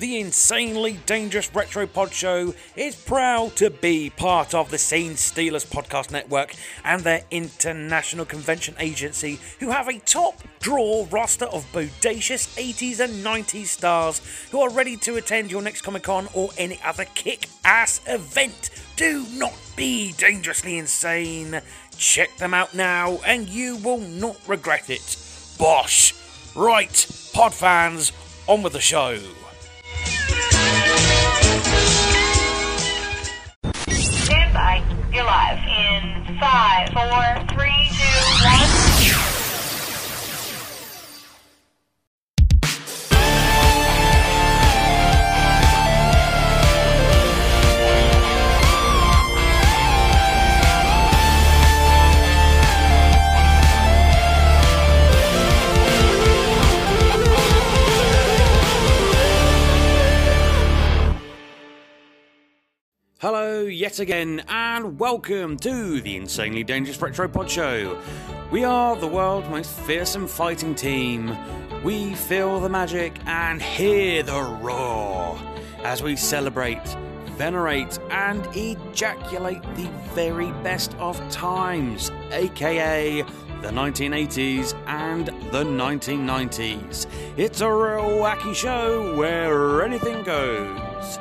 The Insanely Dangerous Retro Pod Show is proud to be part of the Scene Stealers Podcast Network and their international convention agency, who have a top draw roster of bodacious 80s and 90s stars who are ready to attend your next Comic Con or any other kick ass event. Do not be dangerously insane. Check them out now and you will not regret it. Bosh! Right, pod fans, on with the show. Stand by. You're live in five, four, three, Hello, yet again, and welcome to the Insanely Dangerous Retro Pod Show. We are the world's most fearsome fighting team. We feel the magic and hear the roar as we celebrate, venerate, and ejaculate the very best of times, aka the 1980s and the 1990s. It's a real wacky show where anything goes.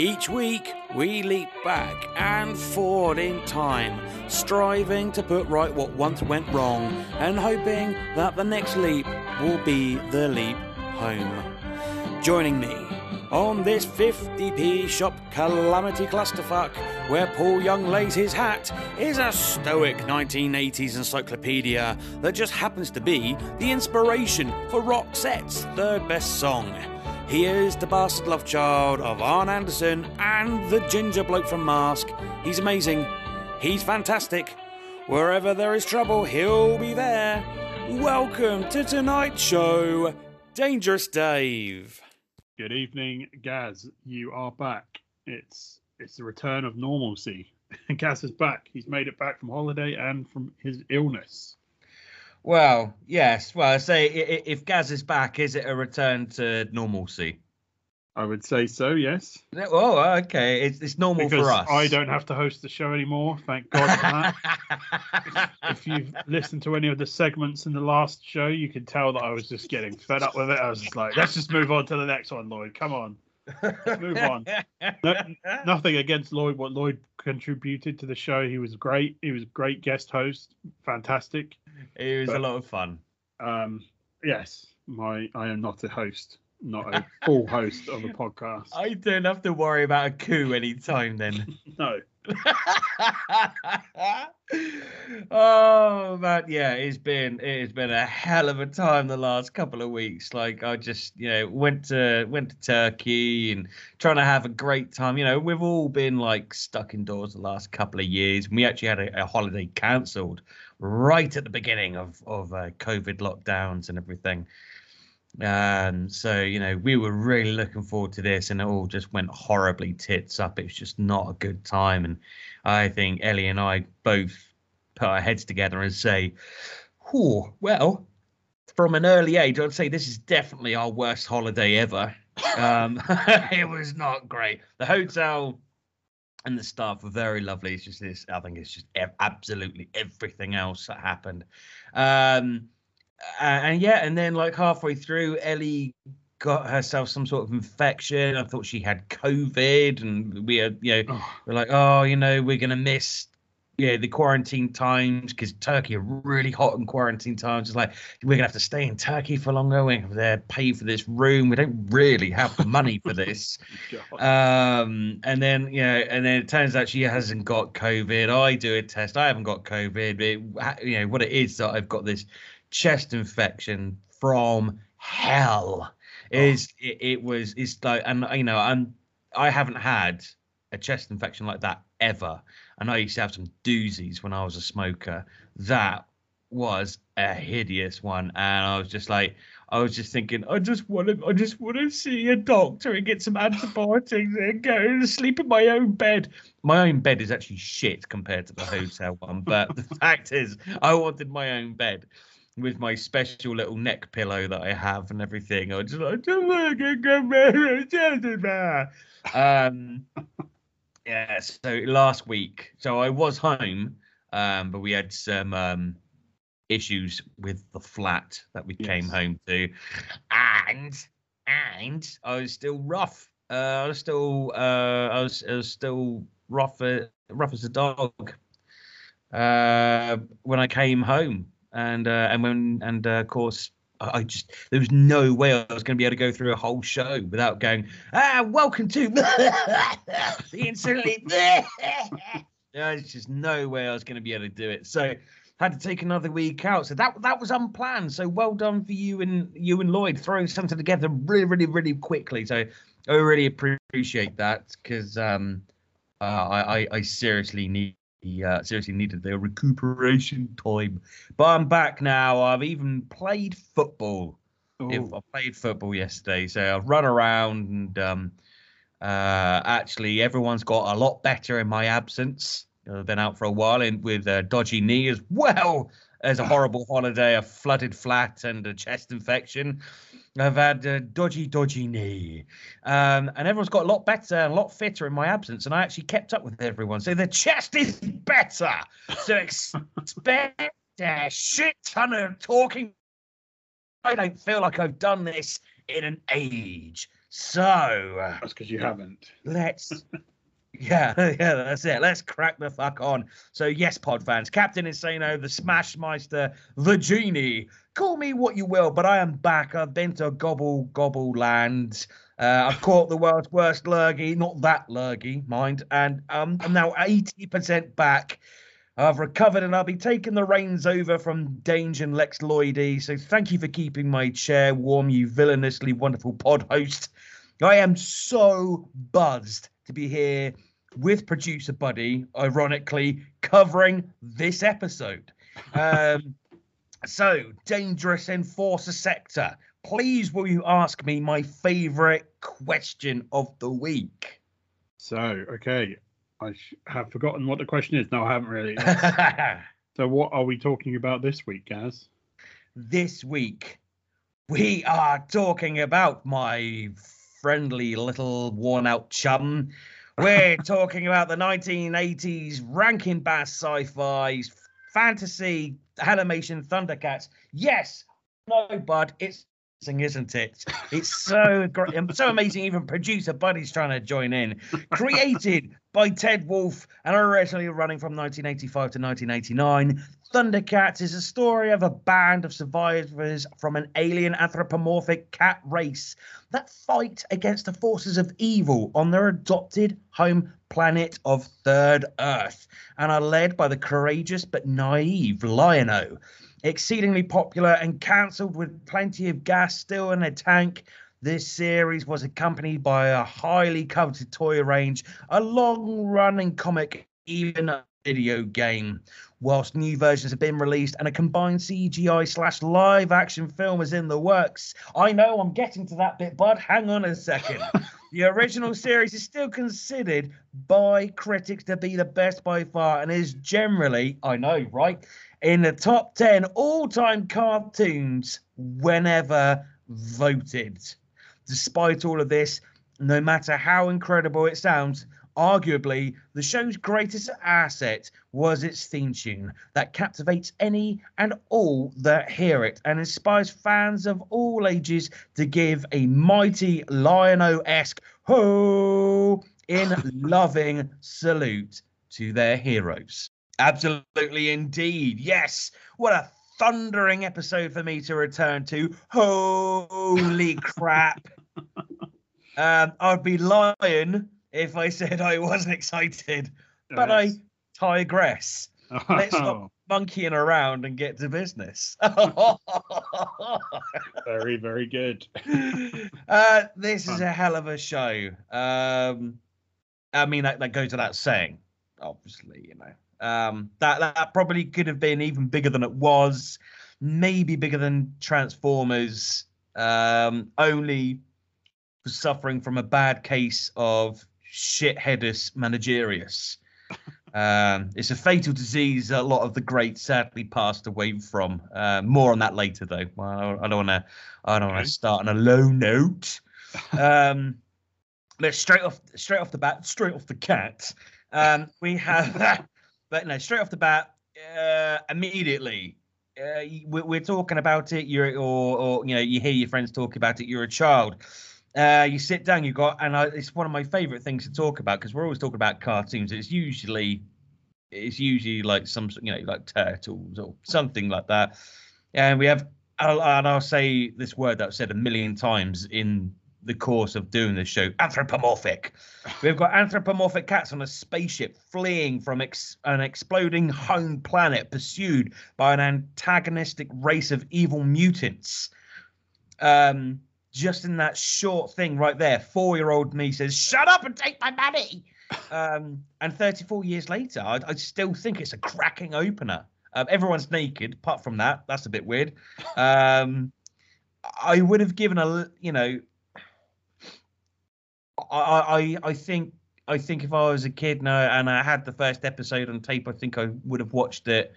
Each week, we leap back and forward in time, striving to put right what once went wrong and hoping that the next leap will be the leap home. Joining me on this 50p shop calamity clusterfuck where Paul Young lays his hat is a stoic 1980s encyclopedia that just happens to be the inspiration for Roxette's third best song. He is the bastard love child of Arn Anderson and the ginger bloke from Mask. He's amazing. He's fantastic. Wherever there is trouble, he'll be there. Welcome to tonight's show, Dangerous Dave. Good evening, Gaz. You are back. It's it's the return of normalcy. Gaz is back. He's made it back from holiday and from his illness. Well, yes. Well, I say if Gaz is back, is it a return to normalcy? I would say so. Yes, Oh, okay. It's, it's normal because for us. I don't have to host the show anymore. Thank God for that. if you've listened to any of the segments in the last show, you can tell that I was just getting fed up with it. I was just like, let's just move on to the next one, Lloyd. Come on. move on. No, nothing against Lloyd. What Lloyd contributed to the show, he was great. He was a great guest host. Fantastic. It was a lot of fun. Um, yes, my I am not a host, not a full host of a podcast. I don't have to worry about a coup anytime then. No, oh man, yeah, it's been it's been a hell of a time the last couple of weeks. Like I just you know went to went to Turkey and trying to have a great time. You know we've all been like stuck indoors the last couple of years. We actually had a, a holiday cancelled right at the beginning of of uh, COVID lockdowns and everything. Um, so you know, we were really looking forward to this, and it all just went horribly tits up. It was just not a good time, and I think Ellie and I both put our heads together and say, "Oh, well." From an early age, I'd say this is definitely our worst holiday ever. Um, it was not great. The hotel and the staff were very lovely. It's just this, I think it's just absolutely everything else that happened. Um, a- and yeah, and then like halfway through, Ellie got herself some sort of infection. I thought she had COVID, and we are, you know, Oh, we're like, oh, you know, we're gonna miss, yeah, the quarantine times because Turkey are really hot in quarantine times. It's like we're gonna have to stay in Turkey for longer. We're gonna have to pay for this room. We don't really have the money for this. Um, and then you know, and then it turns out she hasn't got COVID. I do a test. I haven't got COVID. It, you know what it is that I've got this chest infection from hell. Oh. Is it, it was it's like and you know I'm I haven't had a chest infection like that ever. And I used to have some doozies when I was a smoker. That was a hideous one, and I was just like, I was just thinking, I just want to, I just want to see a doctor and get some antibiotics and go and sleep in my own bed. My own bed is actually shit compared to the hotel one, but the fact is, I wanted my own bed with my special little neck pillow that I have and everything. I was just like, I just want to go back. Um, yeah. So last week, so I was home, um, but we had some um issues with the flat that we came home to, and and I was still rough. Uh, I was still uh, I was, I was still rough uh, rough as a dog uh, when I came home, and uh, and when and uh, of course. I just there was no way I was going to be able to go through a whole show without going. Ah, welcome to the instantly. There's just no way I was going to be able to do it. So had to take another week out. So that that was unplanned. So well done for you and you and Lloyd throwing something together really, really, really quickly. So I really appreciate that because um, uh, I, I I seriously need. Uh, seriously needed the recuperation time, but I'm back now. I've even played football. If I played football yesterday, so I've run around and um, uh, actually everyone's got a lot better in my absence. I've been out for a while and with a dodgy knee as well as a horrible holiday, a flooded flat, and a chest infection. I've had a dodgy, dodgy knee, um, and everyone's got a lot better and a lot fitter in my absence, and I actually kept up with everyone. So the chest is better. So expect a shit ton of talking I don't feel like I've done this in an age. So that's because you haven't. let's. Yeah, yeah, that's it. Let's crack the fuck on. So, yes, pod fans, Captain Insano, the Smashmeister, the Genie, call me what you will, but I am back. I've been to Gobble Gobble Land. Uh, I've caught the world's worst lurgy, not that lurgy, mind, and um, I'm now 80% back. I've recovered and I'll be taking the reins over from Dange and Lex Lloydy. So thank you for keeping my chair warm, you villainously wonderful pod host. I am so buzzed to be here with producer Buddy, ironically, covering this episode. Um, so, Dangerous Enforcer Sector, please will you ask me my favorite question of the week? So, okay, I sh- have forgotten what the question is. No, I haven't really. so, what are we talking about this week, Gaz? this week we are talking about my friendly little worn out chum. We're talking about the 1980s Rankin Bass sci fi fantasy animation Thundercats. Yes, no, bud, it's amazing, isn't it? It's so great, and so amazing. Even producer Buddy's trying to join in. Created by Ted Wolf and originally running from 1985 to 1989. Thundercats is a story of a band of survivors from an alien anthropomorphic cat race that fight against the forces of evil on their adopted home planet of Third Earth and are led by the courageous but naive Lion-O. Exceedingly popular and cancelled with plenty of gas still in a tank, this series was accompanied by a highly coveted toy range, a long running comic, even video game. Whilst new versions have been released and a combined CGI slash live action film is in the works. I know I'm getting to that bit, bud. Hang on a second. the original series is still considered by critics to be the best by far and is generally, I know, right, in the top 10 all time cartoons whenever voted. Despite all of this, no matter how incredible it sounds, arguably the show's greatest asset was its theme tune that captivates any and all that hear it and inspires fans of all ages to give a mighty Lion-O esque ho in loving salute to their heroes. Absolutely indeed. Yes. What a thundering episode for me to return to. Holy crap. Um, I'd be lying if I said I wasn't excited, but Yes. I digress. Let's Oh, stop monkeying around and get to business. very, very good. uh, this is a hell of a show. Um, I mean, that, that goes without saying, obviously, you know. Um, that, that probably could have been even bigger than it was, maybe bigger than Transformers, um, only suffering from a bad case of shitheadus managerius. Um, it's a fatal disease a lot of the great sadly passed away from. Uh, more on that later, though. Well, I don't want to. I don't want to start on a low note. Um, let's straight off, straight off the bat, straight off the cat. Um, we have, but no, straight off the bat, uh, immediately. Uh, we're, we're talking about it. You're, or, or you know, you hear your friends talk about it. You're a child. Uh, you sit down. You got, and I, it's one of my favorite things to talk about because we're always talking about cartoons. It's usually, it's usually like some, you know, like turtles or something like that. And we have, I'll, and I'll say this word that I've said a million times in the course of doing this show anthropomorphic. We've got anthropomorphic cats on a spaceship fleeing from ex- an exploding home planet pursued by an antagonistic race of evil mutants. Um, just in that short thing right there, four year old me says, Shut up and take my money. Um, and 34 years later, I, I still think it's a cracking opener. Um, everyone's naked, apart from that. That's a bit weird. Um, I would have given a, you know, I, I, I think, I think if I was a kid now and I had the first episode on tape, I think I would have watched it.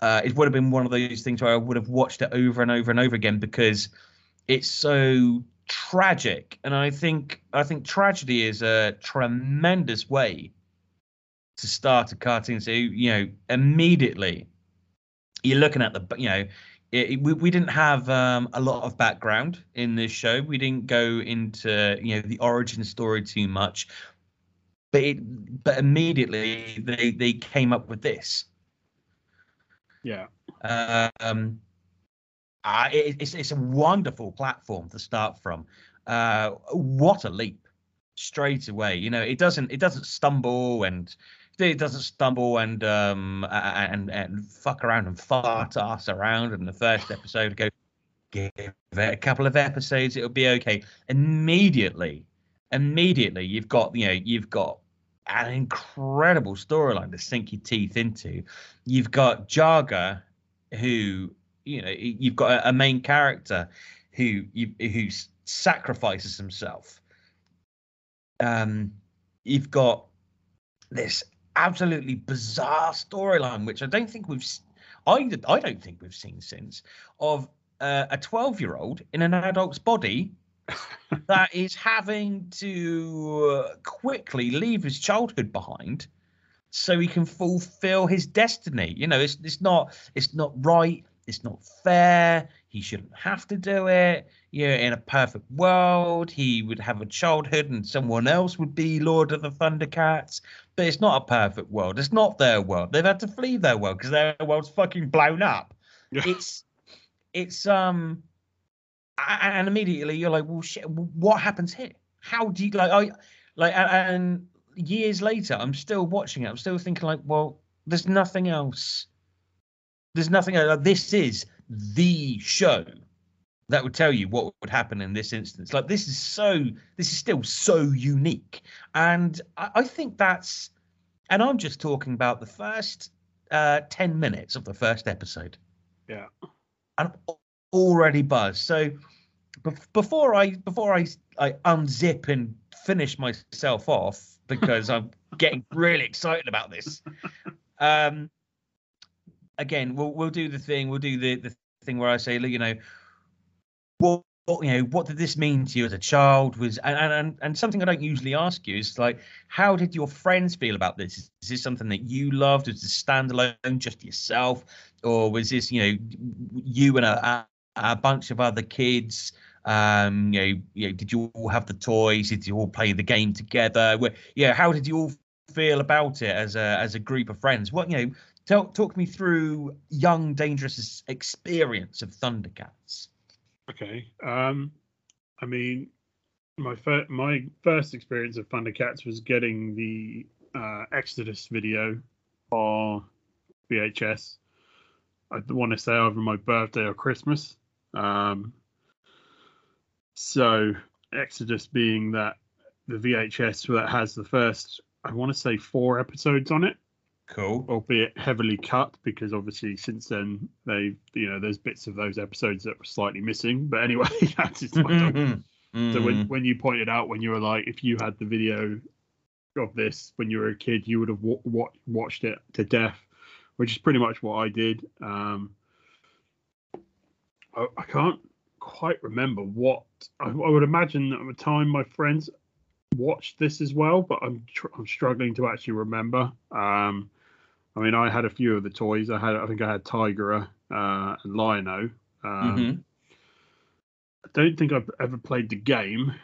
Uh, it would have been one of those things where I would have watched it over and over and over again because it's so tragic, and I think, I think tragedy is a tremendous way to start a cartoon. So you know, immediately you're looking at the, you know, it, it- we, we didn't have um, a lot of background in this show. We didn't go into you know the origin story too much, but it, but immediately they they came up with this. Yeah. Um, uh, it, it's it's a wonderful platform to start from. Uh, what a leap straight away. You know, it doesn't it doesn't stumble and it doesn't stumble and um and and fuck around and fart ass around in the first episode. Go give it a couple of episodes, it'll be okay. Immediately, immediately you've got you know you've got an incredible storyline to sink your teeth into. You've got Jaga, who you know you've got a, main character who you who sacrifices himself. Um, you've got this absolutely bizarre storyline, which I don't think we've, I I don't think we've seen since, of uh, a twelve year old in an adult's body that is having to uh, quickly leave his childhood behind so he can fulfill his destiny you know it's it's not it's not right it's not fair. He shouldn't have to do it. You know in a perfect world. He would have a childhood and someone else would be lord of the thundercats. But it's not a perfect world. It's not their world. They've had to flee their world because their world's fucking blown up. Yeah. it's it's um and immediately you're like well shit what happens here? How do you like i like and years later i'm still watching it. I'm still thinking like well there's nothing else there's nothing else. this is the show that would tell you what would happen in this instance like this is so this is still so unique and i, I think that's and I'm just talking about the first uh, ten minutes of the first episode. Yeah. I'm already buzzed. So before I before I I unzip and finish myself off because I'm getting really excited about this. Um, again, we'll we'll do the thing. We'll do the the thing where I say, you know, what, you know, what did this mean to you as a child? Was and and and something I don't usually ask you is like, how did your friends feel about this? Is this something that you loved? Was this standalone, just yourself, or was this you know you and a, a, a bunch of other kids? Um, you know, you know, did you all have the toys? Did you all play the game together? Where, yeah, how did you all feel about it as a as a group of friends? What you know, talk talk me through young dangerous experience of Thundercats. Okay. Um, I mean, my fir- my first experience of Thundercats was getting the uh, Exodus video on VHS. I want to say over my birthday or Christmas. Um, so Exodus being that the VHS that has the first, I want to say four episodes on it Cool. albeit heavily cut because obviously since then they you know there's bits of those episodes that were slightly missing but anyway that's just my topic. so when, when you pointed out when you were like if you had the video of this when you were a kid you would have wa- wa- watched it to death which is pretty much what i did um i, I can't quite remember what I, I would imagine that at the time my friends watched this as well but i'm tr- i'm struggling to actually remember um I mean, I had a few of the toys. I had, I think, I had Tygra uh, and Lion-O. Um, Mhm. I don't think I've ever played the game,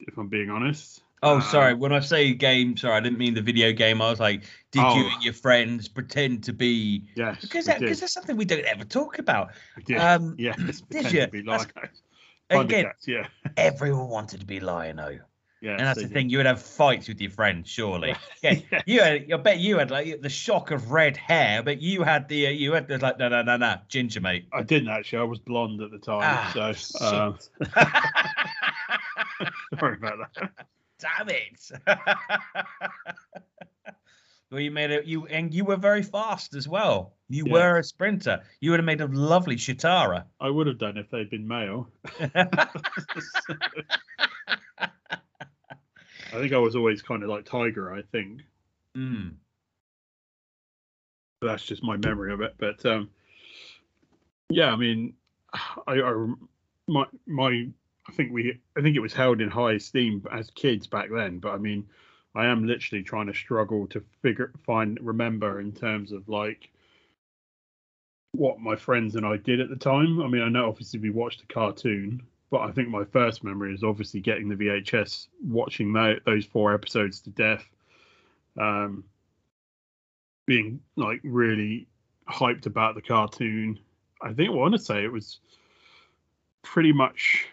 if I'm being honest. Oh, Um, sorry. When I say game, sorry, I didn't mean the video game. I was like, did you Oh. and your friends pretend to be? Yes, Because that, because that's something we don't ever talk about. We did. Um, yes, did you? to be That's- again, yeah, everyone wanted to be Lion-O. Yeah. and that's the did. thing. You would have fights with your friends, surely. Yeah, you had. I bet you had like the shock of red hair, but you had the uh, you had the like no no no no ginger mate. I didn't actually. I was blonde at the time, Ah, so um, sorry about that. Damn it! well, you made it. You and you were very fast as well. You Yeah. were a sprinter. You would have made a lovely Cheetara. I would have done if they'd been male. I think I was always kind of like Tygra. I think. Mm. That's just my memory of it. But um, yeah, I mean, I, I my my I think we I think it was held in high esteem as kids back then. But I mean, I am literally trying to struggle to figure find remember in terms of like what my friends and I did at the time. I mean, I know obviously we watched the cartoon, but I think my first memory is obviously getting the VHS, watching tho- those four episodes to death, um, being like really hyped about the cartoon. I think I want to say it was pretty much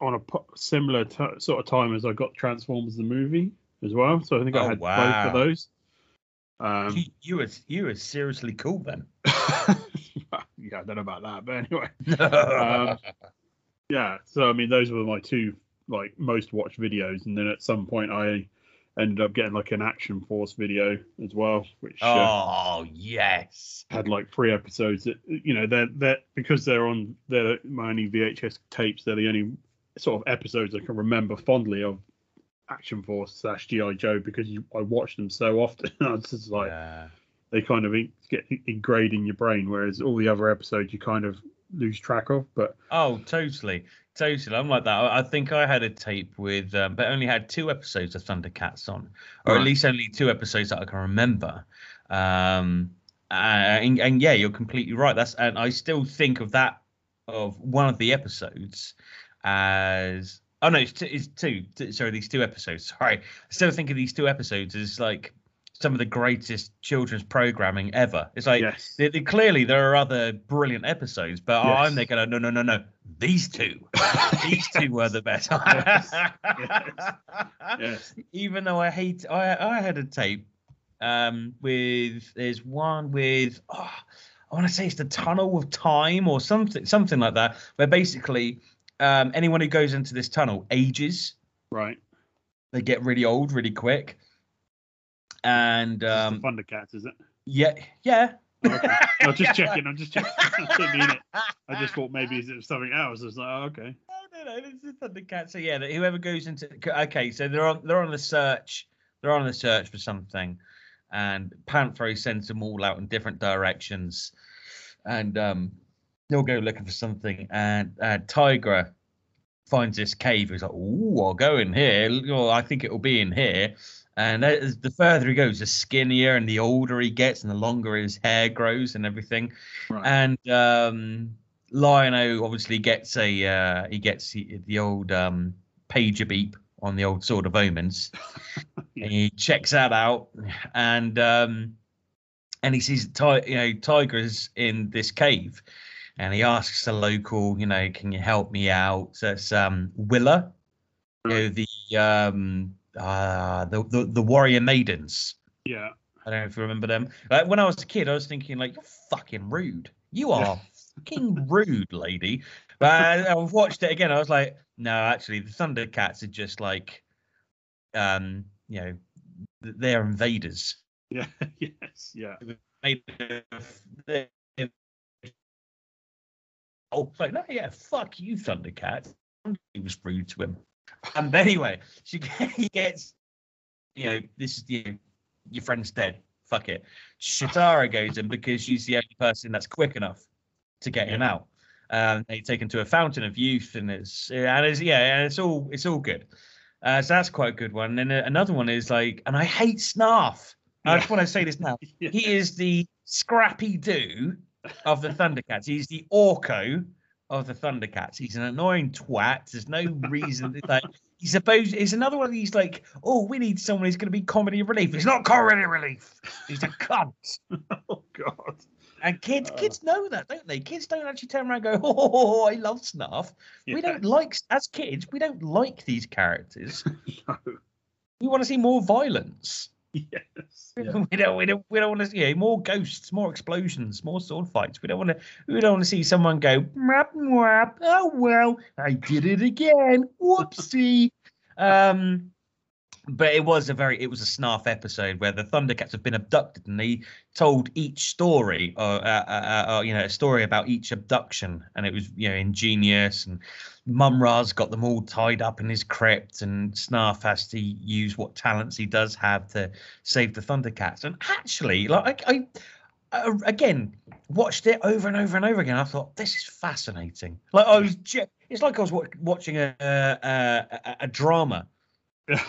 on a similar t- sort of time as I got Transformers the movie as well. So I think Oh, I had wow. both of those. Um, you, you were you were seriously cool then. yeah, I don't know about that, but anyway. Um, yeah so i mean those were my two like most watched videos and then at some point i ended up getting like an action force video as well which uh, oh yes. had like three episodes that you know they're they're because they're on they're my only vhs tapes they're the only sort of episodes i can remember fondly of action force slash gi joe because you, i watched them so often i was just like Yeah. they kind of in- get ingrained in your brain whereas all the other episodes you kind of lose track of but Oh, totally, totally. I'm like that. I think I had a tape with, um, but only had two episodes of Thundercats on, or at least only two episodes that I can remember. Um, and, and yeah, you're completely right. That's and I still think of that of one of the episodes as oh no, it's two. It's two. Sorry, these two episodes. Sorry, I still think of these two episodes as like some of the greatest children's programming ever. It's like yes they- they- clearly, there are other brilliant episodes, but Yes. I'm there going, no, no, no, no. These two, these two were the best. Yes. yes Even though I hate, I I had a tape um with there's one with oh, I want to say it's the Tunnel of Time or something something like that, where basically um anyone who goes into this tunnel ages right they get really old really quick and um, Thundercats, is it? yeah, yeah. Okay. I'm just checking. I'm just checking. I didn't mean it. I just thought maybe it was something else. I was like, oh, okay. No, no, no, it's the Thundercats. So yeah, whoever goes into okay, so they're on they're on the search, they're on the search for something, and Panthro sends them all out in different directions, and um, they'll go looking for something, and uh, Tygra finds this cave. He's like, "Ooh, I'll go in here. Well, I think it'll be in here." And as the further he goes, the skinnier and the older he gets, and the longer his hair grows and everything. Right. And um, Lion-O obviously gets a uh, he gets the, old um, pager beep on the old Sword of Omens. And he checks that out, and um, and he sees ti- you know tigers in this cave, and he asks the local, you know, can you help me out? So it's um, Willa, you know, the um, uh, the, the the warrior maidens. yeah. I don't know if you remember them. Like when I was a kid, I was thinking like, you're fucking rude. You are fucking rude, lady. But I, I've watched it again. I was like, no, actually, the Thundercats are just like, um, you know, they're invaders. Yeah. yes. Yeah. Made of- they're- Oh, like no, yeah, fuck you, Thundercat. He was rude to him. And anyway, she he gets, you know, this is you know, your friend's dead. Fuck it. Cheetara goes in because she's the only person that's quick enough to get him out. Um, they take him to a fountain of youth, and it's and it's yeah, and it's all it's all good. Uh, so that's quite a good one. And then another one is like, and I hate Snarf. I just want to say this now. Yeah. He is the Scrappy Doo of the Thundercats. He's the Orko of the Thundercats. He's an annoying twat. There's no reason like he's supposed he's another one of these like, oh, we need someone who's gonna be comedy relief. He's not comedy relief. He's a cunt. Oh God. And kids, Oh. kids know that, don't they? Kids don't actually turn around and go, "Oh, I love Snarf." We don't like, as kids, we don't like these characters. No. We want to see more violence. Yes. Yeah. We don't, we don't, we don't want to see yeah, more ghosts, more explosions, more sword fights. We don't want to, we don't want to see someone go, "Mwap, mwap, "Oh well, I did it again. Whoopsie." um, but it was a very, it was a snarf episode where the Thundercats have been abducted, and they told each story, or uh, uh, uh, you know, a story about each abduction, and it was you know ingenious. And Mumm-Ra's got them all tied up in his crypt, and Snarf has to use what talents he does have to save the Thundercats. And actually, like I, I uh, again watched it over and over and over again. I thought this is fascinating. Like I was, it's like I was wa- watching a a, a, a drama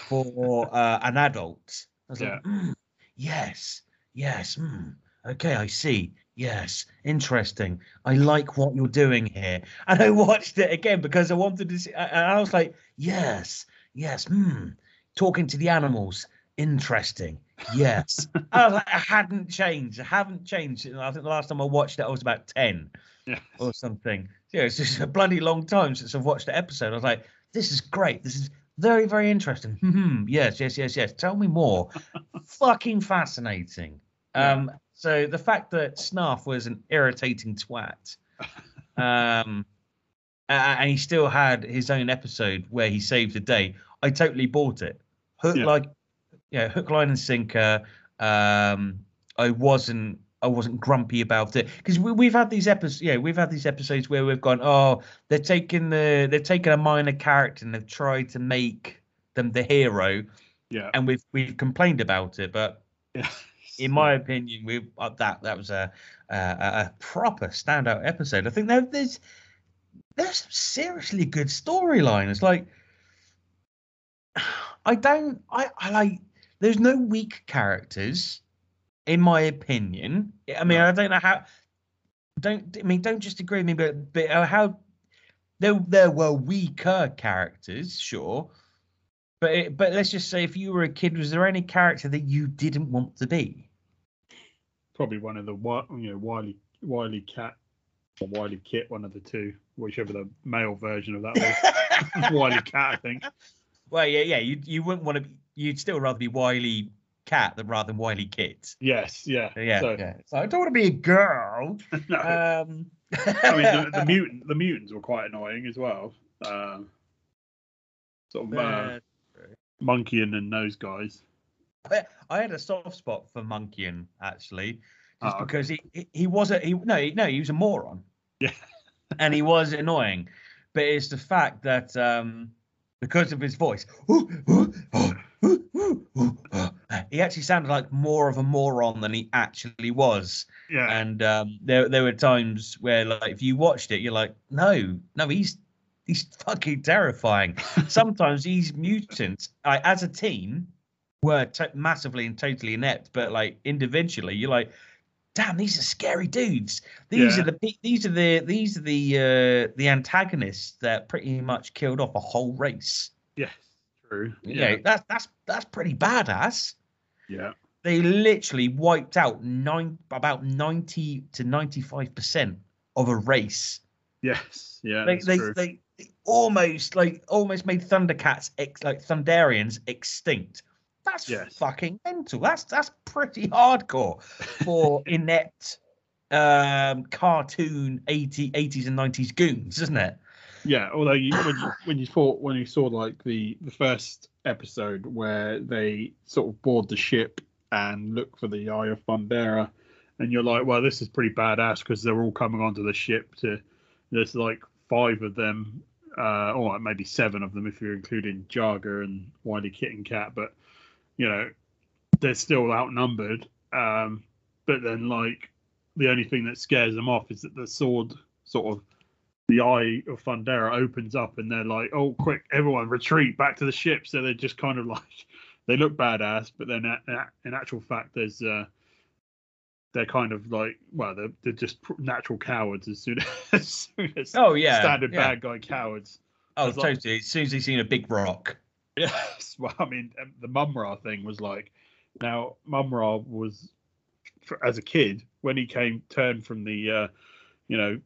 for uh, an adult. I was Yeah. like, "Mm, yes, yes, mm, okay, I see. Yes, interesting. I like what you're doing here. And I watched it again because I wanted to see, and I was like, yes, yes, hmm, talking to the animals, interesting. Yes. I was like, I hadn't changed. I haven't changed. I think the last time I watched it, I was about 10 Yeah. or something. Yeah, it's just a bloody long time since I've watched the episode. I was like, this is great. This is very, very interesting. Hmm. yes, yes, yes, yes. Tell me more. Fucking fascinating. Um, so the fact that Snarf was an irritating twat, um, and he still had his own episode where he saved the day, I totally bought it. Hook Yeah. like, yeah, hook, line, and sinker. Um, I wasn't I wasn't grumpy about it because we, we've had these episodes. Yeah, we've had these episodes where we've gone, oh, they're taking the they're taking a minor character and they've tried to make them the hero, Yeah. and we've we've complained about it. But yeah. in my opinion, we uh, that that was a, a a proper standout episode. I think there, there's there's some seriously good storyline. It's like I don't I I like there's no weak characters in my opinion. I mean, I don't know how. Don't I mean don't just agree with me, but but uh, how there there were weaker characters, sure. But it, but let's just say, if you were a kid, was there any character that you didn't want to be? Probably one of the you know Wiley WilyKat or WilyKit, one of the two, whichever the male version of that was. WilyKat, I think. well, yeah, yeah. You you wouldn't want to. be You'd still rather be Wiley Cat than rather than WilyKit. Yes. Yeah. Yeah, So, yeah. So I don't want to be a girl. no. Um, I mean, the, the mutant, the mutants were quite annoying as well. Um, sort of uh, uh, monkey and those guys. I, had a soft spot for Monkian actually, just Oh, okay. because he, he he was a he no he, no he was a moron. Yeah. and he was annoying, but it's the fact that um because of his voice, he actually sounded like more of a moron than he actually was. Yeah. And um, there there were times where like if you watched it, you're like, no, no, he's he's fucking terrifying. Sometimes these mutants, I, as a team, were to- massively and totally inept, but like individually, you're like, damn, these are scary dudes. These Yeah. are the these are the these are the uh, the antagonists that pretty much killed off a whole race. yes. True. Yeah, Yeah. that's that's that's pretty badass Yeah. they literally wiped out nine about 90 to 95 percent of a race Yes. Yeah. they, they, they they almost like almost made thundercats ex, like thunderians extinct that's Yes. fucking mental that's that's pretty hardcore for inept um cartoon 80 80s and 90s goons isn't it Yeah, although you, when you when you thought when you saw like the the first episode where they sort of board the ship and look for the Eye of Thundera, and you're like, well, this is pretty badass because they're all coming onto the ship. To there's like five of them, uh, or maybe seven of them if you're including Jaga and Wiley Kitten Cat, but you know they're still outnumbered. Um, but then like the only thing that scares them off is that the sword sort of the eye of Thundera opens up and they're like, "Oh, quick, everyone, retreat back to the ship." So they're just kind of like, they look badass, but then in actual fact, there's uh, they're kind of like, well, they're, they're just natural cowards as soon as, soon as oh yeah standard yeah. bad guy cowards. oh It's like- totally as soon as he's seen a big rock Yes, well, I mean, um, the Mumm-Ra thing was like, now Mumm-Ra was, as a kid, when he came turned from the, uh, you know,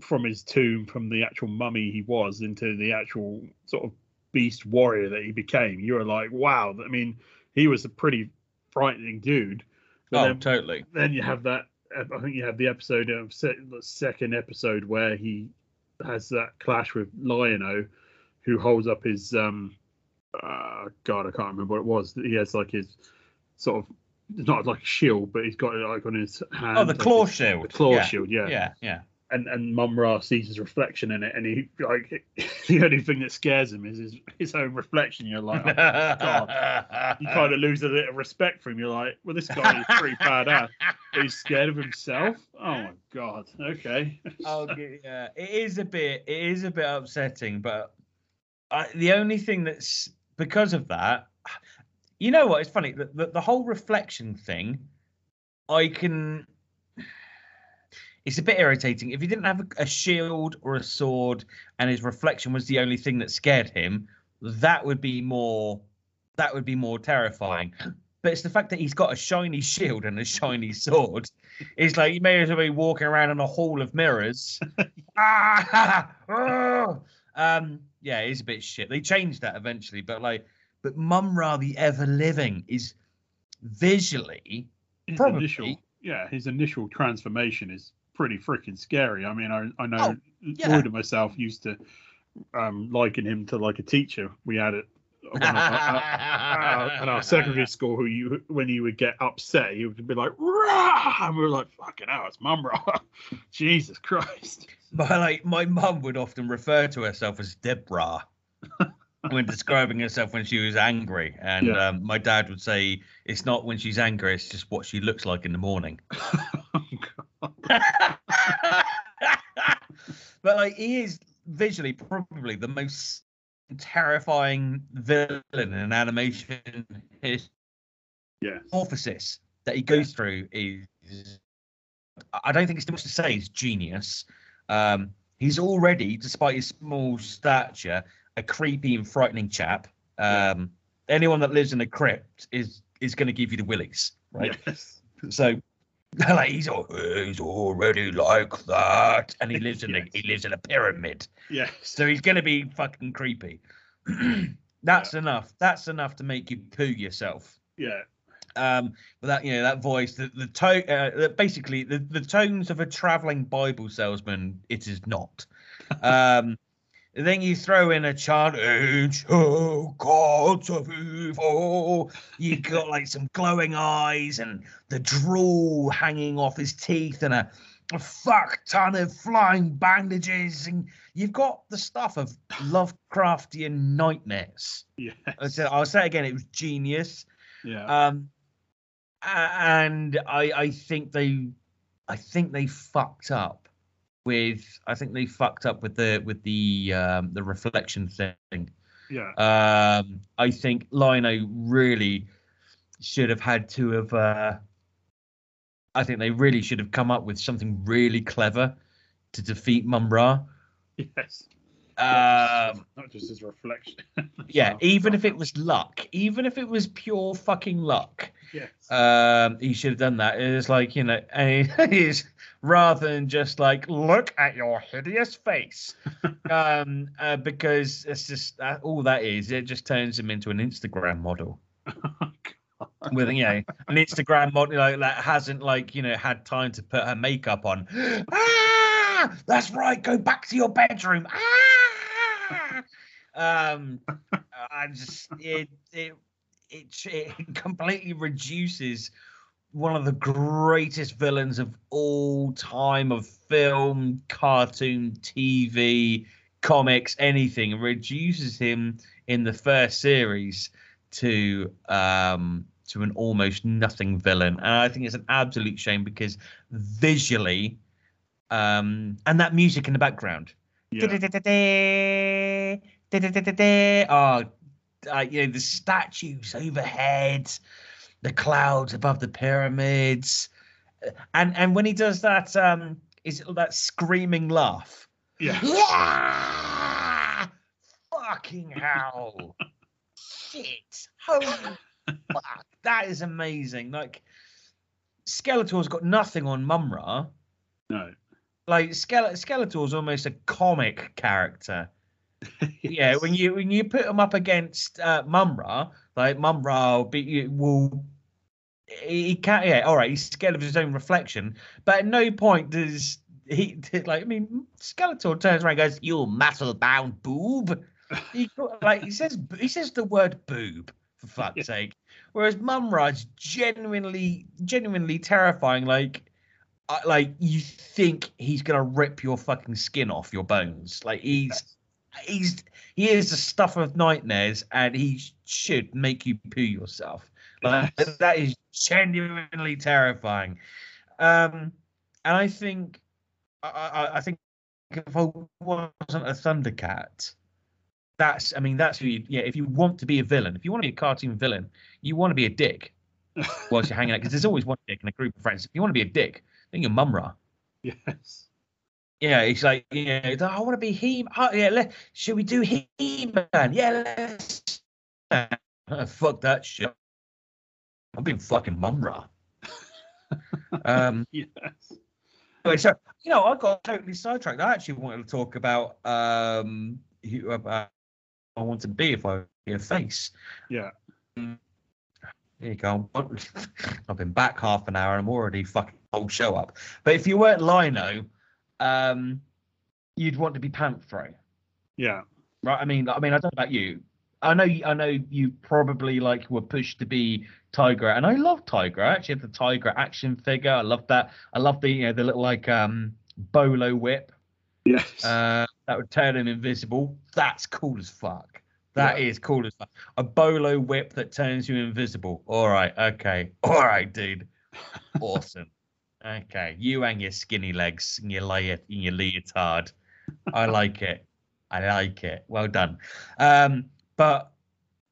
from his tomb, from the actual mummy he was into the actual sort of beast warrior that he became. You were like, wow. I mean, he was a pretty frightening dude. But oh then, totally then you have that. I think you have the episode of the second episode where he has that clash with Lion-O, who holds up his um, uh, God, I can't remember what it was. He has like his sort of it's not like a shield, but he's got it like on his hand. oh the like claw his- shield The claw yeah. shield, yeah. yeah yeah And and Mumm-Ra sees his reflection in it, and he like the only thing that scares him is his his own reflection. You're like, oh, God. you kind of lose a bit of respect for him. You're like, well, this guy is pretty badass. He's scared of himself. Oh my god. Okay. g- yeah it is a bit it is a bit upsetting but I, the only thing that's because of that you know what it's funny the, the, the whole reflection thing i can it's a bit irritating if he didn't have a, a shield or a sword and his reflection was the only thing that scared him that would be more that would be more terrifying but it's the fact that he's got a shiny shield and a shiny sword it's like you may as well be walking around in a hall of mirrors. ah, ah. um, yeah, it's a bit shit. They changed that eventually, but like, but Mumm-Ra the Ever Living is visually His Probably. initial, yeah, his initial transformation is pretty freaking scary. I mean, I I know Oh, yeah. Lloyd and myself used to um liken him to like a teacher we had at one our, our, at our secondary school who you when you would get upset he would be like Rah! and we were like fucking hell it's Mumm-Ra. jesus christ But like my mum would often refer to herself as Deborah when describing herself when she was angry, and Yeah. um, my dad would say it's not when she's angry; it's just what she looks like in the morning. but like he is visually probably the most terrifying villain in animation his yeah metamorphosis that he goes through is I don't think it's too much to say he's genius. Um, he's already, despite his small stature, a creepy and frightening chap. Um, anyone that lives in a crypt is is going to give you the willies, right? yes So, like he's he's already like that, and he lives in a he lives in a pyramid. yes So he's going to be fucking creepy. That's enough. That's enough to make you poo yourself. yeah Um, but that you know that voice, the the tone, uh, basically the the tones of a traveling Bible salesman. It is not. Um, And then you throw in a chant, ancient gods of evil. You got like some glowing eyes and the drool hanging off his teeth and a, a fuck ton of flying bandages. And you've got the stuff of Lovecraftian nightmares. Yes. I'll say, I'll say it again, it was genius. Yeah. Um, and I, I think they, I think they fucked up with, I think they fucked up with the with the um, the reflection thing. yeah. Um, I think Lion-O really should have had to have. Uh, I think they really should have come up with something really clever to defeat Mumm-Ra. yes. Um, Not just his reflection. yeah, even if it was luck, even if it was pure fucking luck, Yes. um, he should have done that. It's like you know, he's rather than just like look at your hideous face, um, uh, because it's just that, all that is. It just turns him into an Instagram model with you know an Instagram model like, that hasn't like you know had time to put her makeup on. ah, that's right. Go back to your bedroom. Ah! Um, I just it it it it completely reduces one of the greatest villains of all time of film, cartoon, TV, comics, anything. Reduces him in the first series to um to an almost nothing villain. And I think it's an absolute shame because visually um and that music in the background. Yeah. Oh, uh, you know, the statues overhead, the clouds above the pyramids. uh, And and when he does that um is it that screaming laugh. Yeah. Yeah! Fucking hell. Shit. Holy fuck. That is amazing. Like Skeletor's got nothing on Mumm-Ra. No. Like Skele- Skeletor's almost a comic character. Yeah, when you when you put him up against uh, Mumm-Ra, like Mumm-Ra will be will he he can't yeah all right he's scared of his own reflection, but at no point does he like I mean Skeletor turns around and goes you muscle bound boob. He like he says he says the word boob for fuck's Yeah. sake, whereas Mumm-Ra's genuinely genuinely terrifying like. Like you think he's gonna rip your fucking skin off your bones? Like he's he's he is the stuff of nightmares and he should make you poo yourself. Like that is genuinely terrifying. Um and i think i i, I think if i wasn't a thundercat that's i mean that's who you yeah if you want to be a villain if you want to be a cartoon villain you want to be a dick whilst you're hanging out because there's always one dick in a group of friends. If you want to be a dick then you're mumm-ra Yes. yeah, it's like, yeah, he's like, I want to be He. Oh, yeah, let, should we do He Man? Yeah, let's. Fuck that shit. I'm being fucking Mumm-Ra. um, Yes. anyway, so you know, I got totally sidetracked. I actually wanted to talk about um, who about I want to be if I be a face. Yeah. There you go. I've been back half an hour and I'm already fucking whole show up. But if you weren't Lion-O, um, you'd want to be Panthro, Yeah. right? I mean, I mean, I don't know about you. I know, I know you probably like were pushed to be Tygra, and I love Tygra. I actually had the Tygra action figure. I love that. I love the you know the little like um bolo whip Yes. uh, that would turn him invisible. That's cool as fuck. That is Yeah. cool as fuck. A bolo whip that turns you invisible. All right, okay, all right, dude. Awesome. Okay, you and your skinny legs and your le- and your leotard. I like it. I like it. Well done. Um, but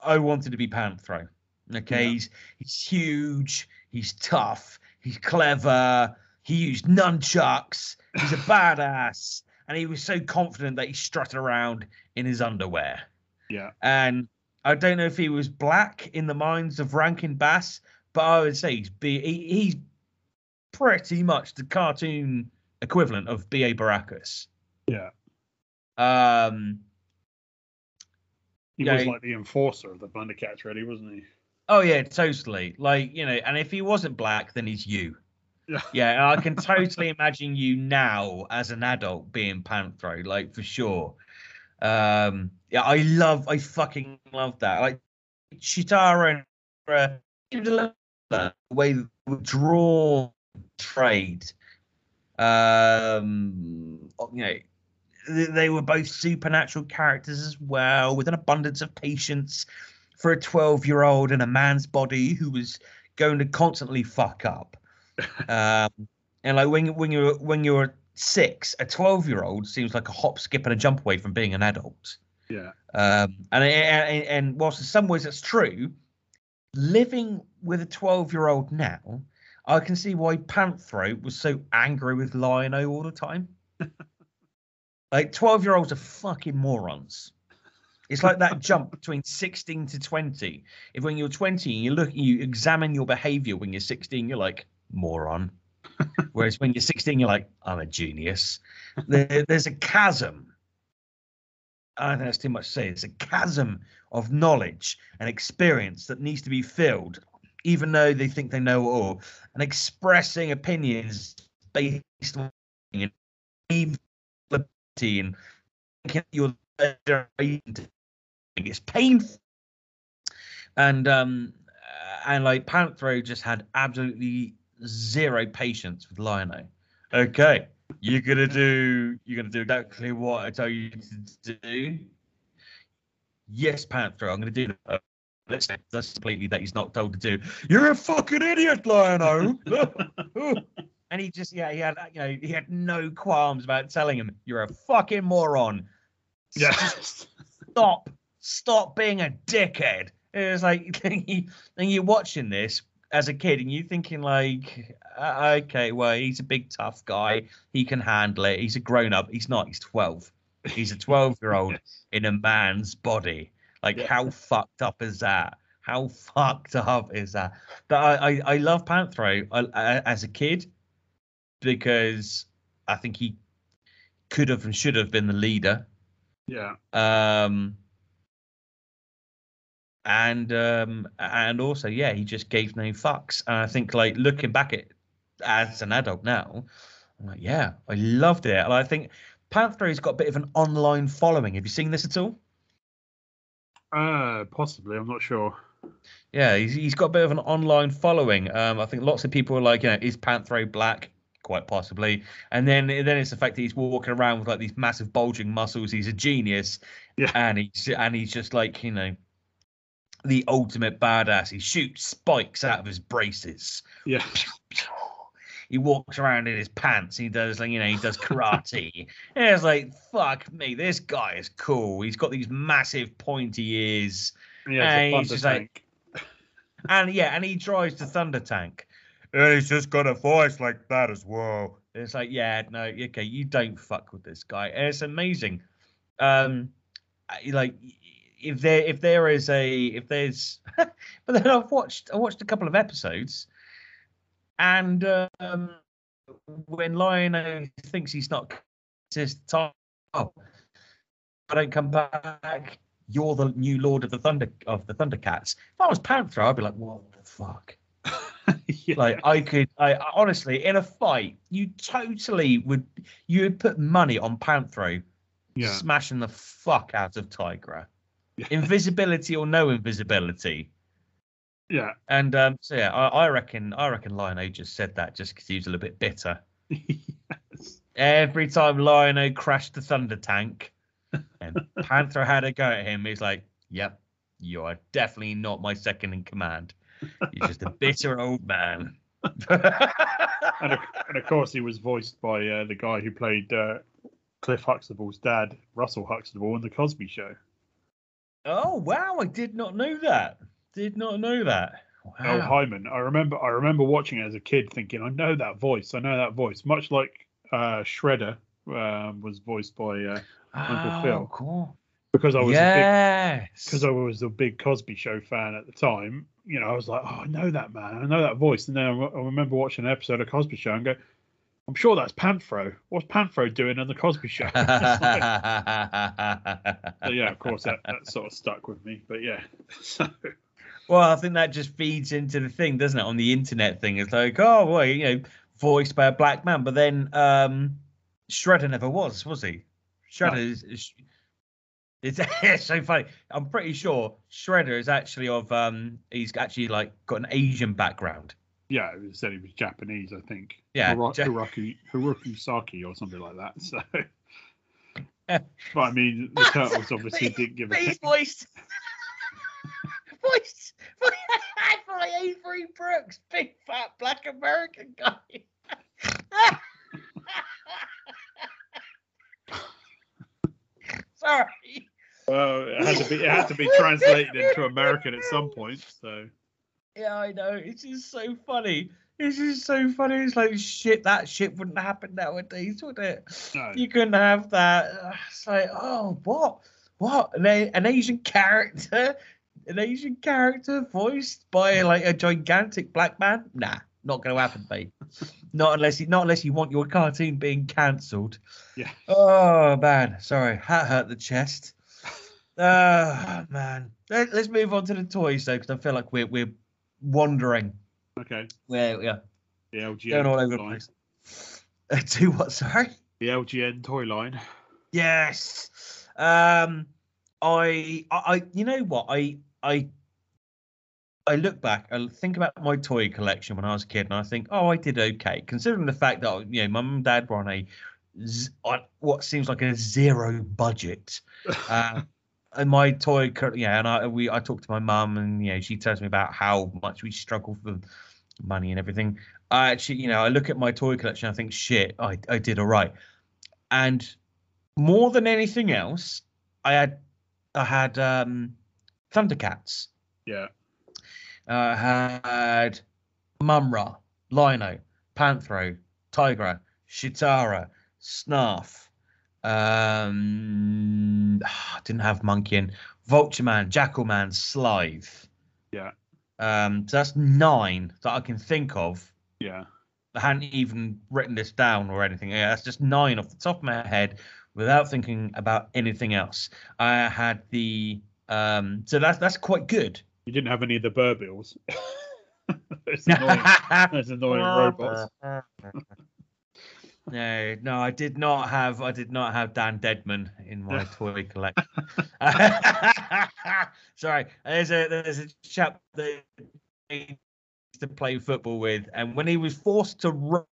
I wanted to be Panthro. Okay, Yeah. he's he's huge. He's tough. He's clever. He used nunchucks. He's a badass, and he was so confident that he strutted around in his underwear. Yeah. And I don't know if he was black in the minds of Rankin Bass, but I would say he's be he, he's pretty much the cartoon equivalent of B.A. Baracus. Yeah. Um, He was he- like the enforcer of the Thundercats, really, wasn't he? oh yeah, totally. Like you know, and if he wasn't black, then he's you. Yeah. Yeah, I can totally imagine you now as an adult being Panthro, like for sure. Um, yeah, I love, I fucking love that. Like Cheetara and the way they draw trade. Um, you know, they were both supernatural characters as well, with an abundance of patience for a 12 year old in a man's body who was going to constantly fuck up. Um, and like when when you're when you're six, a 12 year old seems like a hop, skip, and a jump away from being an adult. Yeah. Um, and, and and whilst in some ways that's true, living with a 12 year old now, I can see why Panthro was so angry with Lion-O all the time. like 12 year olds are fucking morons. It's like that jump between 16 to 20. If when you're 20 and you look you examine your behavior when you're 16, you're like, moron. Whereas when you're 16, you're like, I'm a genius. There, there's a chasm. I don't think that's too much to say. It's a chasm of knowledge and experience that needs to be filled, even though they think they know it all, and expressing opinions based on and thinking you're it's painful. And um and like Panthro just had absolutely zero patience with Lion-O. Okay, you're gonna do you're gonna do exactly what I tell you to do. Yes, Panther, I'm gonna do that. Let's say that's completely that he's not told to do. You're a fucking idiot, Lion-O. and he just yeah, he had you know, he had no qualms about telling him, You're a fucking moron. Yes. Stop. Stop being a dickhead. It was like and you're watching this as a kid and you thinking like uh, okay well he's a big tough guy. He can handle it. He's a grown up he's not. He's 12 he's a 12 year old in a man's body. Like Yeah. how fucked up is that? How fucked up is that? But i i, I love panthro I, I, as a kid because i think he could have and should have been the leader. Yeah. um and um and also yeah he just gave no fucks. And i think like looking back at as an adult now i'm like yeah i loved it. And i think panthro's got a bit of an online following. Have you seen this at all? Uh, possibly. I'm not sure. yeah he's, he's got a bit of an online following. Um i think lots of people are like you know is panthro black? Quite possibly. And then then it's the fact that he's walking around with like these massive bulging muscles. He's a genius. Yeah. and he's and he's just like you know the ultimate badass he shoots spikes out of his braces Yeah. he walks around in his pants he does like you know he does karate and it's like fuck me this guy is cool he's got these massive pointy ears Yeah. Hey, It's a he's just like- and yeah, and he drives the Thunder Tank. And he's just got a voice like that as well. It's like, yeah, no, okay, you don't fuck with this guy. And it's amazing. Um, like if there if there is a if there's, but then I've watched I watched a couple of episodes, and um, when Lion thinks he's not just time, oh, I don't come back. You're the new Lord of the Thunder of the Thundercats. If I was Panther, I'd be like, what the fuck? yeah. Like I could, I I- honestly, in a fight, you totally would, you would put money on Panthro yeah. smashing the fuck out of Tygra. Invisibility or no invisibility. Yeah. And um, so yeah, I, I reckon, I reckon Lion-O just said that just because he was a little bit bitter. yes. Every time Lion-O crashed the Thunder Tank, and Panther had a go at him, he's like, "Yep, you are definitely not my second in command. You're just a bitter old man." And of, and of course, he was voiced by uh, the guy who played uh, Cliff Huxtable's dad, Russell Huxtable, in the Cosby Show. Oh wow, I did not know that. Did not know that. Earle Wow. Hyman. I remember. I remember watching it as a kid, thinking, "I know that voice. I know that voice." Much like uh, Shredder um, was voiced by uh, Uncle Phil. oh, Phil. Cool. because I was a big yes. because I was a big Cosby Show fan at the time. You know, I was like, "Oh, I know that man. I know that voice." And then I, I remember watching an episode of Cosby Show and go, "I'm sure that's Panthro. What's Panthro doing on the Cosby Show?" Like- so yeah, of course that, that sort of stuck with me. But yeah, so Well, I think that just feeds into the thing, doesn't it? On the internet thing, it's like, oh, well, you know, voiced by a black man, but then um, Shredder never was, was he? Shredder is, is It's, it's so funny. I'm pretty sure Shredder is actually of um he's actually like got an Asian background. Yeah, it was said he was Japanese, I think. Yeah, Hiro- Ja- Saki or something like that. So, but I mean, the turtles obviously didn't give a. He's voice, voiced by Avery Brooks, big fat black American guy. Sorry. Well, it had to be. It had to be translated into American at some point. So, Yeah, I know. It's just so funny. It's just so funny. It's like shit. That shit wouldn't happen nowadays, would it? no. You couldn't have that. It's like, oh, what? What? An, an Asian character? An Asian character voiced by like a gigantic black man? Nah, not gonna happen, mate. not unless you, not unless you want your cartoon being cancelled. Yeah. Oh man, sorry, that hurt the chest. Oh man. Let, us move on to the toys though, because I feel like we're we're wandering. Okay. Yeah, yeah, The LJN going all over the place. Do what? Sorry. The LJN toy line. Yes. Um I, I I you know what? I I I look back, I think about my toy collection when I was a kid, and I think, oh, I did okay, considering the fact that you know, mum and dad were on a z- on what seems like a zero budget. Uh, and my toy, yeah, and I we I talked to my mum, and you know, she tells me about how much we struggle for money and everything. I actually, you know, I look at my toy collection, I think, shit, I I did all right, and more than anything else, I had I had um Thundercats. Yeah. I had Mumm-Ra, Lion-O, Panthro, Tygra, Cheetara, Snarf. Um, didn't have Monkian Vulture Man, Jackal Man, Slithe. Yeah. Um, so that's nine that I can think of. Yeah. I hadn't even written this down or anything. Yeah, that's just nine off the top of my head without thinking about anything else. I had the um, so that's that's quite good. You didn't have any of the Berbils. Those annoying, those annoying robots. No, no, I did not have. I did not have Dan Deadman in my toy collection. Sorry, there's a there's a chap that I used to play football with, and when he was forced to run,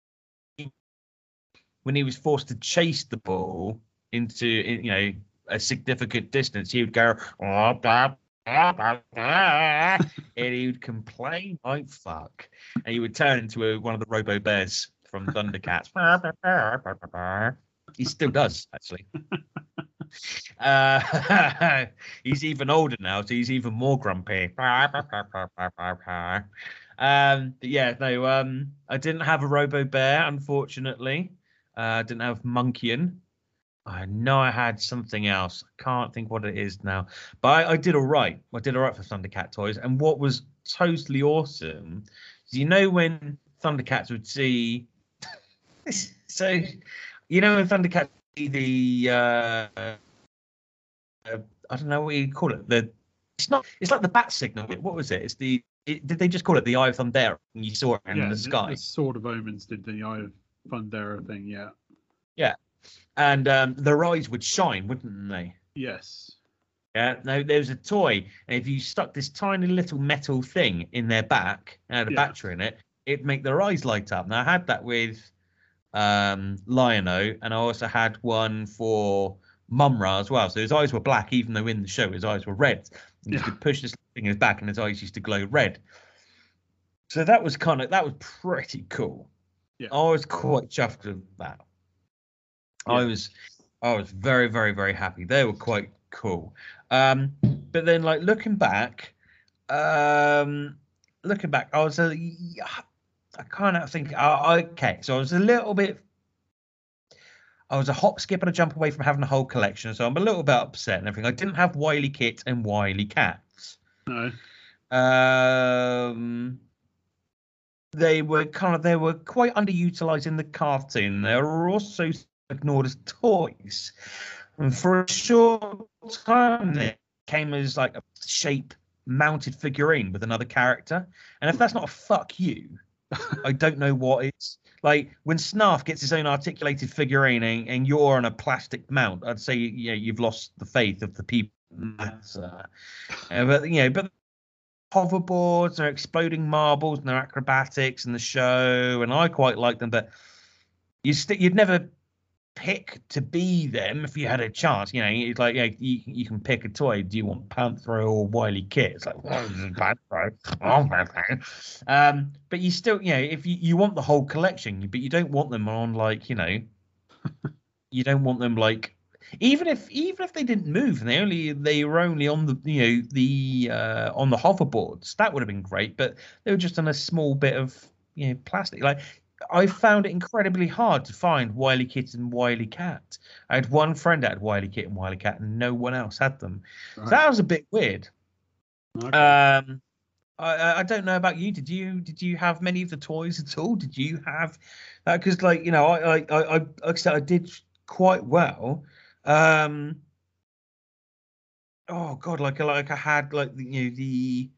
when he was forced to chase the ball into you know a significant distance, he would go. "Oh, blah, blah," and he would complain like fuck, and he would turn into a, one of the Robo Bears from Thundercats. he still does, actually. Uh, he's even older now, so he's even more grumpy. Um, but yeah, no, um, I didn't have a Robo Bear, unfortunately. Uh, I didn't have Monkian. I know I had something else. I can't think what it is now. But I, I did all right. I did all right for Thundercat toys. And what was totally awesome is you know when Thundercats would see. So, you know when Thundercats the. Uh, uh, I don't know what you call it. The it's not. It's like the bat signal. What was it? It's the. It, did they just call it the Eye of Thundera? And you saw it in yeah, the sky. The Sword of Omens did the Eye of Thundera thing. Yeah. Yeah, and um, their eyes would shine, wouldn't they? Yes. Yeah. No, there was a toy, and if you stuck this tiny little metal thing in their back and had a Yeah. battery in it, it'd make their eyes light up. Now I had that with um, Lion-O, and I also had one for Mumra as well. So his eyes were black, even though in the show his eyes were red. And you Yeah. could push this thing in his back, and his eyes used to glow red. So that was kind of that was pretty cool. Yeah. I was quite chuffed with that. I was I was very, very, very happy. They were quite cool. Um, but then like looking back, um looking back, I was a yeah, I kind of think uh, okay, so I was a little bit I was a hop, skip, and a jump away from having a whole collection, so I'm a little bit upset and everything. I didn't have WilyKit and WilyKats. No. Um, they were kind of they were quite underutilized in the cartoon. They were also ignored as toys, and for a short time they came as like a shape mounted figurine with another character. And if that's not a fuck you, I don't know what it's like when Snarf gets his own articulated figurine and, and you're on a plastic mount. I'd say know, you've lost the faith of the people. Uh, but you know, but hoverboards, they're exploding marbles, and their acrobatics and the show, and I quite like them. But you st- you'd never pick to be them if you had a chance. You know, it's like yeah, you, you can pick a toy. Do you want Panthro or WilyKit? It's like well, this is Panthro. Oh. Um, but you still, you know, if you, you want the whole collection, but you don't want them on like you know, you don't want them like even if even if they didn't move and they only they were only on the you know the uh, on the hoverboards that would have been great but they were just on a small bit of you know plastic like I found it incredibly hard to find WilyKit and WilyKat. I had one friend that had WilyKit and WilyKat, and no one else had them. So that was a bit weird. Okay. Um, I- I, don't know about you. Did you did you have many of the toys at all? Did you have that? Because like you know, I I I I- like I said, I did quite well. Um, oh god, like like I had like the, you know the.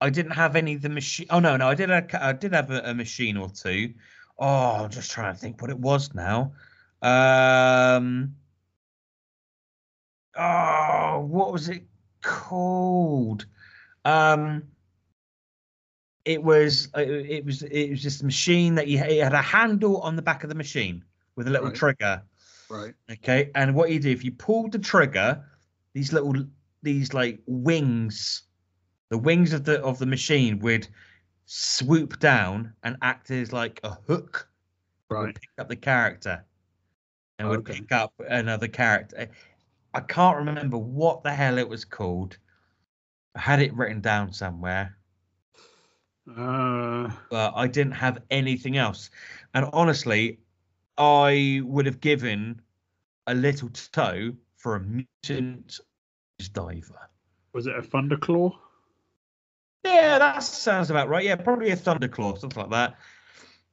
I didn't have any of the machine. Oh no, no, I did. Have, I did have a, a machine or two. Oh, I'm just trying to think what it was now. Um. Oh, what was it called? Um. It was. uh, It was. It was just a machine that you it had a handle on the back of the machine with a little Right. trigger. right. Okay, and what you do if you pulled the trigger, these little these like wings, the wings of the of the machine would swoop down and act as like a hook. Right. pick up the character, and would Okay. pick up another character. I can't remember what the hell it was called. I had it written down somewhere Uh, but I didn't have anything else. And honestly, I would have given a little toe for a mutant diver. was it a Thunderclaw? Yeah, that sounds about right. Yeah, probably a thunderclaw, something like that.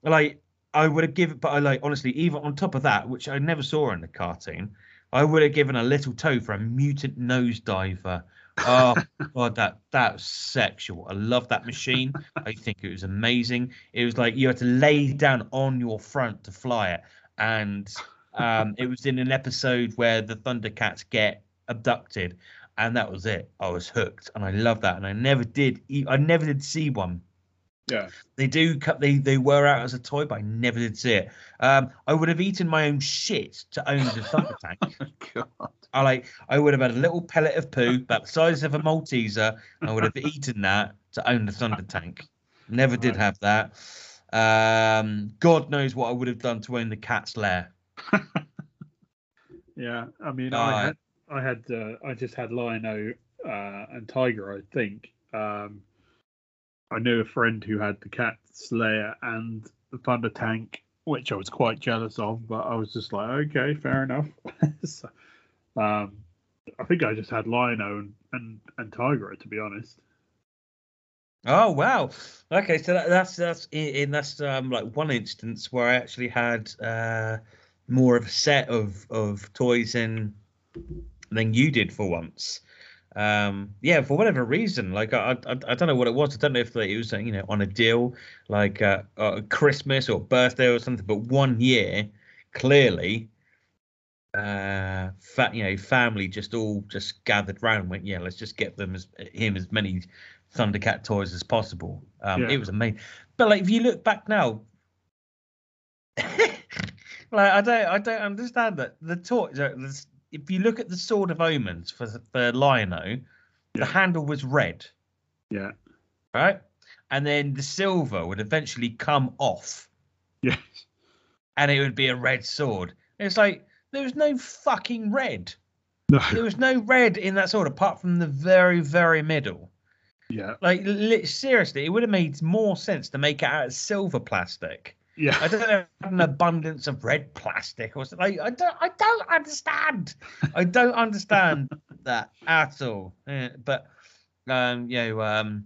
Like I would have given, but I like honestly, even on top of that, which I never saw in the cartoon, I would have given a little toe for a mutant nose diver. Oh god, that that was sexual. I love that machine. I think it was amazing. It was like you had to lay down on your front to fly it, and um, it was in an episode where the Thundercats get abducted, and that was it. I was hooked, and I love that. And I never did. I never did see one. Yeah. They do cut. They they were out as a toy, but I never did see it. Um, I would have eaten my own shit to own the Thunder Tank. God. I like. I would have had a little pellet of poo about the size of a Malteser. and I would have eaten that to own the Thunder Tank. Never did have that. Um, God knows what I would have done to own the Cat's Lair. Yeah, I mean, Uh, I had, I had, uh, I just had Lion-O uh, and Tygra. I think. Um, I knew a friend who had the Cats Lair and the Thunder Tank, which I was quite jealous of, but I was just like, okay, fair enough. so, um, I think I just had Lion-O and and, and Tygra, to be honest. Oh wow. Okay, so that, that's that's in, in that's um like one instance where I actually had uh more of a set of of toys than than you did for once. Um yeah, for whatever reason, like I I, I don't know what it was. I don't know if it was you know on a deal like uh, uh Christmas or birthday or something. But one year, clearly, uh, fat you know family just all just gathered round and went yeah let's just get them as him as many Thundercat toys as possible. Um, Yeah. It was amazing. But like, if you look back now, like I don't, I don't understand that the toys. this- If you look at the Sword of Omens for for Lion-O, Yeah. the handle was red, Yeah, right? And then the silver would eventually come off, yes, and it would be a red sword. It's like there was no fucking red. no, There was no red in that sword apart from the very, very middle. yeah, Like li- seriously, it would have made more sense to make it out of silver plastic. I don't know, an abundance of red plastic or something. Like, I don't, I don't understand. I don't understand that at all. Eh, but um, you know, um,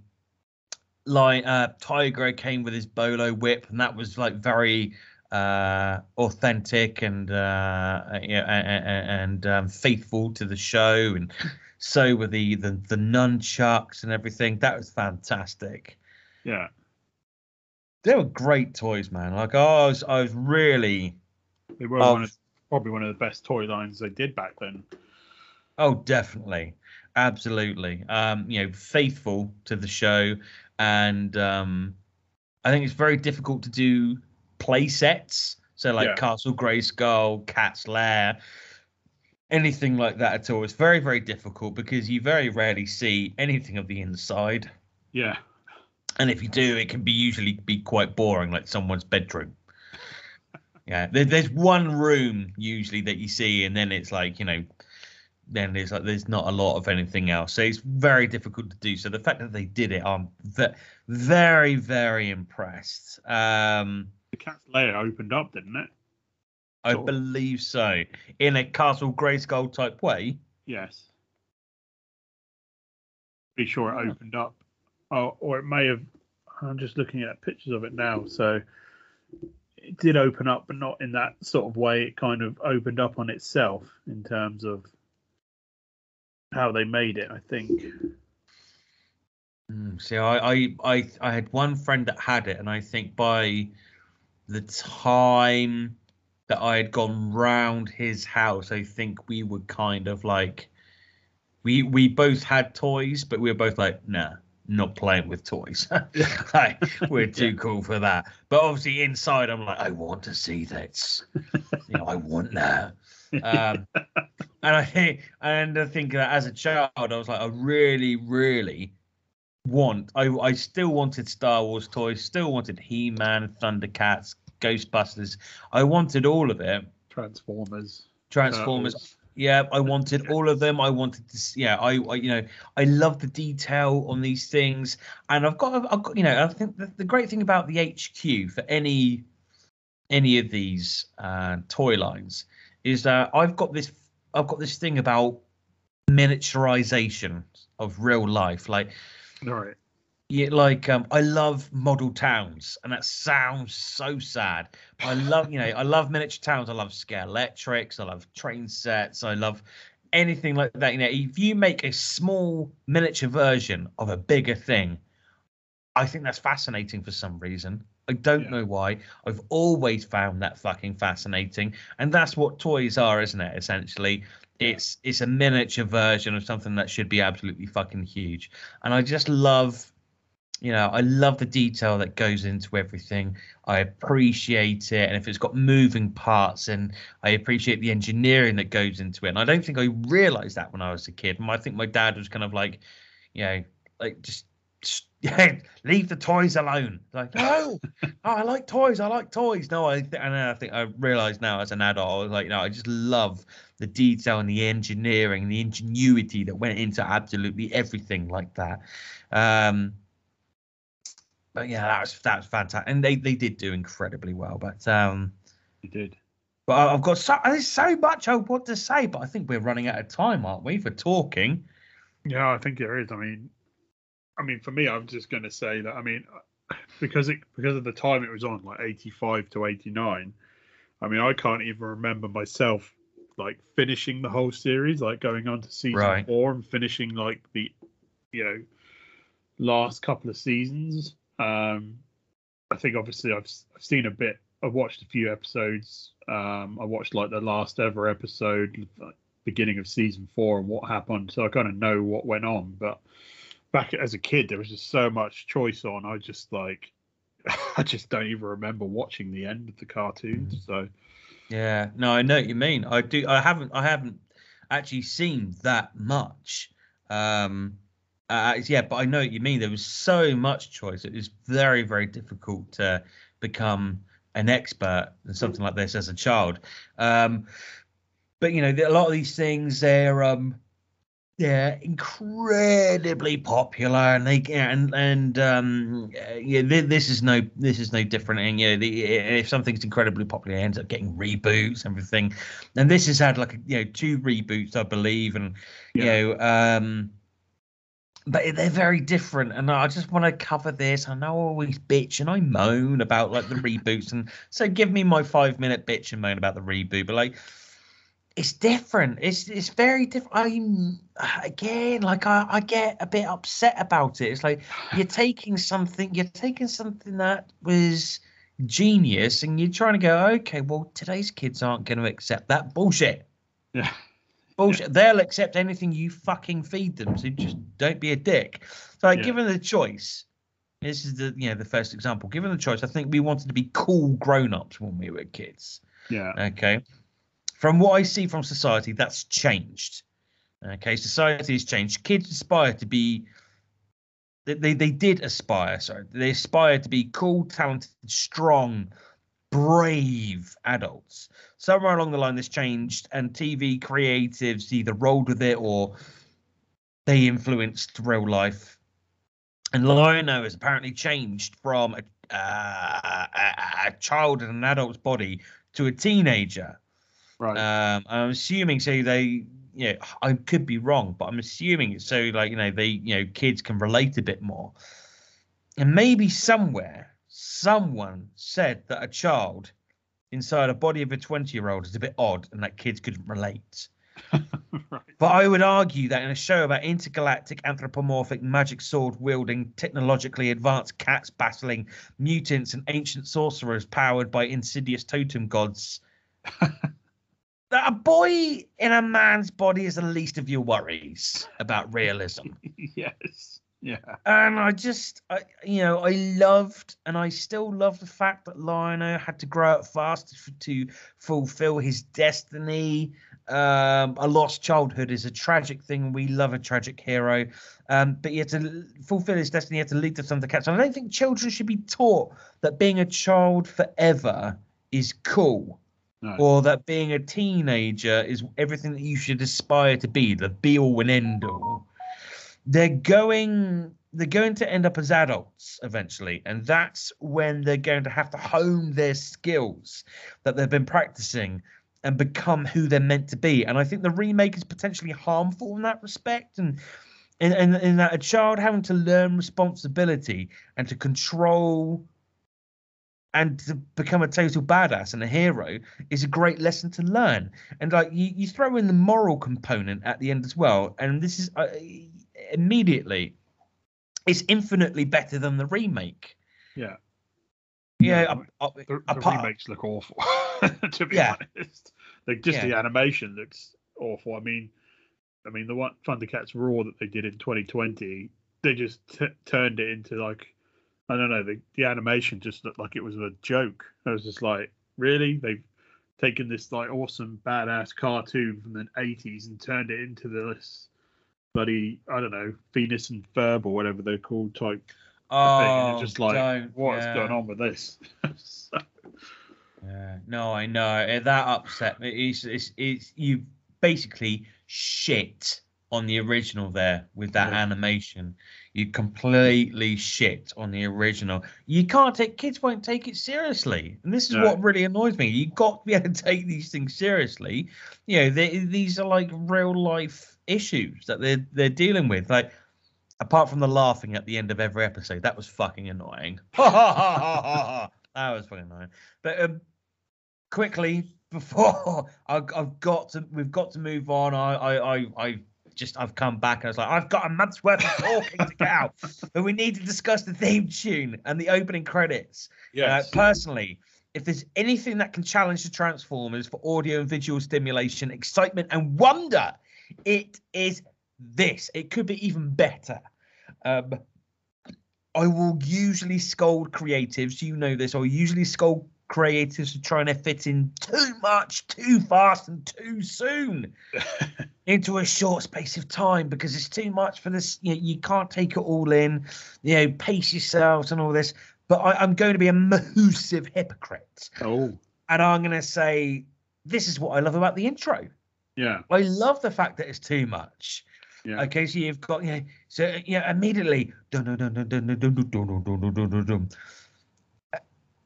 like uh, Tygra came with his bolo whip, and that was like very uh authentic and uh yeah, and, and um, faithful to the show and so were the the the nunchucks and everything that was fantastic yeah. They were great toys, man. Like I was, I was really, They were Oh. one of, probably one of the best toy lines they did back then. oh, definitely, absolutely. Um, you know, faithful to the show, and um, I think it's very difficult to do play sets. So like Yeah. Castle Grayskull, Cat's Lair, anything like that at all. It's very, very difficult because you very rarely see anything of the inside. Yeah. And if you do, it can be usually be quite boring, like someone's bedroom. Yeah, there, there's one room usually that you see, and then it's like you know, then there's like there's not a lot of anything else. So it's very difficult to do. So the fact that they did it, I'm ve- very very impressed. Um, The cat's lair opened up, didn't it? I Sure. believe so, in a Castle Grayskull type way. Yes. Be sure it opened up. Oh, or it may have. I'm just looking at pictures of it now. So it did open up, but not in that sort of way. It kind of opened up on itself in terms of how they made it. I think. Mm, see, I, I, I, I had one friend that had it, and I think by the time that I had gone round his house, I think we were kind of like, we we both had toys, but we were both like, nah, not playing with toys. like, we're too cool for that. But obviously, inside, I'm like, I want to see this. you know, I want that. Um, and I think, and I think that as a child, I was like, I really, really want. I I still wanted Star Wars toys. Still wanted He Man, Thundercats, Ghostbusters. I wanted all of it. Transformers. Transformers. Yeah, I wanted all of them. I wanted to. Yeah, I, I you know, I love the detail on these things, and I've got, I've got, you know, I think the, the great thing about the HQ for any, any of these uh, toy lines is that I've got this, I've got this thing about miniaturization of real life, like All right. Yeah, like um, I love model towns, and that sounds so sad. I love, you know, I love miniature towns. I love Scalextrics. I love train sets. I love anything like that. You know, if you make a small miniature version of a bigger thing, I think that's fascinating for some reason. I don't Yeah. know why. I've always found that fucking fascinating, and that's what toys are, isn't it? Essentially, it's it's a miniature version of something that should be absolutely fucking huge, and I just love you know i love the detail that goes into everything. I appreciate it and if it's got moving parts and i appreciate the engineering that goes into it. And i don't think i realized that when i was a kid. And i think my dad was kind of like you know like just, just yeah leave the toys alone. Like no oh, i like toys i like toys. No i th- and i think i realized now as an adult i was like no i just love the detail and the engineering the ingenuity that went into absolutely everything like that. Um but yeah, that was that was fantastic, and they they did do incredibly well. But um, You did. but I've got so there's so much I want to say, but I think we're running out of time, aren't we, for talking? Yeah, I think there is. I mean, I mean, for me, I'm just going to say that. I mean, because it because of the time it was on, like 85 to 89. I mean, I can't even remember myself like finishing the whole series, like going on to season Right. four and finishing like the, you know, last couple of seasons. Um, I think obviously I've I've seen a bit. I've watched a few episodes. Um, I watched like the last ever episode, like, beginning of season four, and what happened. So I kind of know what went on. But back as a kid, there was just so much choice on. I just like, I just don't even remember watching the end of the cartoons. So Yeah, no, I know what you mean. I do. I haven't. I haven't actually seen that much. Um, uh, yeah, but I know what you mean. There was so much choice. It was very, very difficult to become an expert in something like this as a child. Um, but you know, a lot of these things they're um, they're incredibly popular, and they and and um, yeah, thi- this is no this is no different. And you know, the, if something's incredibly popular, it ends up getting reboots and everything. And this has had like you know two reboots, I believe, and you know. um but they're very different, and I just want to cover this. I know I always bitch and I moan about like the reboots, and so give me my five minute bitch and moan about the reboot. But like, it's different. It's it's very different. I'm again like I, I get a bit upset about it. It's like you're taking something, you're taking something that was genius, and you're trying to go, okay, well today's kids aren't going to accept that bullshit. Yeah. Bullshit. They'll accept anything you fucking feed them. So just don't be a dick. So like, Yeah. given the choice, this is the you know the first example. Given the choice, I think we wanted to be cool grown-ups when we were kids. Yeah. Okay. From what I see from society, that's changed. Okay, society has changed. Kids aspire to be. They, they, they did aspire, sorry. They aspire to be cool, talented, strong, brave adults. Somewhere along the line, this changed, and TV creatives either rolled with it or they influenced real life. And Lion-O has apparently changed from a, uh, a, a child in an adult's body to a teenager. Right. Um, I'm assuming so they, you know, I could be wrong, but I'm assuming it's so like you know they, you know, kids can relate a bit more. And maybe somewhere someone said that a child inside a body of a 20 year old is a bit odd and that kids couldn't relate. right. But I would argue that in a show about intergalactic anthropomorphic magic sword wielding, technologically advanced cats battling mutants and ancient sorcerers powered by insidious totem gods, that a boy in a man's body is the least of your worries about realism. yes. Yeah. And I just, I, you know, I loved and I still love the fact that Lion-O had to grow up fast to, to fulfill his destiny. Um, a lost childhood is a tragic thing. We love a tragic hero. Um, but he had to fulfill his destiny, he had to lead the Thundercats. And I don't think children should be taught that being a child forever is cool No. or that being a teenager is everything that you should aspire to be, the be all and end all. They're going they're going to end up as adults eventually, and that's when they're going to have to hone their skills that they've been practicing and become who they're meant to be. And I think the remake is potentially harmful in that respect, and in, in, in that a child having to learn responsibility and to control and to become a total badass and a hero is a great lesson to learn. And like you, you throw in the moral component at the end as well, and this is uh, immediately, it's infinitely better than the remake. Yeah. Yeah, Yeah, up- up- The, the apart- remakes look awful, to be Yeah. honest. Like just Yeah. the animation looks awful. I mean, I mean the one Thundercats Roar that they did in 2020, they just t- turned it into like, I don't know, the the animation just looked like it was a joke. I was just like, really? They've taken this like awesome badass cartoon from the 80s and turned it into this bloody I don't know Phineas and Ferb or whatever they're called type thing. And Oh, just like, what's yeah. going on with this? So- Yeah, no, I know eh, that upset me. It's, it's, it's you basically shit on the original there with that Yeah. animation. You completely shit on the original. You can't take kids won't take it seriously, and this is No. what really annoys me. You got to be able to take these things seriously. You know, they, these are like real life issues that they're they're dealing with. Like, apart from the laughing at the end of every episode, that was fucking annoying. Ha ha ha ha ha ha. That was fucking annoying. But um, quickly before I, I've got to, we've got to move on. I, I, I, I just, I've come back and I was like, I've got a month's worth of talking to get out, but we need to discuss the theme tune and the opening credits. Uh, personally, if there's anything that can challenge the Transformers for audio and visual stimulation, excitement, and wonder, it is this. It could be even better. Um, I will usually scold creatives. You know this. I will usually scold creatives are trying to fit in too much, too fast, and too soon into a short space of time because it's too much for this. You, know, you can't take it all in. You know, pace yourselves and all this. But I, I'm going to be a massive hypocrite, oh and I'm going to say this is what I love about the intro. yeah I love the fact that it's too much. yeah Okay, so you've got yeah, so yeah, immediately dun dun dun dun dun dun dun dun dun dun dun dun dun dun.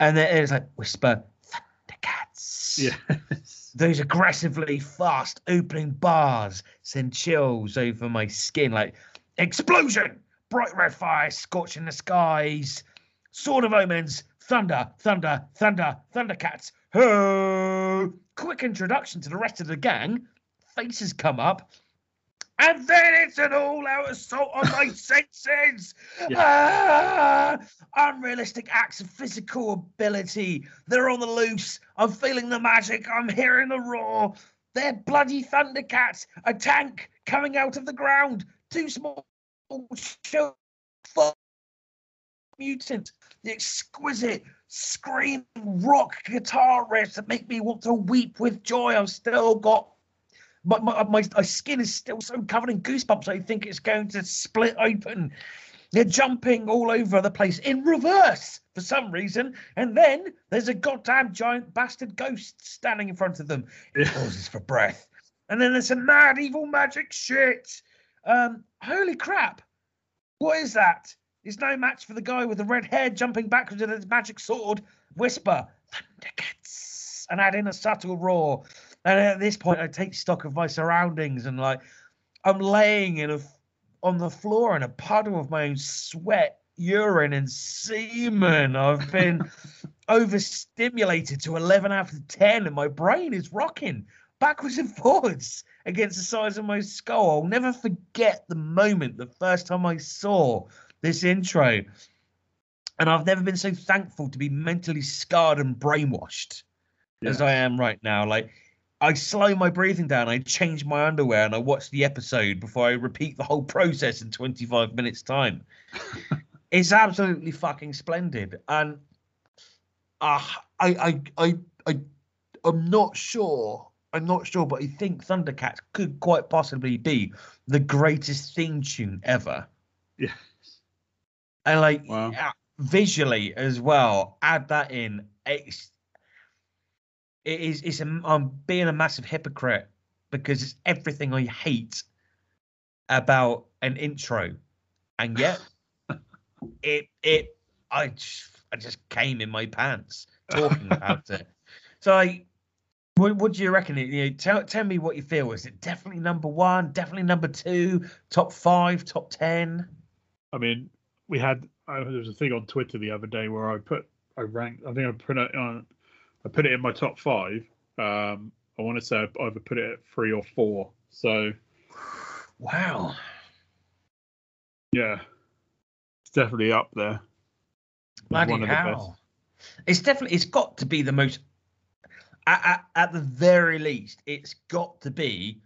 And then it's like whisper Thundercats. yes Those aggressively fast opening bars send chills over my skin like explosion, bright red fire scorching the skies, sword of omens, thunder, thunder, thunder, thundercats. Ho! quick introduction to the rest of the gang. Faces come up. And then it's an all-out assault on my senses. Ah, unrealistic acts of physical ability. They're on the loose. I'm feeling the magic. I'm hearing the roar. They're bloody Thundercats. A tank coming out of the ground. Two small children. Mutant. The exquisite screaming rock guitar riffs that make me want to weep with joy. I've still got my, my, my, my skin is still so covered in goosebumps. I think it's going to split open. They're jumping all over the place in reverse for some reason. And then there's a goddamn giant bastard ghost standing in front of them. It pauses for breath. And then there's some mad evil magic shit. Um, holy crap. What is that? It's no match for the guy with the red hair jumping backwards with his magic sword. Whisper, Thundercats, and add in a subtle roar. And at this point, I take stock of my surroundings and like I'm laying in a on the floor in a puddle of my own sweat, urine, and semen. I've been overstimulated to 11 out of 10, and my brain is rocking backwards and forwards against the size of my skull. I'll never forget the moment, the first time I saw this intro. And I've never been so thankful to be mentally scarred and brainwashed as I am right now. Like, I slow my breathing down, I change my underwear, and I watch the episode before I repeat the whole process in 25 minutes' time. it's absolutely fucking splendid. And uh, I, I, I, I, I'm not sure. I'm not sure, but I think Thundercats could quite possibly be the greatest theme tune ever. Yeah. And like Wow. visually as well, add that in. It's it is it's a, I'm being a massive hypocrite because it's everything I hate about an intro, and yet it it I just, I just came in my pants talking about it. So I, what, what do you reckon? You know, tell tell me what you feel. Is it definitely number one? Definitely number two? Top five? Top ten? I mean, we had uh, there was a thing on Twitter the other day where I put I ranked. I think I put it on. I put it in my top five. Um, I want to say I either put it at three or four. So Wow. yeah, it's definitely up there. Bloody one of the best. It's definitely it's got to be the most at, at, at the very least, it's got to be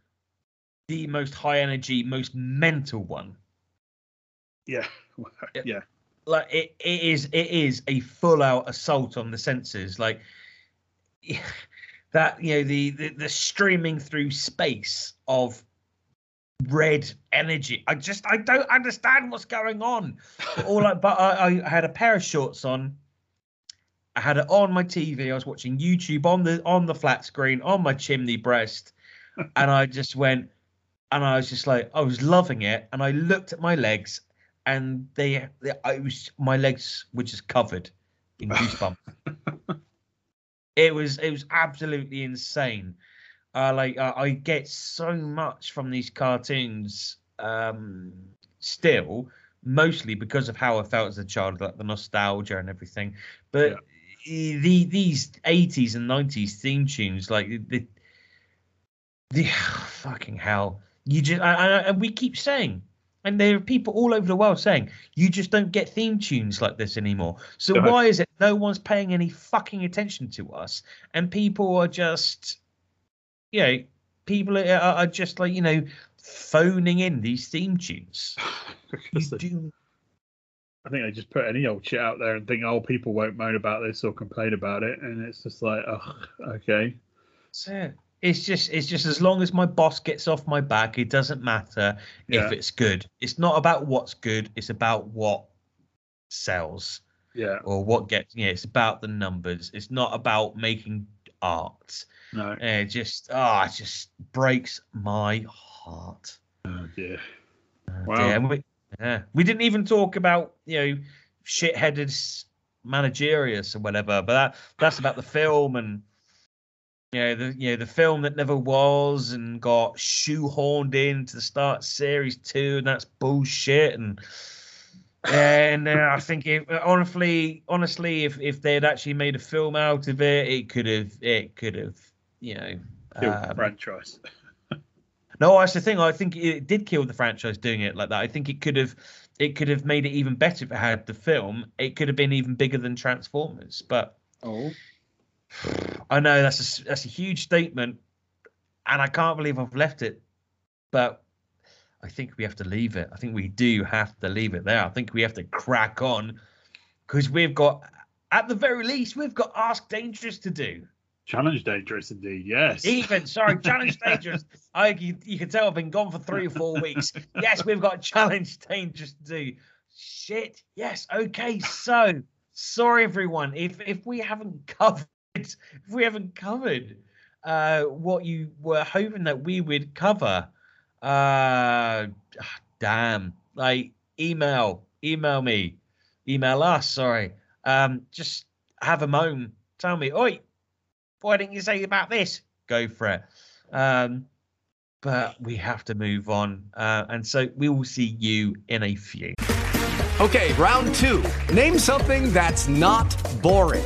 the most high energy, most mental one. Yeah, Yeah. yeah, Like it, it is it is a full out assault on the senses. Like that, you know, the, the the streaming through space of red energy. I just I don't understand what's going on. All I, but I, I had a pair of shorts on. I had it on my TV. I was watching YouTube on the on the flat screen on my chimney breast, and I just went, and I was just like, I was loving it, and I looked at my legs, and they, they I was my legs were just covered in goosebumps. It was it was absolutely insane. Uh, like uh, I get so much from these cartoons um, still, mostly because of how I felt as a child, like the nostalgia and everything. But Yeah. the these eighties and nineties theme tunes, like the the fucking hell, you just I, I, and we keep saying. And there are people all over the world saying you just don't get theme tunes like this anymore. So No. why is it no one's paying any fucking attention to us, and people are just, you know, people are, are just like you know, phoning in these theme tunes. You Because they- do I think they just put any old shit out there and think, oh, people won't moan about this or complain about it, and it's just like, oh, okay, That's it. It's just it's just as long as my boss gets off my back, it doesn't matter Yeah. if it's good. It's not about what's good, it's about what sells yeah, or what gets yeah, it's about the numbers. It's not about making art. no, It just ah, it just breaks my heart. oh dear, Oh, Wow. dear. We, yeah. we didn't even talk about, you know, shit-headed managerius or whatever, but that, that's about the film and you know, the you know, the film that never was and got shoehorned into the start of series two, and that's bullshit. And and uh, I think it, honestly, honestly, if if they had actually made a film out of it, it could have it could have you know. Kill um, franchise. No, that's the thing. I think it did kill the franchise doing it like that. I think it could have, it could have made it even better if it had the film. It could have been even bigger than Transformers. But Oh. I know that's a that's a huge statement, and I can't believe I've left it. But I think we have to leave it. I think we do have to leave it there. I think we have to crack on because we've got, at the very least, we've got Ask Dangerous to do. Challenge dangerous indeed. Yes. Even sorry, challenge dangerous. I you, you can tell I've been gone for three or four weeks. Yes, we've got challenge dangerous to do. Shit. Yes. Okay. So sorry everyone. If if we haven't covered if we haven't covered uh what you were hoping that we would cover, uh damn. Like email, email me, email us, sorry. Um just have a moan. Tell me, oi, why didn't you say about this? Go for it. Um, but we have to move on. Uh, and so we will see you in a few. Okay, round two. Name something that's not boring.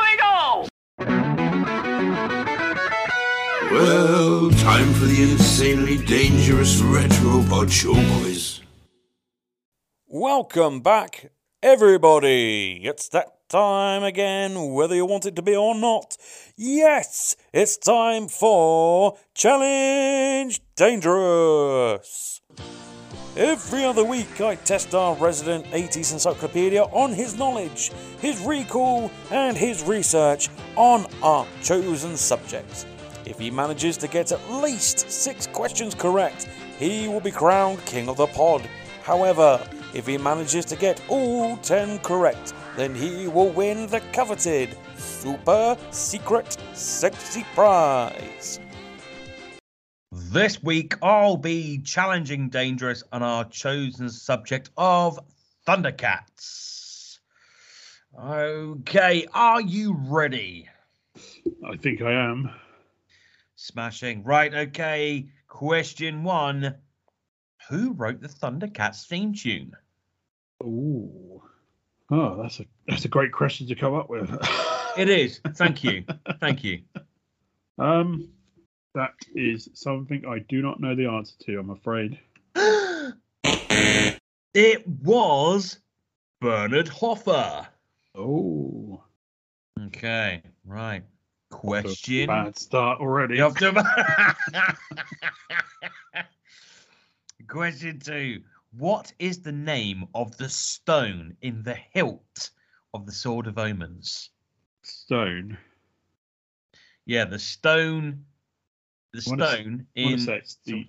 Well, time for the insanely dangerous retro pod show, boys. Welcome back, everybody. It's that time again, whether you want it to be or not. Yes, it's time for Challenge Dangerous. Every other week, I test our resident 80s encyclopedia on his knowledge, his recall, and his research on our chosen subject. If he manages to get at least six questions correct, he will be crowned King of the Pod. However, if he manages to get all 10 correct, then he will win the coveted super secret sexy prize. This week, I'll be challenging Dangerous on our chosen subject of Thundercats. Okay, are you ready? I think I am. Smashing. Right, okay. Question one Who wrote the Thundercats theme tune? Ooh. Oh, that's a that's a great question to come up with. It is. Thank you. Thank you. um, that is something I do not know the answer to. I'm afraid. It was Bernard Hoffer. Oh, Okay, right. Question. bad start already. Question two. What is the name of the stone in the hilt of the Sword of Omens? Stone. Yeah, the stone. The I stone I wanna in. say the,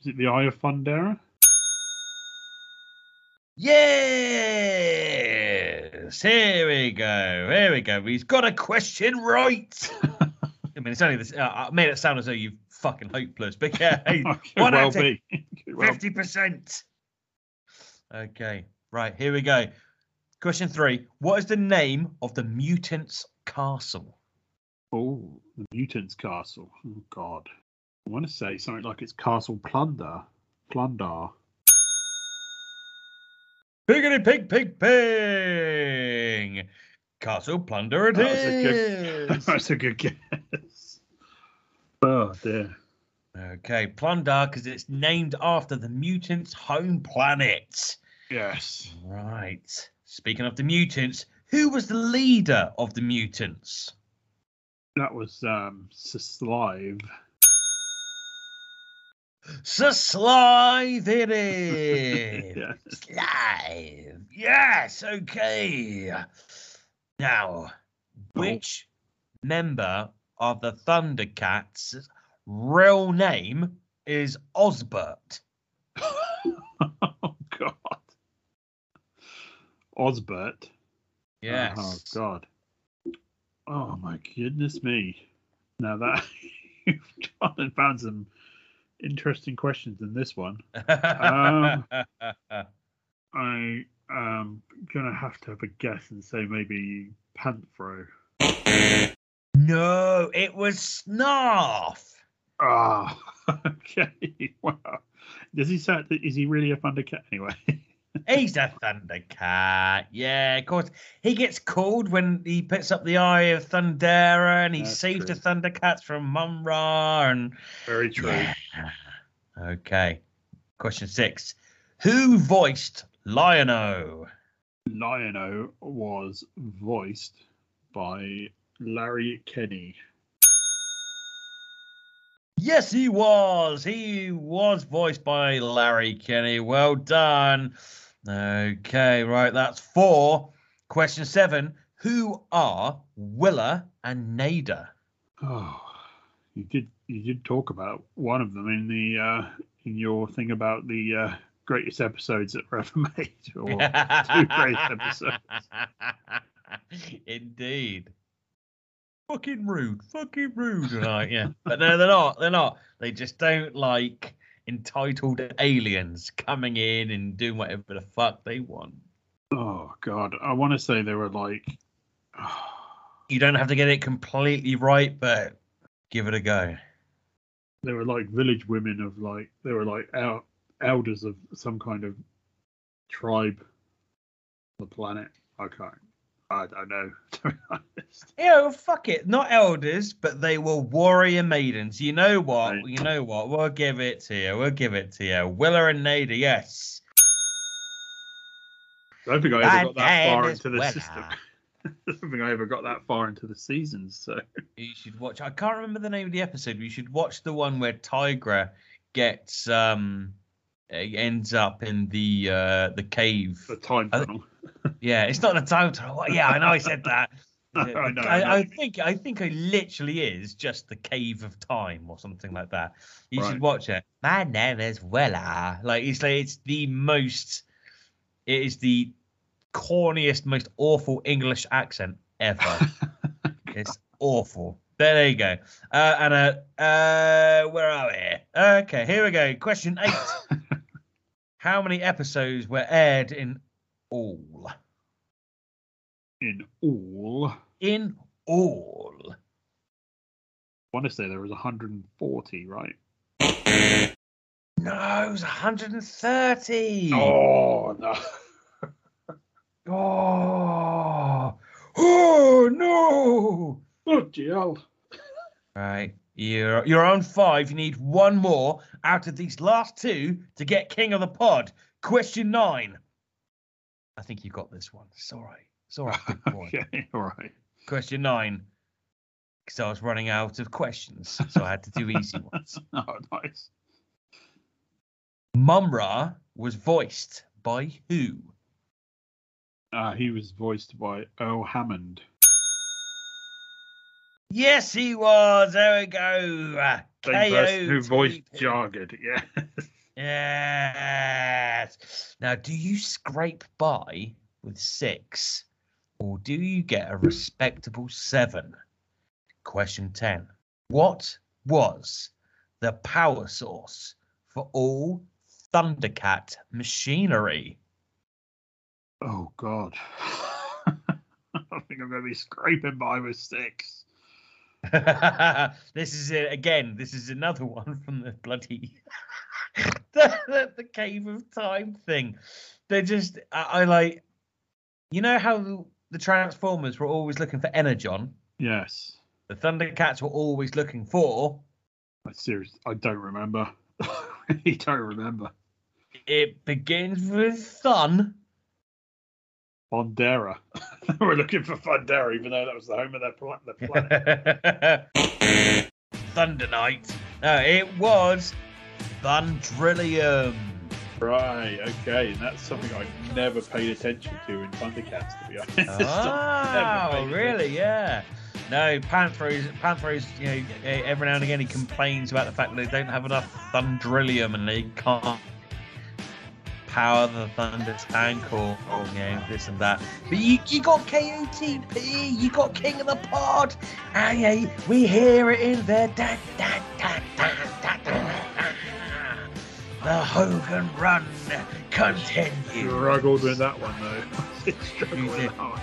is it the Eye of Fundera? Here we go. Here we go. He's got a question right. I mean, it's only this. Uh, I made it sound as though you're fucking hopeless, but yeah, hey, one well out of be. Well- fifty percent. Okay, right. Here we go. Question three. What is the name of the mutant's castle? Oh, the mutants castle. Oh God. I want to say something like it's Castle Plunder. Plunder. Piggity pig pig ping. Castle Plunder it That was a good. is. That's a good guess. Oh dear. Okay, Plunder because it's named after the mutants' home planet. Yes. Right. Speaking of the mutants, who was the leader of the mutants? That was um Slive. Slive it is. Yeah. Slive. Yes, okay. Now, oh. which member of the Thundercats' real name is Osbert? oh God. Osbert. Yes. Oh God. Oh my goodness me. Now that you've gone and found some interesting questions in this one. Um, I am gonna have to have a guess and say maybe Panthro. no, it was Snarf. Ah, okay. Wow. Does he say is he really a Thundercat anyway? He's a Thundercat. Yeah, of course. He gets called when he puts up the Eye of Thundera and he That's saved true. the Thundercats from Mumm-Ra and Very true. Yeah. Okay. Question six. Who voiced Lion-O? Lion-O was voiced by Larry Kenney. Yes, he was. He was voiced by Larry Kenney. Well done. Okay, right. That's four. Question seven. Who are Willa and Nayda? Oh, you did you did talk about one of them in the uh, in your thing about the uh, greatest episodes that were ever made, or two greatest episodes. Indeed. Fucking rude. Fucking rude. Right, yeah. But no, they're not. They're not. They just don't like entitled aliens coming in and doing whatever the fuck they want. Oh God, I want to say they were like, You don't have to get it completely right, but give it a go. they were like village women of like they were like el- elders of some kind of tribe the planet. I can't. I don't know. To be honest. Yeah, well, fuck it. Not elders, but they were warrior maidens. You know what? Right. You know what? We'll give it to you. We'll give it to you. Willa and Nayda, yes. I don't think I ever got that far into the Willa. system. I don't think I ever got that far into the seasons. So You should watch. I can't remember the name of the episode. You should watch the one where Tygra gets um ends up in the uh the cave. the time tunnel. Yeah, it's not the time tunnel. Yeah, I know I said that. I know, I know. I, I think I think it literally is just the cave of time or something like that. You Right. should watch it. My name is Willa. Like it's like it's the most. It is the corniest, most awful English accent ever. it's awful. There, there you go. Uh, and uh, uh, where are we? Okay, here we go. Question eight. How many episodes were aired in all? In all, In all. I want to say there was 140, right? No, it was 130. Oh no! Oh, oh no! Bloody hell! Right, you're you're on five. You need one more out of these last two to get king of the pod. Question nine. I think you got this one. It's all right. It's all right, big boy. Okay, all right. Question nine. Because I was running out of questions, so I had to do easy ones. Oh, nice. Mumm-Ra was voiced by who? Uh, he was voiced by Earle Hyman. Yes, he was. There we go. Uh, Same person who voiced TP. Jargard. Yeah. Yes. Now, do you scrape by with six, or do you get a respectable seven? Question 10. What was the power source for all Thundercat machinery? Oh God. I think I'm going to be scraping by with six. this is it again. This is another one from the bloody the, the, the cave of time thing. They're just I, I like you know how the Transformers were always looking for Energon. Yes. The Thundercats were always looking for. I seriously, I don't remember. you don't remember. It begins with Thun. Fundera. We're looking for Fundera, even though that was the home of their, pla- their planet. Thunder Knight. No, it was Thundrillium. Right, okay. And that's something I never paid attention to in Thundercats, to be honest. Oh, really? Yeah. No, Panthro is Panthro is you know every now and again he complains about the fact that they don't have enough Thundrillium and they can't power the Thunder's tank or, oh, you know this and that. But you you got KOTP, you got King of the Pod, and yeah, we hear it in there. Da, da, da, da, da. The Hogan run continues. Struggled with that one, though. Struggled that one.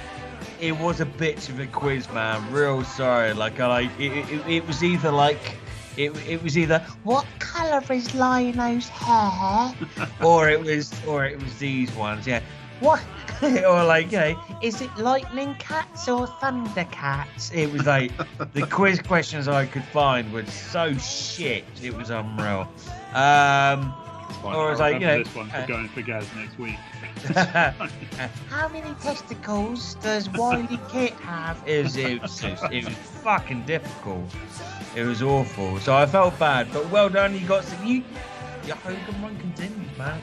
it was a bit of a quiz, man. Real sorry. Like, I it, it, it was either like it, it was either what colour is Lion-O's hair, or it was or it was these ones. Yeah, what or like you know, is it lightning cats or thunder cats? It was like the quiz questions I could find were so shit. It was unreal. Um, Fine, or I it's you know. this one uh, for going for Gaz next week. How many testicles does Wiley Kit have? It was, it was, just- it was fucking difficult. It was awful. So I felt bad, but well done. You got some. You, your Hogan run continues, man.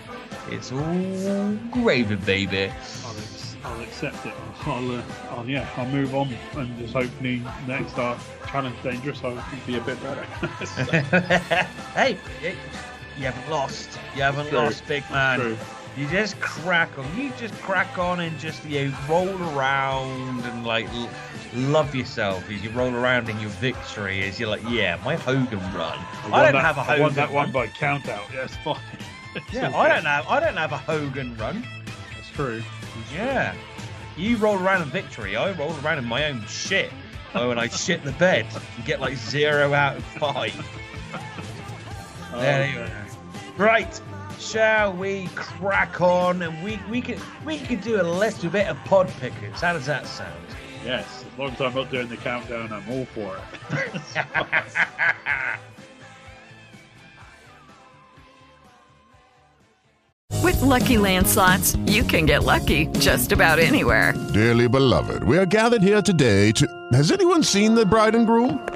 It's all gravy, baby. I'll, ex- I'll accept it. I'll, uh, I'll, yeah, I'll move on and just hopefully next our challenge dangerous, I'll be a bit better. hey, it, you haven't lost. You haven't True. lost, big man. True. You just crack on. You just crack on and just you know, roll around and like l- love yourself as you roll around in your victory. As you're like, yeah, my Hogan run. I, won don't that, have a Hogan won that one run. by count out. Yeah, it's fine. It's Yeah, I don't have. I don't have a Hogan run. That's true. Yeah, you roll around in victory. I roll around in my own shit. Oh, and I shit the bed and get like zero out of five. There oh, you go. Right, shall we crack on and we we could we could do a little bit of pod pickers. How does that sound? Yes, as long as I'm not doing the countdown, I'm all for it. With Lucky Land slots, you can get lucky just about anywhere. Dearly beloved, we are gathered here today to. Has anyone seen the bride and groom?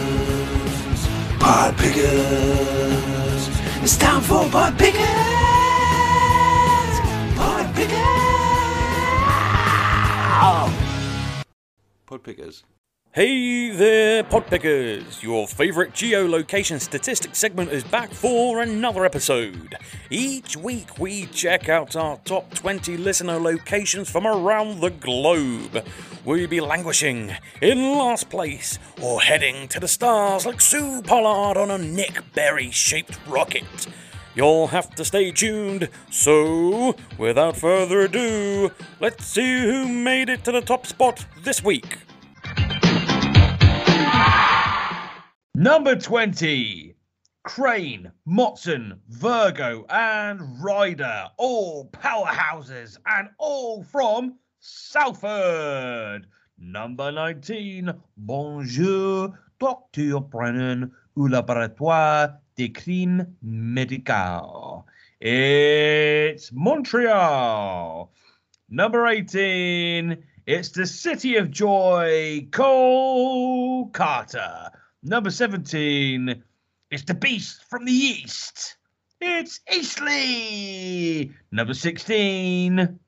pod pickers. It's time for pod pickers, pod pickers. Pod pickers. Hey there, pod pickers! Your favourite geolocation statistics segment is back for another episode. Each week we check out our top 20 listener locations from around the globe. Will you be languishing in last place or heading to the stars like Sue Pollard on a Nick Berry shaped rocket? You'll have to stay tuned. So, without further ado, let's see who made it to the top spot this week. Number 20. Crane, Motson, Virgo, and Ryder, all powerhouses and all from Salford. Number 19, Bonjour, Docteur Brennan, au laboratoire des crimes médicaux. It's Montreal. Number 18, it's the City of Joy, Kolkata. Number 17, it's the Beast from the East. It's Eastleigh. Number 16,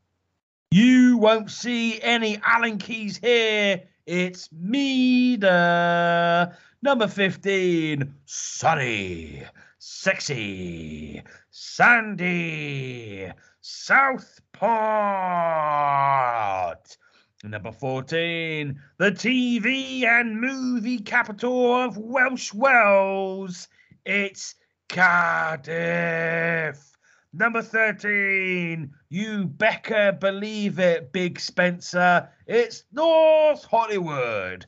you won't see any Allen keys here. It's Meda. Number 15, Sunny, Sexy, Sandy, Southport. Number 14, the TV and movie capital of Welsh Wales. It's Cardiff. Number 13, you better believe it, Big Spencer. It's North Hollywood.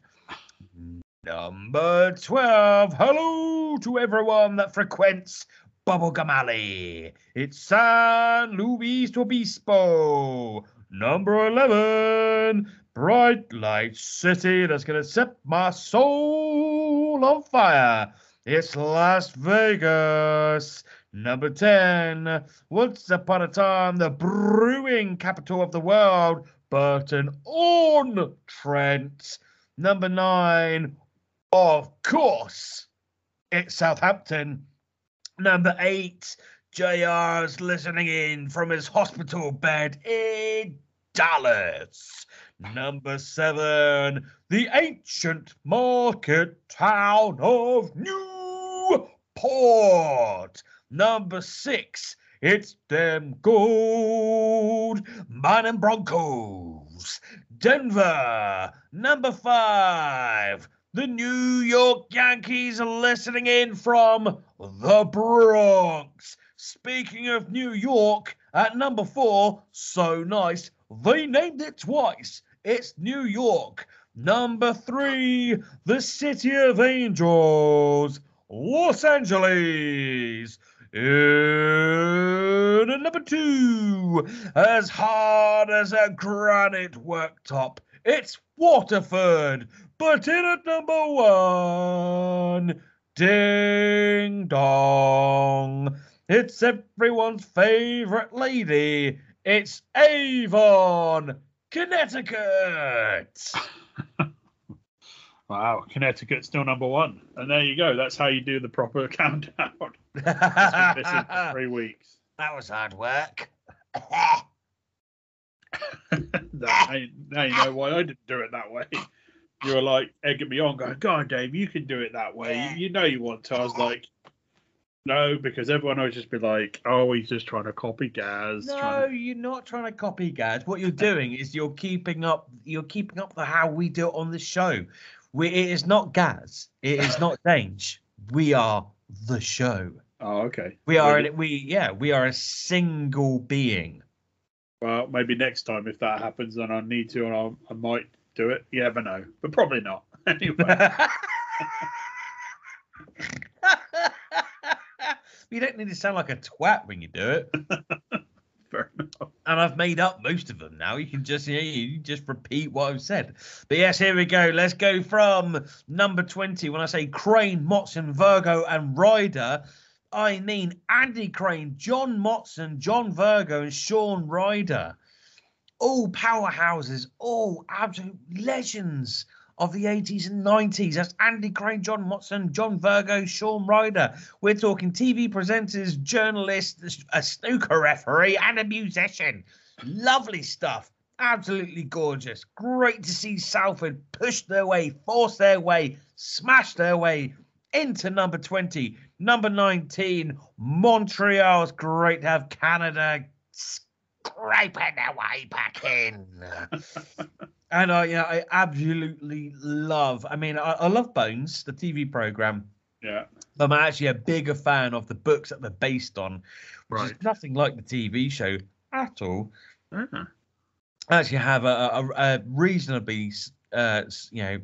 Number 12, hello to everyone that frequents Bubblegum Alley. It's San Luis Obispo. Number 11, Bright Light City that's going to set my soul on fire. It's Las Vegas. Number 10, once upon a time, the brewing capital of the world, Burton on Trent. Number 9, of course, it's Southampton. Number 8, JR's listening in from his hospital bed in Dallas. Number 7, the ancient market town of Newport. Number six, it's them gold mining Broncos. Denver. Number five, the New York Yankees are listening in from the Bronx. Speaking of New York, at number four, so nice, they named it twice. It's New York. Number three, the City of Angels, Los Angeles. In number two, as hard as a granite worktop, it's Waterford. But in at number one, ding dong, it's everyone's favorite lady. It's Avon, Connecticut. Wow, Connecticut's still number one. And there you go. That's how you do the proper countdown. It's been missing for three weeks. That was hard work. That, now, now you know why I didn't do it that way. You were like egging me on, going, God, Dave, you can do it that way. You, you know you want to. I was like, no, because everyone would just be like, oh, he's just trying to copy Gaz. No, to... you're not trying to copy Gaz. What you're doing is you're keeping up. You're keeping up the how we do it on the show. We, it is not Gaz. It is not Dange. We are the show. Oh, okay. We are. An- We yeah. We are a single being. Well, maybe next time if that happens, then I need to, and I'll, I might do it. You never know, but probably not. Anyway, You don't need to sound like a twat when you do it. Fair enough. And I've made up most of them now. You can just you, know, you just repeat what I've said. But yes, here we go. Let's go from number 20. When I say Crane, Motson, Virgo, and Ryder, I mean Andy Crane, John Motson, John Virgo, and Shaun Ryder. All powerhouses, all absolute legends of the 80s and 90s. That's Andy Crane, John Motson, John Virgo, Shaun Ryder. We're talking TV presenters, journalists, a snooker referee, and a musician. Lovely stuff. Absolutely gorgeous. Great to see Salford push their way, force their way, smash their way into number 20. Number 19, Montreal's great to have Canada scraping their way back in. and I, yeah, I absolutely love. I mean, I, I love Bones, the TV program. Yeah. But I'm actually a bigger fan of the books that they're based on, which is nothing like the TV show at all. Ah. I actually have a, a, a reasonably, uh, you know,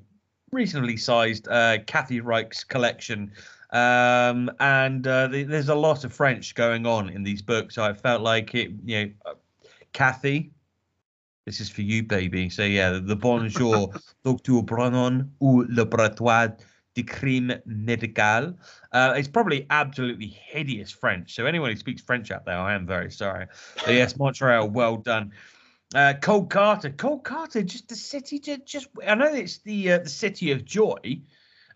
reasonably sized uh, Kathy Reichs collection, um, and uh, the, there's a lot of French going on in these books. So I felt like it, you know, uh, Kathy, This is for you, baby. So yeah, the bonjour, Docteur Brennan ou le laboratoire de crime médical. Uh, it's probably absolutely hideous French. So anyone who speaks French out there, I am very sorry. But yes, Montreal, well done. Uh, Kolkata, Cole Carter, just the city to just. I know it's the uh, the city of joy,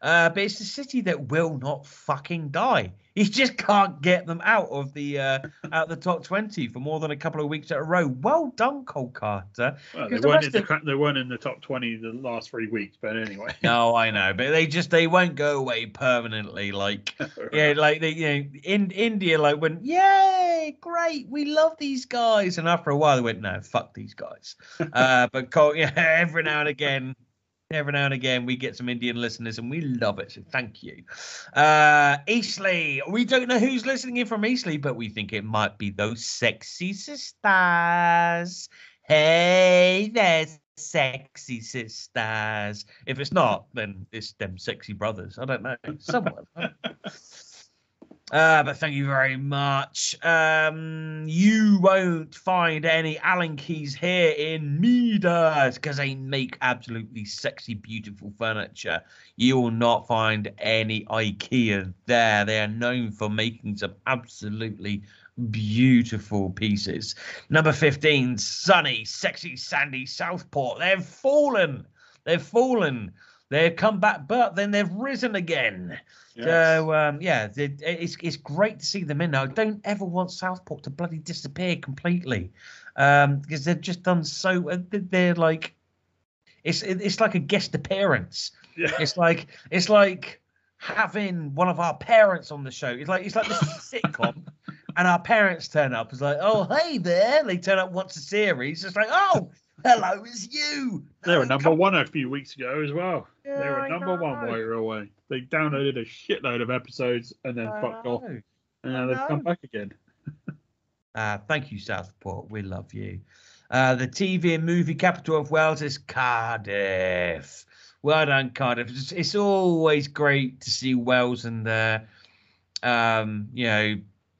uh, but it's the city that will not fucking die. He just can't get them out of the uh, out of the top twenty for more than a couple of weeks at a row. Well done, Kolkata. Well, they the weren't, in the, of- they weren't in the top 20 the last three weeks, but anyway. No, I know, but they just they won't go away permanently. Like yeah, like they you know in India like when yay great we love these guys, and after a while they went no fuck these guys. uh, but Col- yeah, every now and again. Every now and again, we get some Indian listeners, and we love it. So thank you, uh, Eastleigh. We don't know who's listening in from Eastleigh, but we think it might be those sexy sisters. Hey, there's sexy sisters. If it's not, then it's them sexy brothers. I don't know. Someone. Uh, but thank you very much. Um, you won't find any Allen keys here in Midas because they make absolutely sexy, beautiful furniture. You will not find any IKEA there. They are known for making some absolutely beautiful pieces. Number 15, sunny, sexy, sandy Southport. They've fallen. They've fallen. They've come back, but then they've risen again. So um, yeah, it- it's it's great to see them in. I don't ever want Southport to bloody disappear completely, um, because they've just done so. uh, They're like, it's it's like a guest appearance. Yeah. It's like it's like having one of our parents on the show. It's like it's like this sitcom, and our parents turn up. It's like, oh hey there. They turn up once a series. It's like, oh hello, it's you. They were number one a few weeks ago as well. they were number one know. while you were away. They downloaded a shitload of episodes and then I fucked off. And now they've come back again. Uh, thank you, Southport. We love you. Uh, the TV and movie capital of Wales is Cardiff. Well done, Cardiff. It's, it's always great to see Wales and their, um, you know,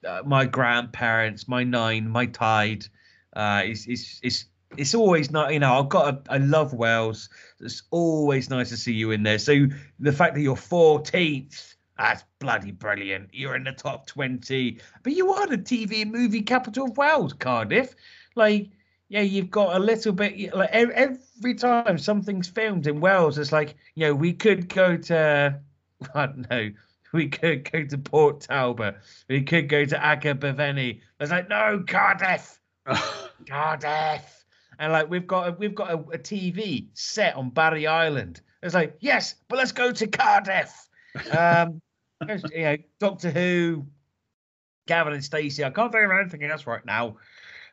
uh, my grandparents, my nain, my taid. Uh, it's, it's, it's, it's always nice, you know, I've got, a, I love Wales. It's always nice to see you in there. So the fact that you're 14th, that's bloody brilliant. You're in the top 20. But you are the TV and movie capital of Wales, Cardiff. Like, yeah, you've got a little bit, like every time something's filmed in Wales, it's like, you know, we could go to, I don't know, we could go to Port Talbot. We could go to Abergavenny. It's like, no, Cardiff. Cardiff. And like we've got a, we've got a, a TV set on Barry Island. It's like yes, but let's go to Cardiff. Um, you know, Doctor Who, Gavin and Stacey. I can't think of anything else right now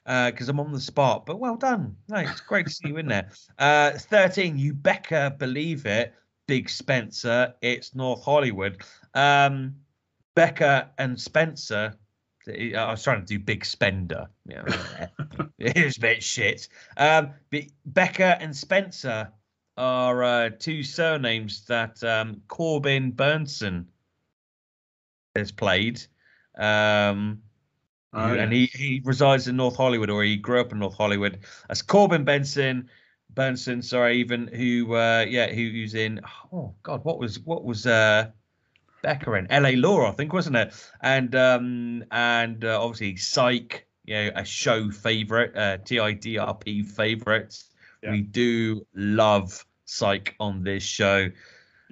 because I'm on the spot. But well done. No, it's great to see you in there. Uh, Thirteen. You better believe it. Big Spencer. It's North Hollywood. Um, Becca and Spencer. I was trying to do Big Spender. Yeah, it was a bit shit. Um, but Becca and Spencer are uh, two surnames that um, Corbin Bernsen has played. Um, Oh, who- and he, he resides in North Hollywood, or he grew up in North Hollywood. That's Corbin Benson, Burnson, sorry, even who, uh, yeah, who, who's in. Oh God, what was what was uh, Becca in L.A. Law, I think, wasn't it? And um, and uh, obviously Psych, you know, a show favorite, uh, TIDRP favorite. We do love Psych on this show.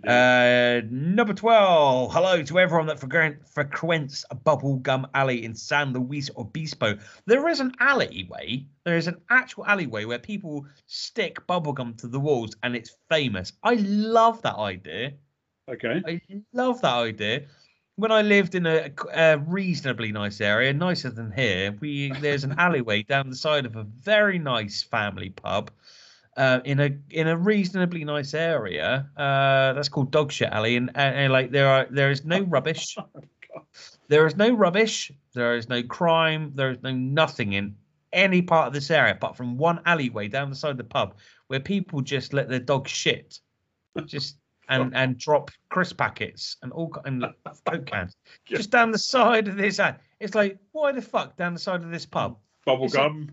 Uh, number 12. Hello to everyone that frequent, frequents a bubblegum alley in San Luis Obispo. There is an alleyway. There is an actual alleyway where people stick bubblegum to the walls and it's famous. I love that idea. Okay. I love that idea. When I lived in a, a reasonably nice area, nicer than here, we there's an alleyway down the side of a very nice family pub uh, in a in a reasonably nice area. Uh, that's called Dogshit Alley, and, and, and like there are there is no rubbish. There is no rubbish. There is no crime. There is no nothing in any part of this area apart from one alleyway down the side of the pub where people just let their dog shit, just and and drop crisp packets and all and coke cans just down the side of this. ad- It's like why the fuck down the side of this pub? Bubble It's gum.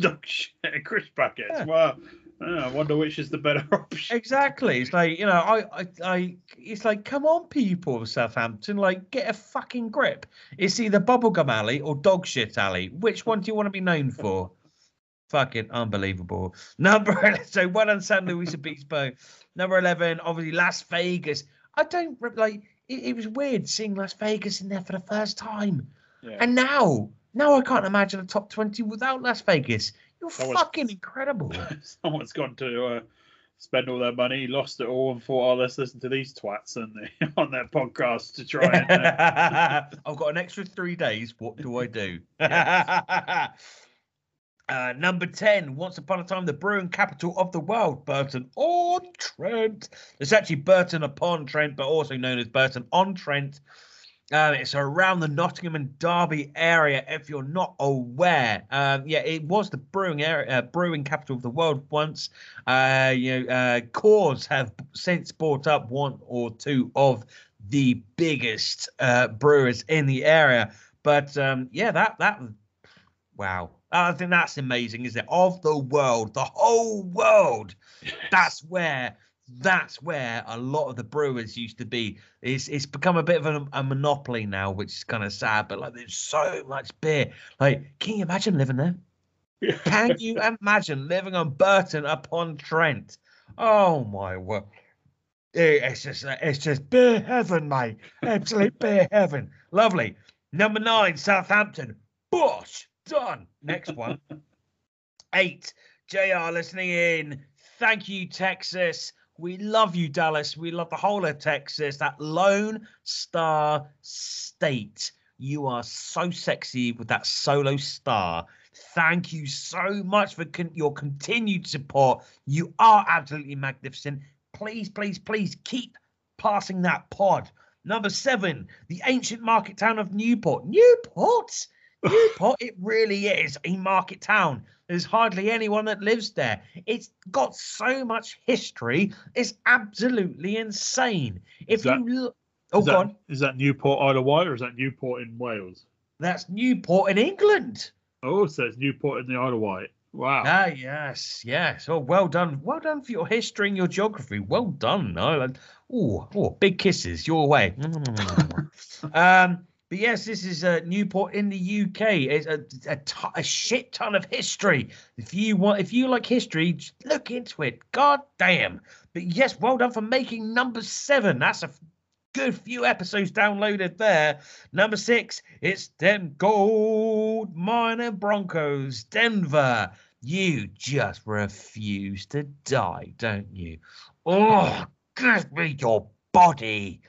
Dog shit and crisp packets. Well, yeah, I wonder which is the better option. Exactly. It's like you know, I, I, I. It's like, come on, people of Southampton, like get a fucking grip. It's either bubblegum alley or dog shit alley. Which one do you want to be known for? Fucking unbelievable. Number so one on San Luis Obispo. Number eleven, obviously Las Vegas. I don't like. It, it was weird seeing Las Vegas in there for the first time, Yeah. and now, now I can't imagine a top twenty without Las Vegas. You're Someone's- fucking incredible. Someone's gone to uh, spend all their money, lost it all, and thought, "Oh, let's listen to these twats on, the, on their podcast to try and." Uh, I've got an extra three days. What do I do? Uh, number 10, Once Upon a Time, the brewing capital of the world, Burton on Trent. It's actually Burton upon Trent, but also known as Burton on Trent. Um, it's around the Nottingham and Derby area. If you're not aware, um, yeah, it was the brewing area, uh, brewing capital of the world once. Uh, you know, uh, Coors have since bought up one or two of the biggest uh, brewers in the area. But um, yeah, that that wow, I think that's amazing, isn't it? Of the world, the whole world. That's where that's where a lot of the brewers used to be. It's it's become a bit of a, a monopoly now, which is kind of sad. But like, there's so much beer. Like, can you imagine living there? Can you imagine living on Burton upon Trent? Oh my word! It's just it's just beer heaven, mate. Absolute beer heaven. Lovely. Number nine, Southampton. Bosh. Done. Next one. Eight. JR listening in. Thank you, Texas. We love you, Dallas. We love the whole of Texas. That Lone Star State. You are so sexy with that solo star. Thank you so much for con- your continued support. You are absolutely magnificent. Please, please, please keep passing that pod. Number seven, the ancient market town of Newport. Newport? Newport, it really is a market town. There's hardly anyone that lives there. It's got so much history. It's absolutely insane. If Is that- you look, oh, is, that, on. is that Newport Isle of Wight or is that Newport in Wales? That's Newport in England. Oh, so it's Newport in the Isle of Wight. Wow. Ah, yes, yes. Oh, well done. Well done for your history and your geography. Well done, Ireland. Oh, oh, big kisses your way. um, but yes, this is uh, Newport in the UK. It's a, a, t- a shit ton of history. If you want, if you like history, look into it. God damn. But yes, well done for making number seven. That's a good few episodes downloaded there. Number six, it's them gold miner Broncos, Denver. You just refuse to die, don't you? Oh, give me your body.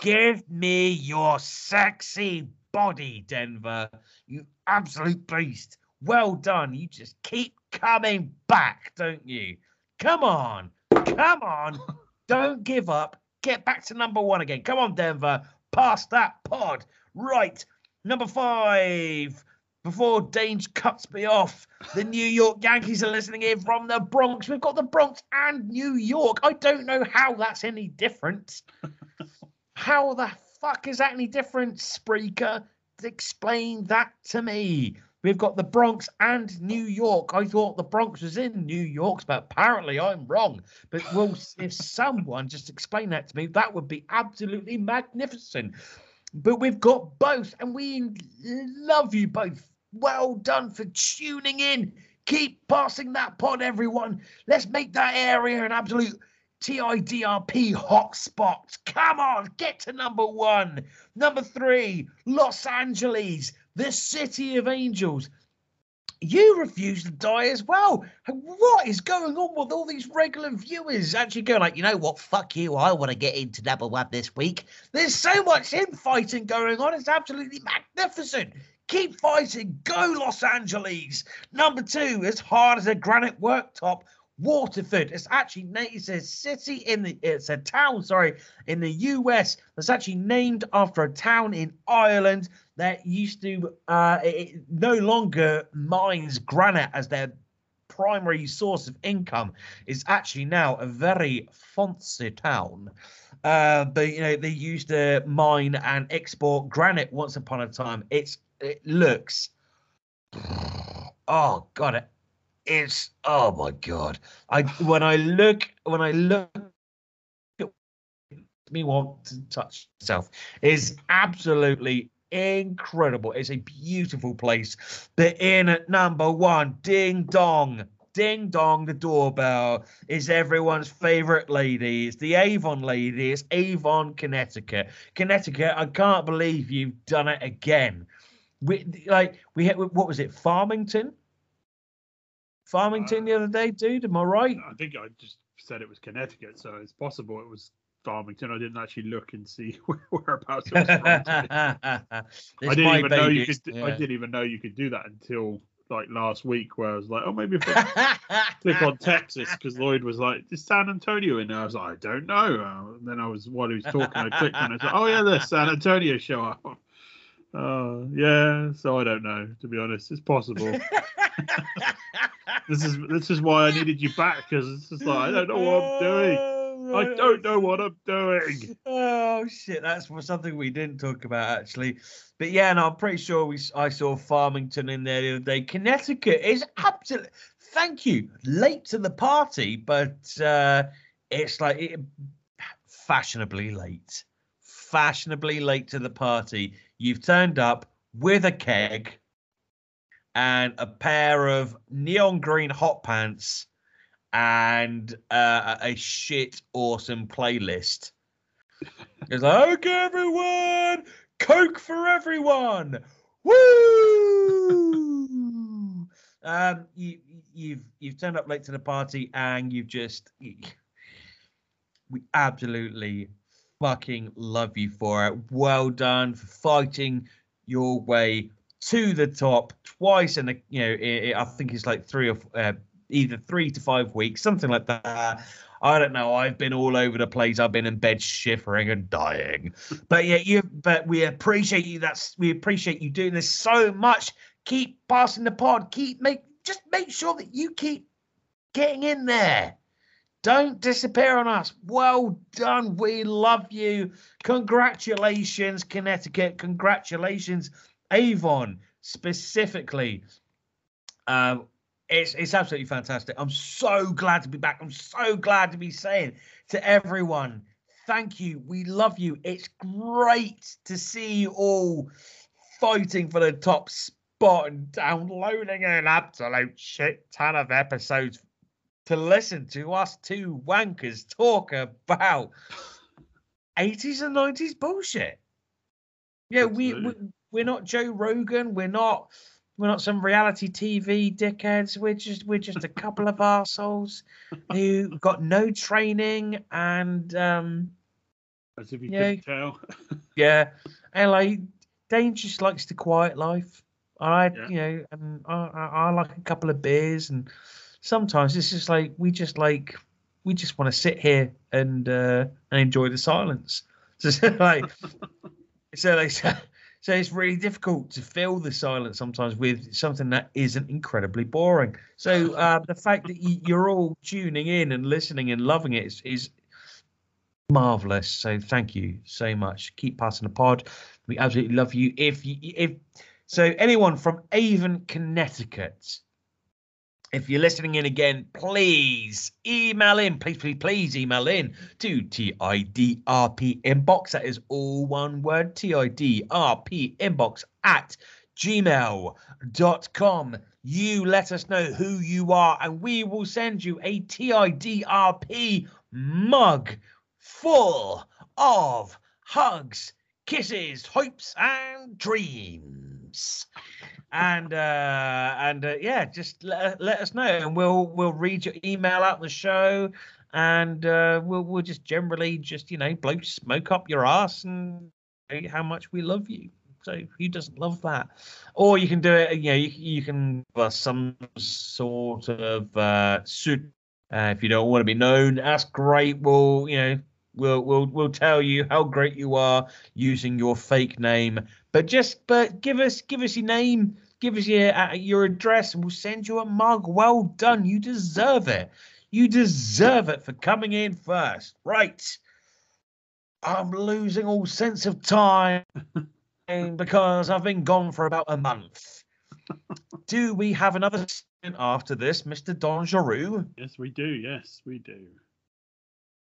Give me your sexy body, Denver. You absolute beast. Well done. You just keep coming back, don't you? Come on. Come on. Don't give up. Get back to number one again. Come on, Denver. Pass that pod. Right. Number five. Before Dange cuts me off, the New York Yankees are listening in from the Bronx. We've got the Bronx and New York. I don't know how that's any different. How the fuck is that any different, Spreaker? Explain that to me. We've got the Bronx and New York. I thought the Bronx was in New York, but apparently I'm wrong. But well, if someone just explain that to me, that would be absolutely magnificent. But we've got both, and we love you both. Well done for tuning in. Keep passing that pod, everyone. Let's make that area an absolute TIDRP hotspot. Come on, get to number one. Number three, Los Angeles, the city of angels. You refuse to die as well. What is going on with all these regular viewers actually going like, you know what? Fuck you. I want to get into number one this week. There's so much infighting going on. It's absolutely magnificent. Keep fighting. Go Los Angeles. Number two, as hard as a granite worktop, Waterford. It's actually it's a city in the it's a town, sorry, in the US that's actually named after a town in Ireland that used to uh it, it no longer mines granite as their primary source of income. It's actually now a very fancy town. Uh, but you know they used to mine and export granite once upon a time. It's it looks oh god, it, it's oh my god. I when I look when I look me want to touch myself is absolutely incredible. It's a beautiful place. The inn at number one, ding dong. Ding dong, the doorbell is everyone's favorite lady. It's the Avon lady. It's Avon, Connecticut. Connecticut, I can't believe you've done it again. We like we had what was it, Farmington? Farmington the other day, dude. Am I right? I think I just said it was Connecticut, so it's possible it was Farmington. I didn't actually look and see whereabouts it was from. I didn't even know you could. I didn't even know you could do that until like last week, where I was like, oh, maybe if I click on Texas, because Lloyd was like, is San Antonio in there? I was like, I don't know. Uh, and then I was while he was talking, I clicked and I was like, oh yeah, there's San Antonio show up. Uh, yeah, so I don't know. To be honest, it's possible. This is this is why I needed you back because it's just like I don't know what I'm doing. I don't know what I'm doing. Oh shit, that's something we didn't talk about actually. But yeah, and I'm pretty sure we I saw Farmington in there the other day. Connecticut is absolutely thank you. Late to the party, but uh it's like it, fashionably late. Fashionably late to the party. You've turned up with a keg and a pair of neon green hot pants and uh, a shit awesome playlist. It's like, okay, everyone, Coke for everyone. Woo! Um, you, you've you've turned up late to the party and you've just we absolutely fucking love you for it. Well done for fighting your way to the top twice in a you know i i I think it's like three or uh, either three to five weeks, something like that. I don't know. I've been all over the place. I've been in bed shivering and dying. But yeah, you. But we appreciate you. That's we appreciate you doing this so much. Keep passing the pod. Keep make just make sure that you keep getting in there. Don't disappear on us. Well done. We love you. Congratulations, Connecticut. Congratulations, Avon, specifically. Um, it's it's absolutely fantastic. I'm so glad to be back. I'm so glad to be saying to everyone, thank you. We love you. It's great to see you all fighting for the top spot and downloading an absolute shit ton of episodes to listen to us two wankers talk about 80s and 90s bullshit. Yeah, we, we we're not Joe Rogan. We're not we're not some reality TV dickheads. We're just we're just a couple of assholes who got no training and um As if you Yeah. couldn't tell. yeah, and like Dane just likes the quiet life. I you know, and I, I, I like a couple of beers, and sometimes it's just like we just like we just want to sit here and uh, and enjoy the silence. So like, so like, so, it's really difficult to fill the silence sometimes with something that isn't incredibly boring. So uh, the fact that you, you're all tuning in and listening and loving it is, is marvelous. So thank you so much. Keep passing the pod. We absolutely love you. If you if so, anyone from Avon, Connecticut, if you're listening in again, please email in. Please, please, please email in to TIDRP inbox. That is all one word TIDRP inbox at gmail.com. You let us know who you are, and we will send you a TIDRP mug full of hugs, kisses, hopes, and dreams. And uh, and uh, yeah, just let, let us know, and we'll we'll read your email out the show, and uh, we'll we'll just generally just you know blow smoke up your ass and how much we love you. So who doesn't love that? Or you can do it. You know, you, you can us some sort of uh, suit. Uh, if you don't want to be known, that's great. We'll you know we'll we'll we'll tell you how great you are using your fake name. But just but give us give us your name, give us your uh, your address, and we'll send you a mug. Well done, you deserve it. You deserve it for coming in first. Right. I'm losing all sense of time because I've been gone for about a month. do we have another after this, Mr. Don Dangereux? Yes, we do. Yes, we do.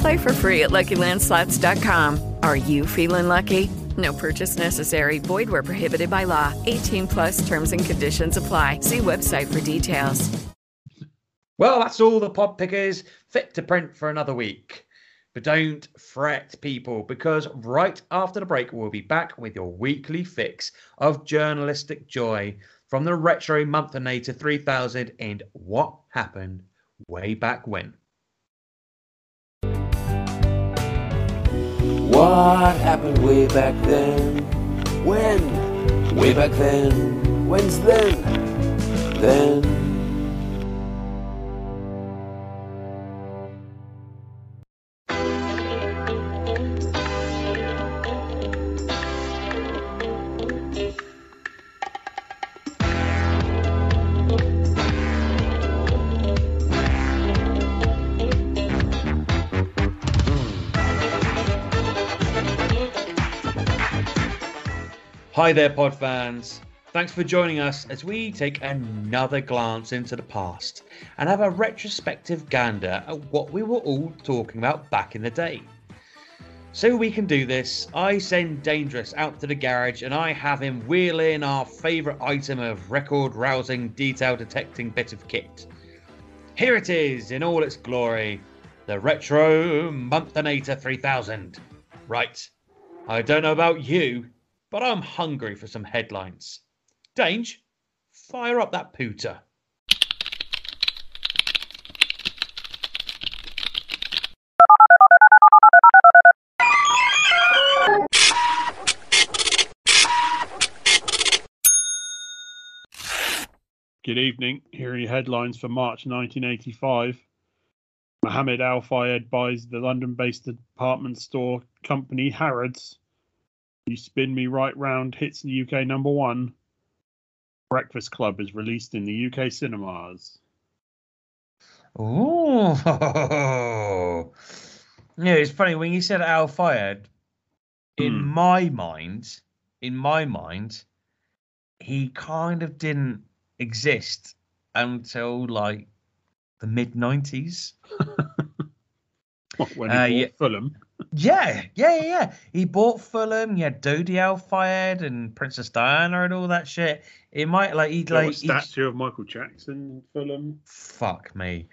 Play for free at LuckyLandSlots.com. Are you feeling lucky? No purchase necessary. Void where prohibited by law. 18 plus terms and conditions apply. See website for details. Well, that's all the pod pickers fit to print for another week. But don't fret, people, because right after the break, we'll be back with your weekly fix of journalistic joy from the Retro Monthinator 3000 and what happened way back when. What happened way back then? When? Way back then. When's then? Then. Hi there, pod fans. Thanks for joining us as we take another glance into the past and have a retrospective gander at what we were all talking about back in the day. So we can do this, I send Dangerous out to the garage and I have him wheel in our favourite item of record rousing, detail detecting bit of kit. Here it is in all its glory the Retro Monthinator 3000. Right, I don't know about you, but I'm hungry for some headlines. Dange, fire up that pooter. Good evening. Here are your headlines for March 1985. Mohammed Al Fayed buys the London based department store company Harrods. You Spin Me Right Round hits the UK number one. Breakfast Club is released in the UK cinemas. Oh, yeah. It's funny when you said Al Fayed. In Hmm. my mind, in my mind, he kind of didn't exist until like the mid nineties. When he Uh, bought yeah. Fulham. Yeah, yeah, yeah, yeah. He bought Fulham. He had Dodi Al Fayed and Princess Diana and all that shit. It might like he'd like statue of Michael Jackson in Fulham. fuck me.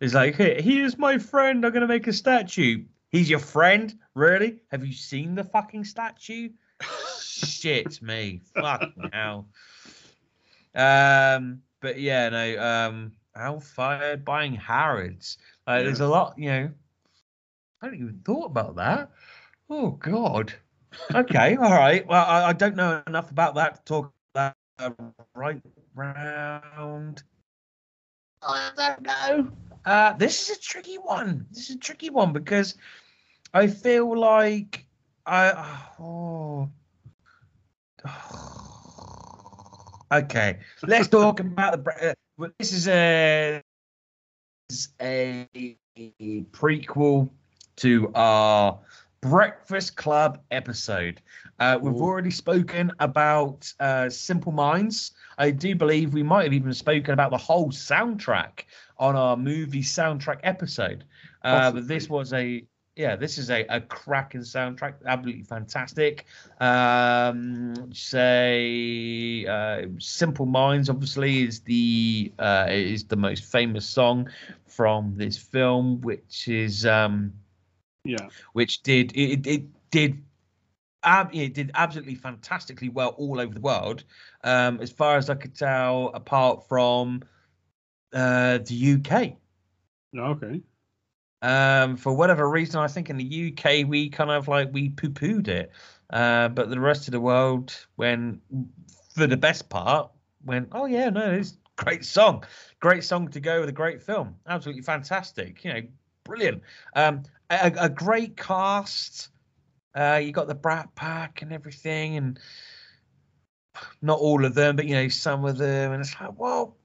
It's like, hey, here's my friend. I'm gonna make a statue. He's your friend, really? Have you seen the fucking statue? Shit, me. Fuck hell. Um, but yeah, no. Um, Al Fayed buying Harrods. Like, there's a lot, you know. Hadn't even thought about that. Oh God. Okay, all right. Well, I, I don't know enough about that to talk about uh, right round. I don't know. Uh, this is a tricky one. This is a tricky one because I feel like I. Oh. Okay, let's talk about the. Uh, this is a is a prequel to our Breakfast Club episode. Uh, we've already spoken about uh, Simple Minds. I do believe we might have even spoken about the whole soundtrack on our movie soundtrack episode. Uh, but this was a yeah, this is a, a cracking soundtrack, absolutely fantastic. Um, say uh, "Simple Minds" obviously is the uh, is the most famous song from this film, which is um, Yeah. which did it, it did it did absolutely fantastically well all over the world. Um as far as i could tell apart from uh the uk Okay. um for whatever reason i think in the uk we kind of like we poo-pooed it. Uh but the rest of the world when for the best part went oh yeah no it's great song. Great song to go with a great film. Absolutely fantastic you know brilliant. Um a, a great cast uh you got the brat pack and everything and not all of them but you know some of them and it's like well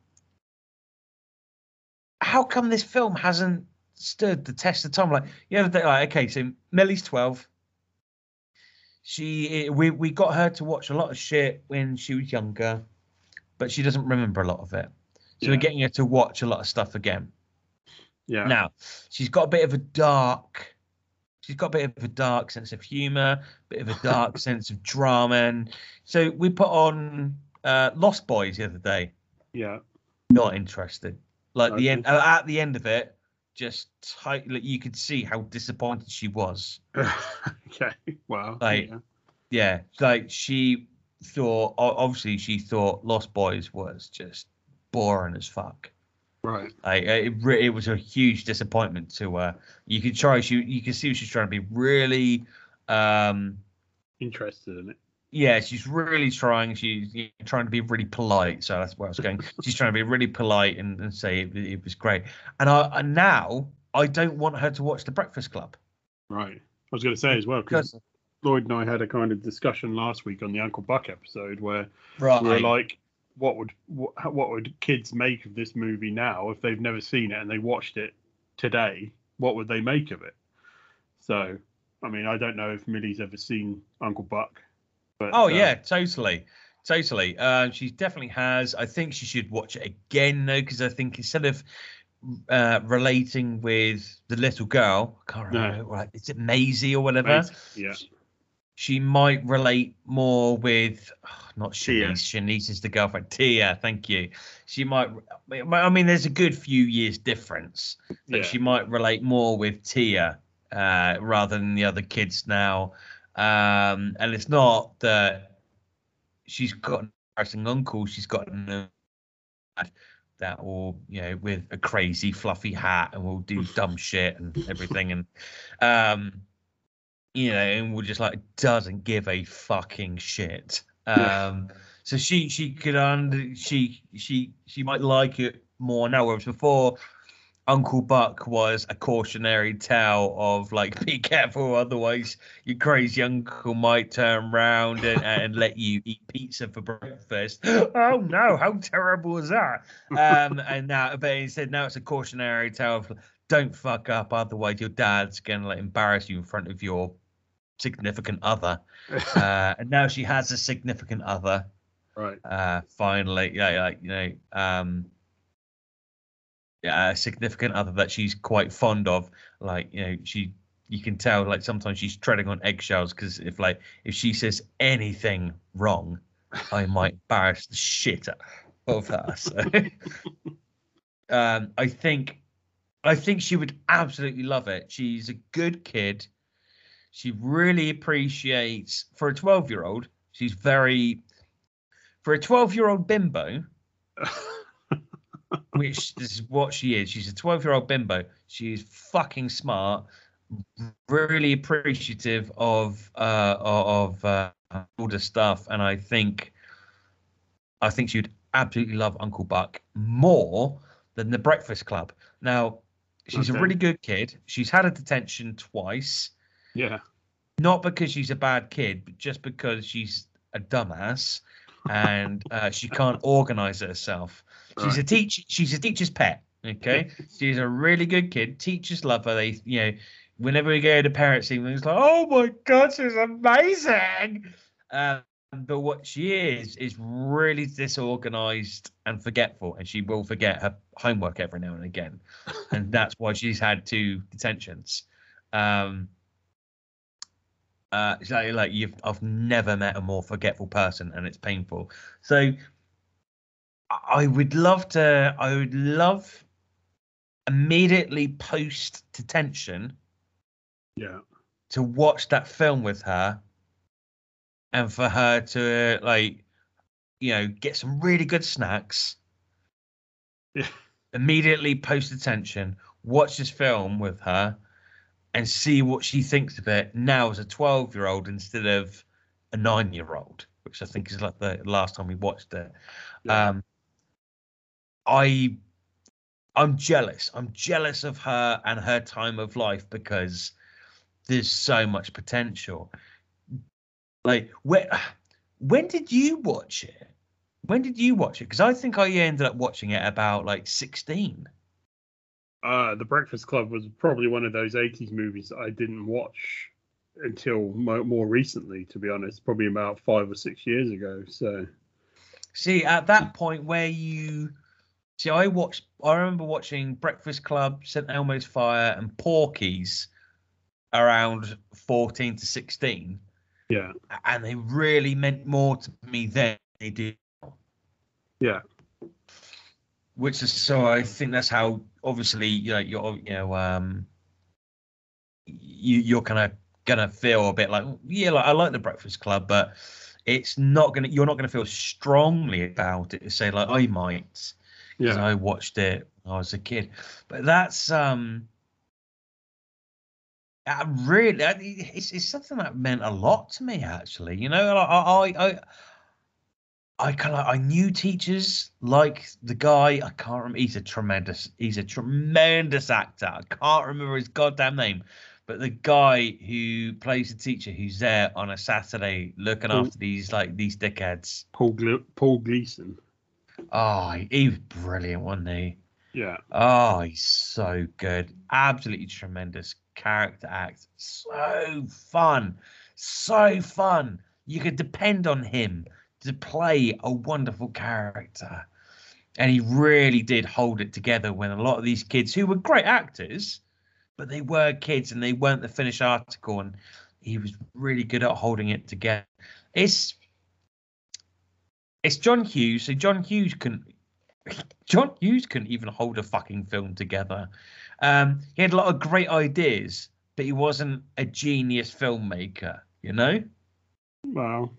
how come this film hasn't stood the test of time? Like the other day, like okay, so Millie's twelve. She we we got her to watch a lot of shit when she was younger, but she doesn't remember a lot of it. So we're getting her to watch a lot of stuff again. Yeah. Now she's got a bit of a dark. She's got a bit of a dark sense of humor, a bit of a dark sense of drama, and so we put on uh, Lost Boys the other day Yeah. not interested. Like the end uh, at the end of it, just tight, like, you could see how disappointed she was. okay. Wow. Like, yeah. yeah, like she thought. Obviously, she thought Lost Boys was just boring as fuck. Right. Like it, re- it was a huge disappointment to her. You could try. She, you can see she's trying to be really. um Interested in it. yeah, she's really trying. She's you know, trying to be really polite. So that's where I was going. She's trying to be really polite and, and say it, it was great. And I and now I don't want her to watch The Breakfast Club. Right. I was going to say as well because Lloyd and I had a kind of discussion last week on the Uncle Buck episode where Right. we were like, what would what, what would kids make of this movie now if they've never seen it and they watched it today? What would they make of it? So, I mean, I don't know if Millie's ever seen Uncle Buck, but Oh uh, yeah, totally, totally. Uh, she definitely has. I think she should watch it again though, because I think instead of uh, relating with the little girl, I can't No. remember. Right, is it Maizy or whatever? Maizy, yeah. She might relate more with oh, not. Chanice. Chanice is the girlfriend. Tia, thank you. She might. I mean, there's a good few years difference, but Yeah. she might relate more with Tia uh, rather than the other kids now. Um, and it's not that she's got an embarrassing uncle. She's got an that will, you know, with a crazy fluffy hat and will do dumb shit and everything, and um, you know, and will just like doesn't give a fucking shit. Um, so she she could under she she she might like it more now, whereas before. Uncle Buck was a cautionary tale of like, be careful, otherwise your crazy uncle might turn around and, and let you eat pizza for breakfast. Oh no, how terrible is that? Um, and now, but instead, now it's a cautionary tale of don't fuck up, otherwise your dad's gonna like embarrass you in front of your significant other. Uh, and now she has a significant other. Right. Uh, finally, yeah, like you know, um, yeah, a significant other that she's quite fond of. Like you know, she you can tell like sometimes she's treading on eggshells because if like if she says anything wrong, I might embarrass the shit out of her. So um, I think I think she would absolutely love it. She's a good kid. She really appreciates for a 12 year old, she's very for a 12 year old bimbo, which is what she is. She's a 12 year old bimbo. She's fucking smart, really appreciative of uh of uh older stuff. And I think I think she would absolutely love Uncle Buck more than the Breakfast Club. Now, she's a really good kid. She's had a detention twice Yeah. not because she's a bad kid, but just because she's a dumbass and uh, she can't organize herself. She's a Right. teacher. She's a teacher's pet. Okay, she's a really good kid. Teachers love her. They, you know, whenever we go to parents' it's like, oh my god, she's amazing. Um, but what she is is really disorganized and forgetful, and she will forget her homework every now and again, and that's why she's had two detentions. Um, uh, so like you've I've never met a more forgetful person, and it's painful. So I- would love to. I would love immediately post detention Yeah. to watch that film with her and for her to like you know get some really good snacks Yeah. immediately post attention watch this film with her and see what she thinks of it now as a 12 year old instead of a 9 year old which i think is like the last time we watched it. Um i i'm jealous. I'm jealous of her and her time of life because there's so much potential. Like when when did you watch it? When did you watch it? Because i think i ended up watching it about like 16 Uh, The Breakfast Club was probably one of those 80s movies that I didn't watch until mo- more recently, to be honest, probably about five or six years ago. So, See, at that point where you see, I watched, I remember watching Breakfast Club, St. Elmo's Fire, and Porky's around 14 to 16, yeah. and they really meant more to me then they do. Yeah. Which is so I think that's how obviously you know you're you know um you you're kind of gonna feel a bit like yeah like I like the Breakfast Club, but it's not gonna you're not gonna feel strongly about it to say like I might because Yeah. I watched it when I was a kid. But that's um I really it's, it's something that meant a lot to me actually. You know, I I I I kind of I knew teachers like the guy I can't remember. He's a tremendous he's a tremendous actor. I can't remember his goddamn name, but the guy who plays the teacher who's there on a Saturday looking Paul- after these like these dickheads. Paul Gle- Paul Gleason. Oh, he, he was brilliant, wasn't he? Yeah. Oh, he's so good. Absolutely tremendous character act. So fun. So fun. You could depend on him to play a wonderful character. And he really did hold it together when a lot of these kids who were great actors, but they were kids and they weren't the finished article. And he was really good at holding it together. It's it's John Hughes. So John Hughes can John Hughes couldn't even hold a fucking film together. Um, he had a lot of great ideas, but he wasn't a genius filmmaker. You know? Well,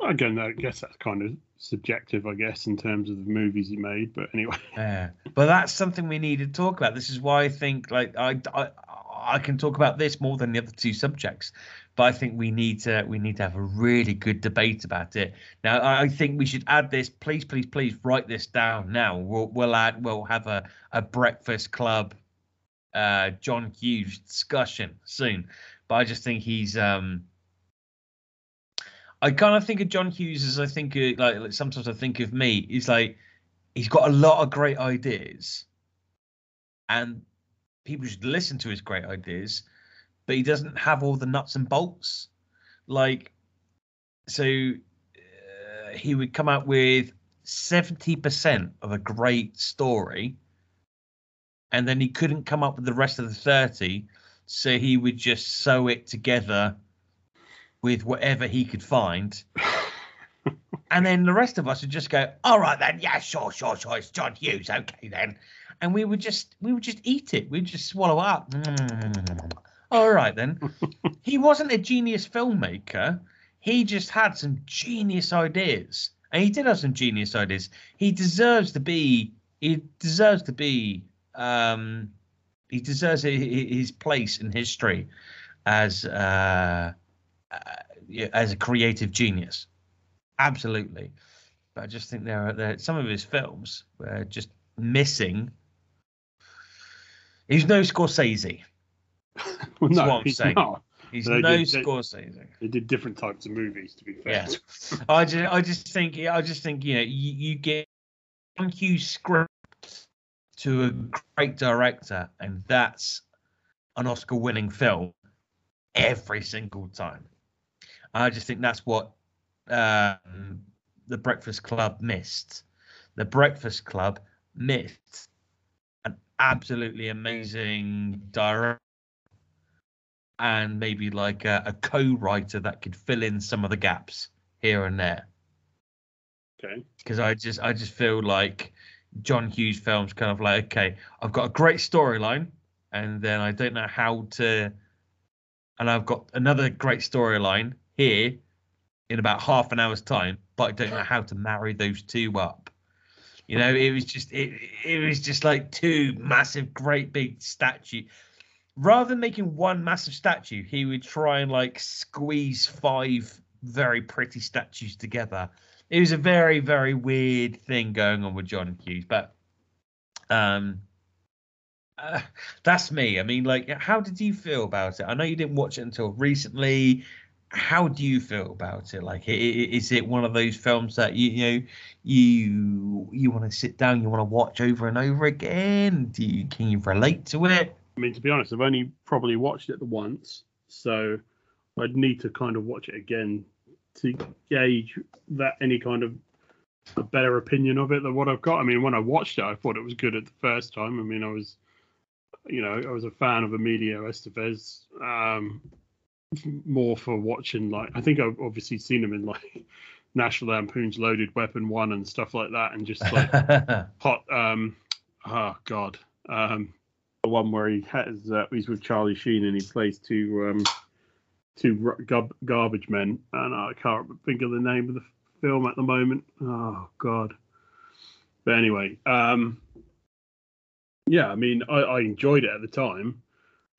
again, I guess that's kind of subjective, I guess, in terms of the movies he made. But anyway, Yeah. But that's something we need to talk about. This is why I think like I, I I can talk about this more than the other two subjects. But I think we need to we need to have a really good debate about it. Now I think we should add this. Please, please, please write this down now. We'll we'll add we'll have a, a breakfast club uh John Hughes discussion soon. But I just think he's um I kind of think of John Hughes as I think like, like sometimes I think of me. He's like he's got a lot of great ideas, and people should listen to his great ideas, but he doesn't have all the nuts and bolts. Like, so uh, he would come out with seventy percent of a great story, and then he couldn't come up with the rest of the thirty, so he would just sew it together with whatever he could find. and then the rest of us would just go, all right then, yeah, sure, sure, sure, it's John Hughes, okay then. And we would just we would just eat it. We'd just swallow up. All right then. he wasn't a genius filmmaker. He just had some genius ideas. And he did have some genius ideas. He deserves to be he deserves to be um he deserves hi- hi- his place in history as uh, uh as a creative genius. Absolutely. But I just think there are there some of his films were just missing. He's no Scorsese. well, no, what I'm he's saying. not. He's no did- Scorsese. They did different types of movies, to be fair. Yeah. I just, I just think, I just think, you know, you, you get John Hughes script to a great director, and that's an Oscar-winning film every single time. I just think that's what um, the Breakfast Club missed. The Breakfast Club missed an absolutely amazing director and maybe like a, a co-writer that could fill in some of the gaps here and there. Okay. Because I just I just feel like John Hughes films kind of like okay, I've got a great storyline, and then I don't know how to and I've got another great storyline here in about half an hour's time, but I don't know how to marry those two up. You know, it was just it it was just like two massive, great big statue. Rather than making one massive statue, he would try and like squeeze five very pretty statues together. It was a very, very weird thing going on with John Hughes, but um uh, that's me. I mean, like, how did you feel about it? I know you didn't watch it until recently. How do you feel about it? Like, is it one of those films that you, you know you you want to sit down, you want to watch over and over again? Do you can you relate to it? I mean, to be honest, I've only probably watched it once, so I'd need to kind of watch it again to gauge that any kind of a better opinion of it than what I've got. I mean, when I watched it, I thought it was good at the first time. I mean, I was, you know, I was a fan of Emilio Estevez. Um, more for watching like I think I've obviously seen him in like National Lampoon's Loaded Weapon One and stuff like that, and just like hot. Um, oh God, um, the one where he has uh, he's with Charlie Sheen and he plays two um, two gar- garbage men, and I can't think of the name of the film at the moment. Oh God. But anyway, um, yeah, I mean, I, I enjoyed it at the time.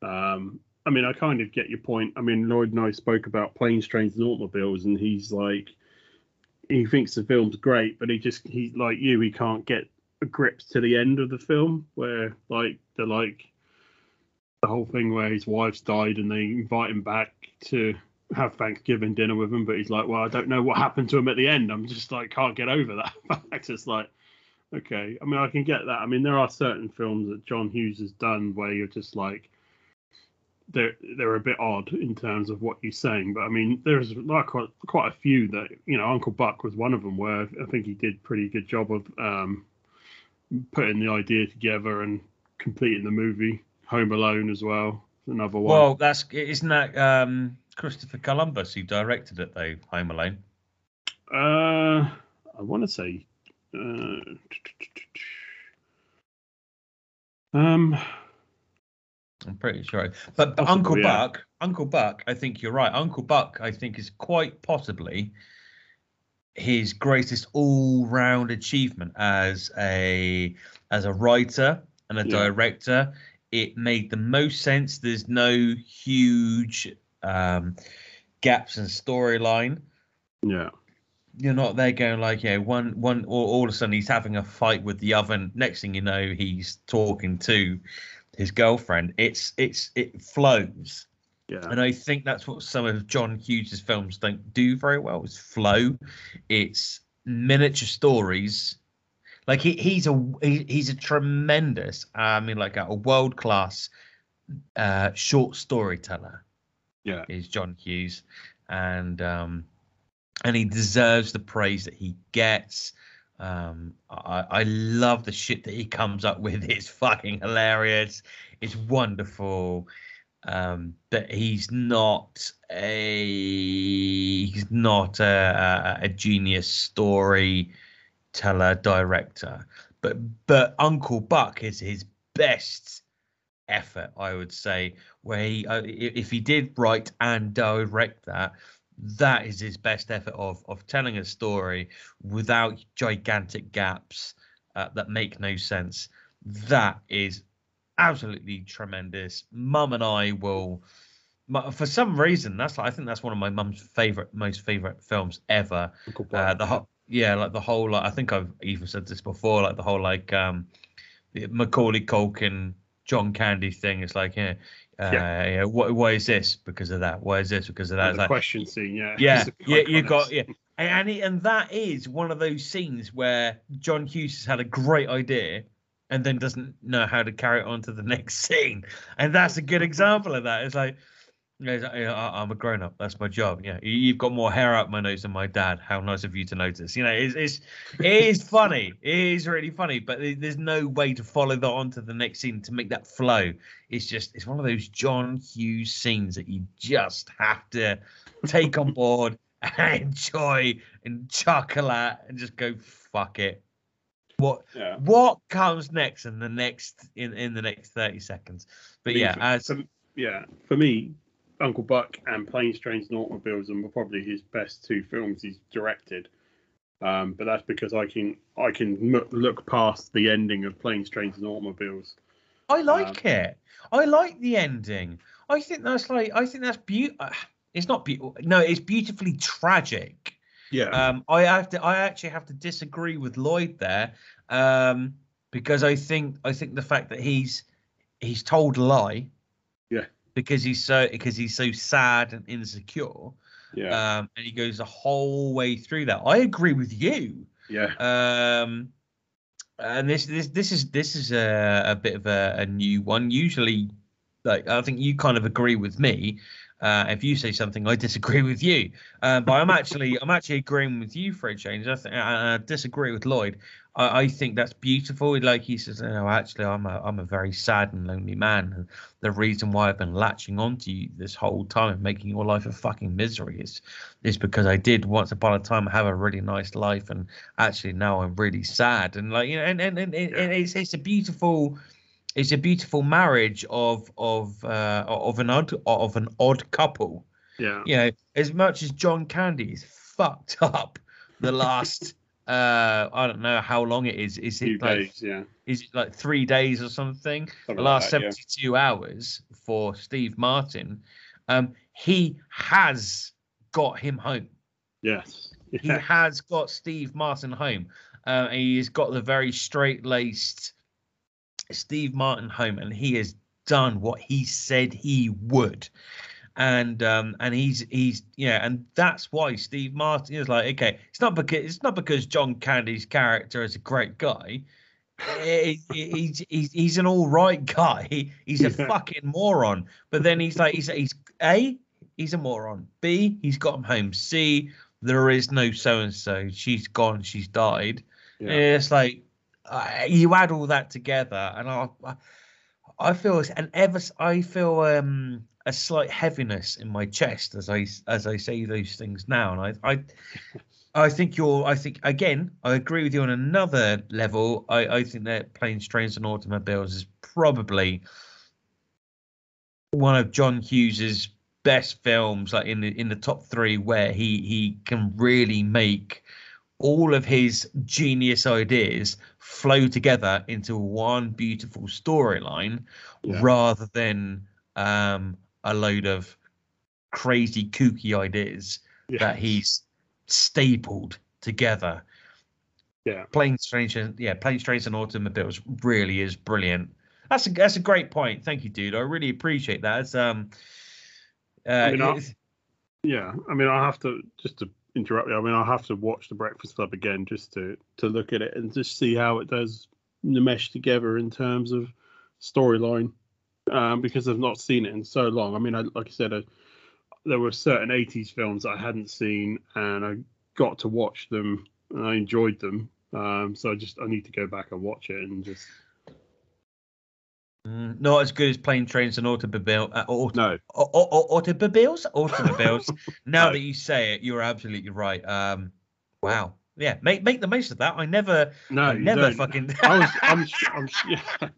Um, I mean, I kind of get your point. I mean, Lloyd and I spoke about planes, trains, and automobiles, and he's like, he thinks the film's great, but he just, he like you, he can't get grips to the end of the film where, like, the like, the whole thing where his wife's died and they invite him back to have Thanksgiving dinner with him, but he's like, well, I don't know what happened to him at the end. I'm just like, can't get over that fact. It's like, okay. I mean, I can get that. I mean, there are certain films that John Hughes has done where you're just like, they're they're a bit odd in terms of what you're saying, but I mean, there's like quite, quite a few that you know. Uncle Buck was one of them where I think he did pretty good job of um, putting the idea together and completing the movie. Home Alone as well, another one. Well, that's isn't that um, Christopher Columbus who directed it though, Home Alone. Uh, I want to say, uh, um, I'm pretty sure. But, but Uncle yeah. Buck, Uncle Buck, I think you're right. Uncle Buck, I think, is quite possibly his greatest all-round achievement as a as a writer and a Yeah. director. It made the most sense. There's no huge um, gaps in storyline. yeah, You're not there going like, yeah, one one all, all of a sudden he's having a fight with the oven. Next thing you know, he's talking to his girlfriend. It's it's it flows. yeah, And I think that's what some of John Hughes' films don't do very well is flow. It's miniature stories. Like he, he's a he, he's a tremendous, I mean, like a, a world class uh, short storyteller yeah. is John Hughes, and um, and he deserves the praise that he gets. Um, I, I love the shit that he comes up with. It's fucking hilarious. It's wonderful. Um, that he's not a he's not a, a, a genius storyteller director, but but Uncle Buck is his best effort, I would say. Where he, uh, if he did write and direct that, that is his best effort of of telling a story without gigantic gaps uh, that make no sense. That is absolutely tremendous. Mum and I will. For some reason, that's I think that's one of my mum's favorite, most favorite films ever. Uh, the whole, yeah, like the whole. Like, I think I've even said this before. Like the whole like um, Macaulay Culkin, John Candy thing. It's like, yeah, uh, Yeah. yeah. What, why is this because of that? Why is this because of that? The like, question scene, yeah, yeah, yeah, you got yeah, and and, it, and that is one of those scenes where John Hughes has had a great idea and then doesn't know how to carry it on to the next scene, and that's a good example of that. It's like. Yeah, it's like, yeah, I- I'm a grown up. That's my job. Yeah, You- you've got more hair up my nose than my dad. How nice of you to notice. You know, it's it's it is funny. It is really funny, but there's no way to follow that on to the next scene to make that flow. It's just it's one of those John Hughes scenes that you just have to take on board and enjoy and chuckle at and just go fuck it. What Yeah. what comes next in the next in in the next thirty seconds? But yeah, as yeah, for me, Uncle Buck and Planes, Trains, and Automobiles are probably his best two films he's directed. Um, but that's because I can I can m- look past the ending of Planes, Trains, and Automobiles. I like it. I like the ending. I think that's like I think that's beautiful. It's not beautiful. No, it's beautifully tragic. Yeah. Um, I have to. I actually have to disagree with Lloyd there, um, because I think I think the fact that he's he's told a lie. Because he's so because he's so sad and insecure. Yeah. Um, and he goes the whole way through that. I agree with you. Yeah. Um, and this this this is this is a, a bit of a, a new one. Usually, like I think you kind of agree with me. Uh, if you say something, I disagree with you. Uh, but I'm actually I'm actually agreeing with you, Fred James. I, think, I, I disagree with Lloyd. I, I think that's beautiful. Like he says, no, actually, I'm a I'm a very sad and lonely man. And the reason why I've been latching onto you this whole time and making your life a fucking misery is is because I did once upon a time have a really nice life, and actually now I'm really sad. And like you know, and and, and, and it's it's a beautiful it's a beautiful marriage of of uh, of an odd of an odd couple. Yeah. You know, as much as John Candy is fucked up the last uh I don't know how long it is. Is it like days, yeah. is it like three days or something? Something the like last that, yeah. 72 hours for Steve Martin. Um, he has got him home. Yes. He has got Steve Martin home. Uh, he's got the very straight laced Steve Martin home, and he has done what he said he would. And um and he's he's yeah, and that's why Steve Martin is like okay, it's not because it's not because John Candy's character is a great guy. He- he- he's he's he's an all right guy. He's a Yeah. fucking moron. But then he's like he's he's a he's a moron. B he's got him home. C there is no so and so. She's gone. She's died. Yeah. It's like uh, you add all that together, and I I- feel an ever I feel um a slight heaviness in my chest as I as I say those things now, and I I. I think you're. I think again. I agree with you on another level. I, I think that planes, trains, and automobiles is probably one of John Hughes's best films, like in the in the top three, where he he can really make all of his genius ideas flow together into one beautiful storyline, Yeah. rather than um, a load of crazy kooky ideas that he's stapled together. Yeah. playing strange, and yeah, playing strange and Automobiles really is brilliant. That's a that's a great point. Thank you, dude. I really appreciate that. It's, um, uh, I mean, I- Yeah, I mean, I have to just to interrupt you. I mean, I'll have to watch the Breakfast Club again just to to look at it and just see how it does mesh together in terms of storyline, um, because I've not seen it in so long. I mean, I, like I said, I, there were certain '80s films I hadn't seen, and I got to watch them, and I enjoyed them. Um, so I just I need to go back and watch it and just Mm, not as good as plane trains and automobile. Uh, auto, no. au- au- automobiles, automobiles. now that you say it, you're absolutely right. Um, wow. Yeah, make make the most of that. I never, no, I you never don't. fucking. I was I'm, I'm yeah.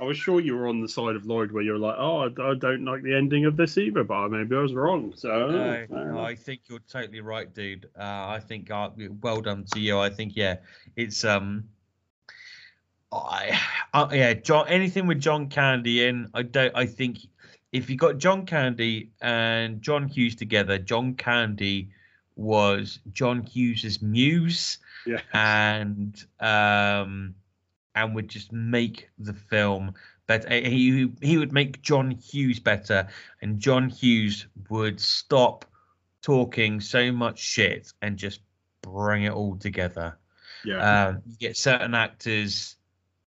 I was sure you were on the side of Lloyd where you're like, oh, I, I don't like the ending of this either, but maybe I was wrong. So oh, No, no. I think you're totally right, dude. Uh, I think uh, well done to you. I think yeah, it's um, I uh, yeah, John. Anything with John Candy in, I don't. I think if you got John Candy and John Hughes together, John Candy was John Hughes's muse, and um, and would just make the film better. He he would make John Hughes better, and John Hughes would stop talking so much shit and just bring it all together. Yeah. Um, you get certain actors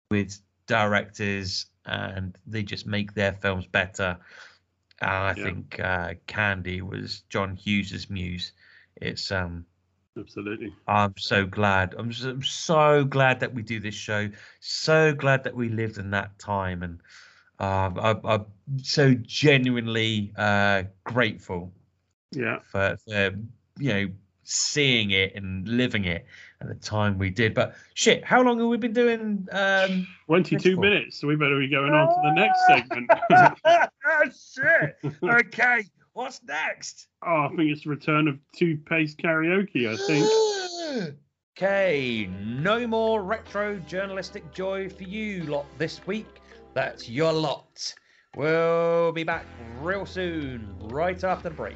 with directors, and they just make their films better. And I Yeah. think uh, Candy was John Hughes's muse. It's um Absolutely. I'm so glad. I'm so, I'm so glad that we do this show. So glad that we lived in that time, and uh, I, I'm so genuinely uh, grateful Yeah. for, for you know seeing it and living it at the time we did. But shit, how long have we been doing? Um, 22 minutes, so we better be going on to the next segment. oh, shit! Okay, what's next? Oh, I think it's the return of toothpaste karaoke. I think. Okay, no more retro journalistic joy for you lot this week. That's your lot. We'll be back real soon, right after the break.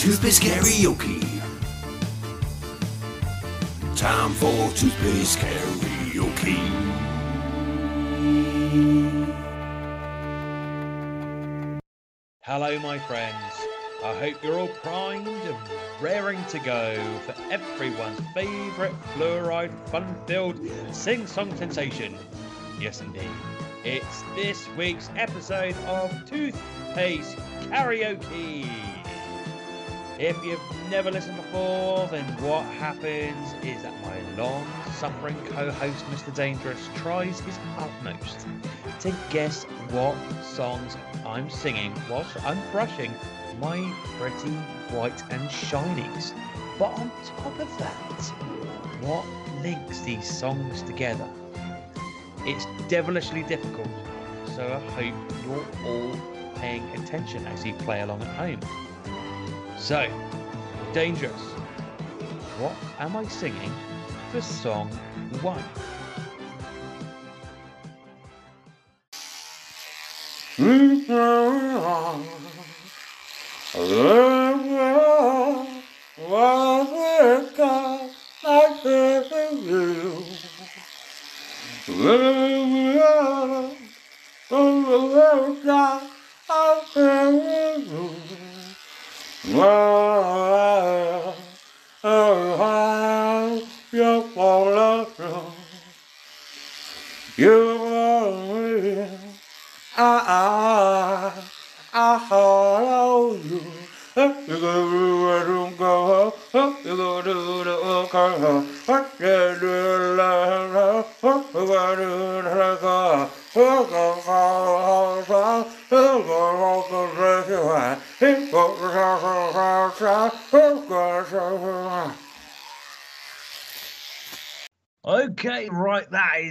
Toothpaste karaoke. Time for toothpaste karaoke. Hello, my friends. I hope you're all primed and raring to go for everyone's favourite fluoride fun filled sing song sensation. Yes, indeed. It's this week's episode of Toothpaste Karaoke. If you've never listened before, then what happens is that my long suffering co host, Mr. Dangerous, tries his utmost to guess what songs I'm singing whilst I'm brushing my pretty white and shinies. But on top of that, what links these songs together? It's devilishly difficult, so I hope you're all paying attention as you play along at home. So, dangerous. What am I singing for song one?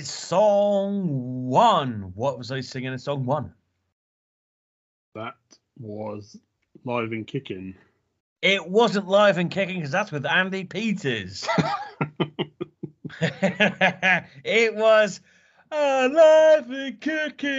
Song one. What was I singing in song one? That was live and kicking. It wasn't live and kicking because that's with Andi Peters. it was uh, live and kicking.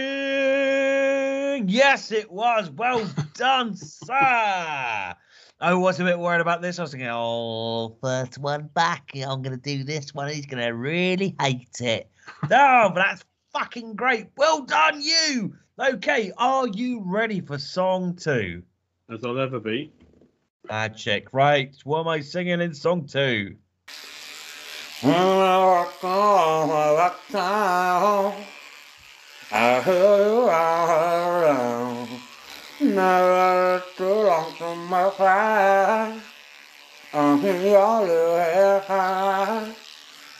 Yes, it was. Well done, sir. I was a bit worried about this. I was thinking, oh, first one back. I'm going to do this one. He's going to really hate it. No, but that's fucking great. Well done, you. Okay, are you ready for song two? As I'll ever be. Bad check. Right. What am I singing in song two? Never too long to my fire. I'm in your little hair.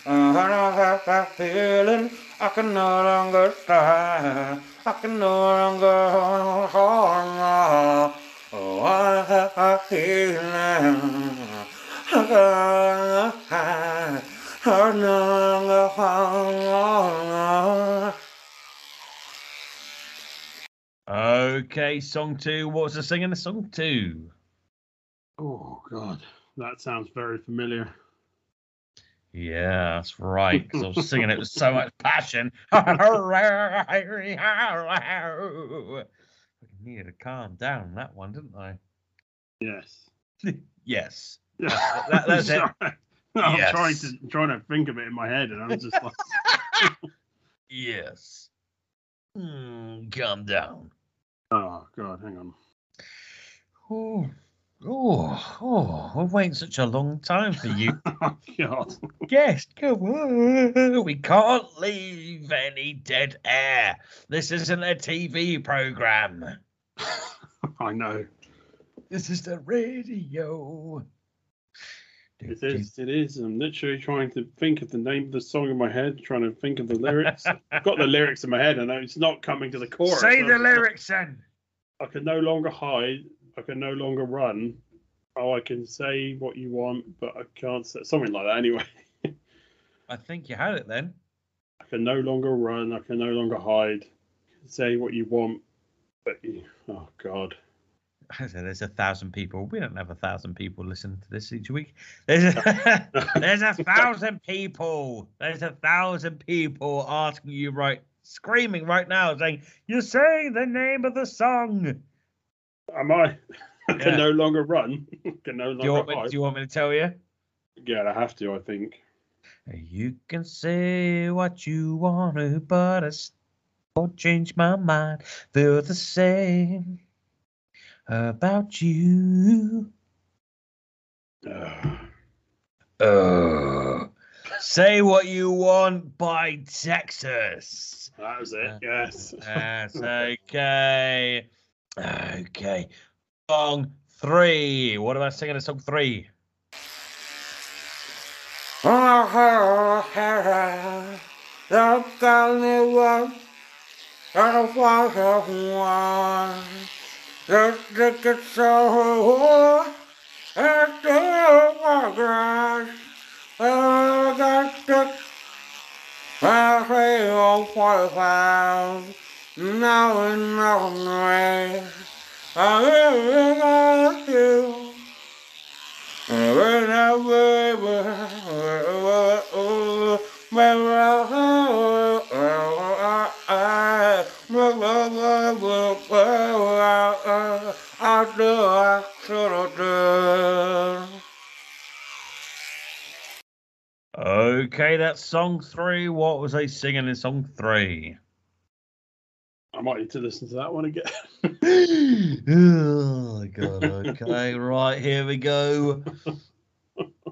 And I have that feeling I can no longer try. I can no longer hold on. Oh, I have a feeling I can no longer hold on. Okay, song two. What was the singing in song two? Oh God, that sounds very familiar. Yeah, that's right. Because I was singing it with so much passion. I needed to calm down that one, didn't I? Yes. yes. That- that- that's it. I'm Yes. trying to trying to think of it in my head, and I'm just like, Yes. Hmm, calm down. Oh God, hang on. Oh, Oh, oh, we're waiting such a long time for you. Oh, God. Yes, come on. We can't leave any dead air. This isn't a TV program. I know. This is the radio. It is. It is. I'm literally trying to think of the name of the song in my head, trying to think of the lyrics. I've got the lyrics in my head, and it's not coming to the chorus. Say the I'm- lyrics then. I can no longer hide. I can no longer run. Oh, I can say what you want, but I can't say something like that. Anyway, I think you had it then. I can no longer run. I can no longer hide. Say what you want, but you, oh god. There's a thousand people. We don't have a thousand people listening to this each week. There's a, there's a thousand people. There's a thousand people asking you right, screaming right now, saying you're saying the name of the song. Am I? I Yeah. can no longer run. can no Do you, want longer me, do you want me to tell you? Yeah, I have to. I think. You can say what you want to, but I s- won't change my mind. Feel the same about you. Oh. Say what you want by Texas. That was it. Uh, yes. That's okay. Okay. Song three. What am I singing in song three? The only one I don't want to one. Just to get so and the progress. I. Now and now and then. I really got you. Okay, that's song three. What was I singing in song three? I might need to listen to that one again. oh god. Okay, right here we go.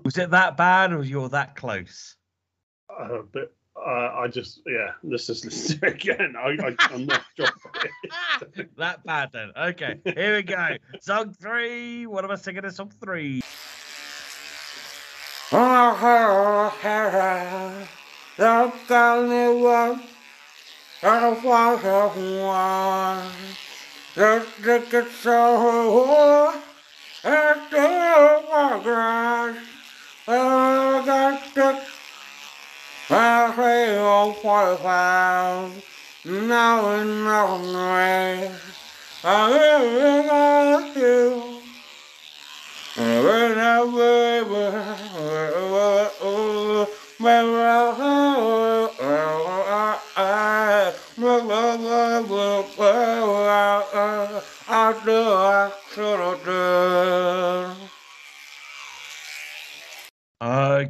Was it that bad, or you're that close? Uh, but uh, I just, yeah, let's just listen to it again. I, I, I'm not sure. that bad then. Okay, here we go. Song three. What am I singing in song three? The only one I don't want to one. Just to so and the progress. I got to I feel quite found. Now now and then. I really got you.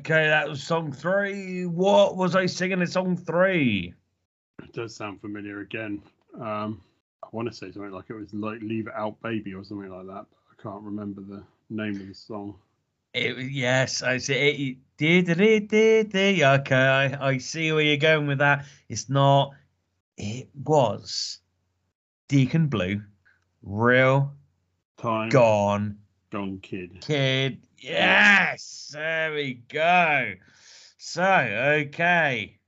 Okay, that was song three. What was I singing in song three? It does sound familiar again. Um, I want to say something like it was like "Leave It Out, Baby" or something like that. But I can't remember the name of the song. It, was- yes, I see. It, it, did, did. Okay, I, I see where you're going with that. It's not. It was Deacon Blue, real Time gone Gone Kid. kid. Yes, there we go. So, okay.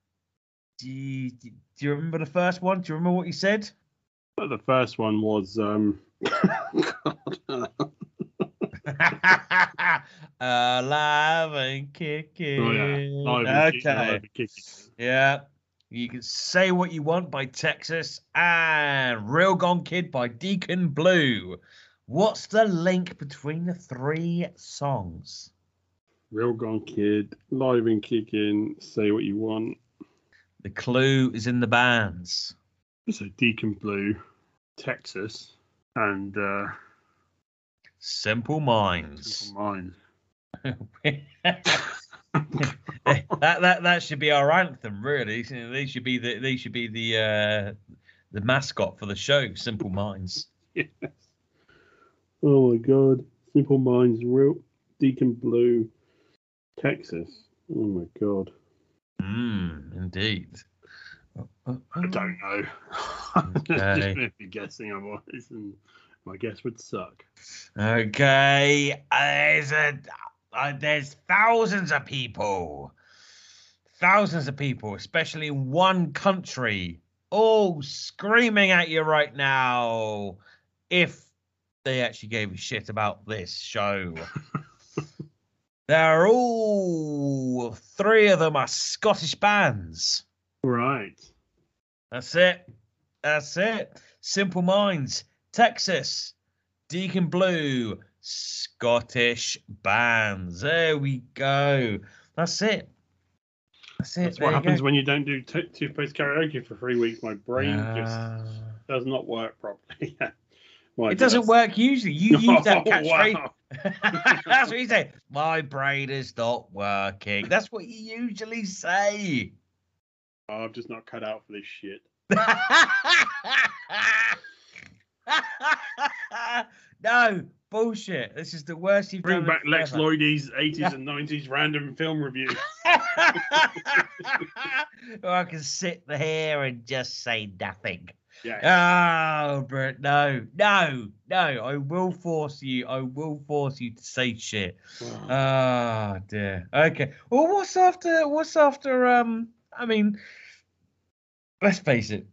Do you, do you remember the first one? Do you remember what you said? But the first one was um, Alive and kicking. Oh, yeah. Okay. And Kicking. Yeah. You can say what you want by Texas and Real Gone Kid by Deacon Blue. What's the link between the three songs? Real Gone Kid, Live and Kicking, Say What You Want. The clue is in the bands. So Deacon Blue, Texas, and uh, Simple Minds. Simple Minds. that that that should be our anthem, really. They should be the they should be the uh, the mascot for the show. Simple Minds. Yes. Oh my God. Simple Minds, Real Deacon Blue, Texas. Oh my god. Mm, indeed. I don't know. Okay. Just maybe guessing otherwise, and my guess would suck. Okay, uh, there's a uh, there's thousands of people, thousands of people, especially in one country, all screaming at you right now. If they actually gave a shit about this show, they're all three of them are Scottish bands. Right. That's it. That's it. Simple Minds, Texas, Deacon Blue, Scottish bands. There we go. That's it. That's it. That's There what happens go. when you don't do t- toothpaste karaoke for three weeks. My brain Ah. just does not work properly. Well, It doesn't work usually. You use that Oh, catchphrase. wow. That's what you say. My brain is not working. That's what you usually say. Oh, I'm just not cut out for this shit. no, bullshit. This is the worst you've Bring done. back Lex ever. Lloyd's 80s and 90s random film review. or I can sit here and just say nothing. Yeah. Oh, Brett, no, no, no. I will force you. I will force you to say shit. Oh dear. Okay. Well, what's after? What's after? Um. I mean, let's face it.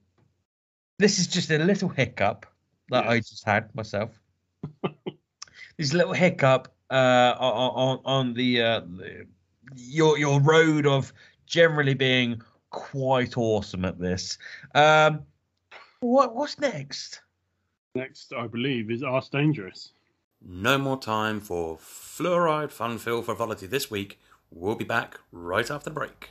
This is just a little hiccup that I just had myself. this little hiccup uh, on on, on the, uh, the your your road of generally being quite awesome at this. Um, what what's next? Next, I believe, is Ask Dangerous. No more time for fluoride fun filled frivolity this week. We'll be back right after the break.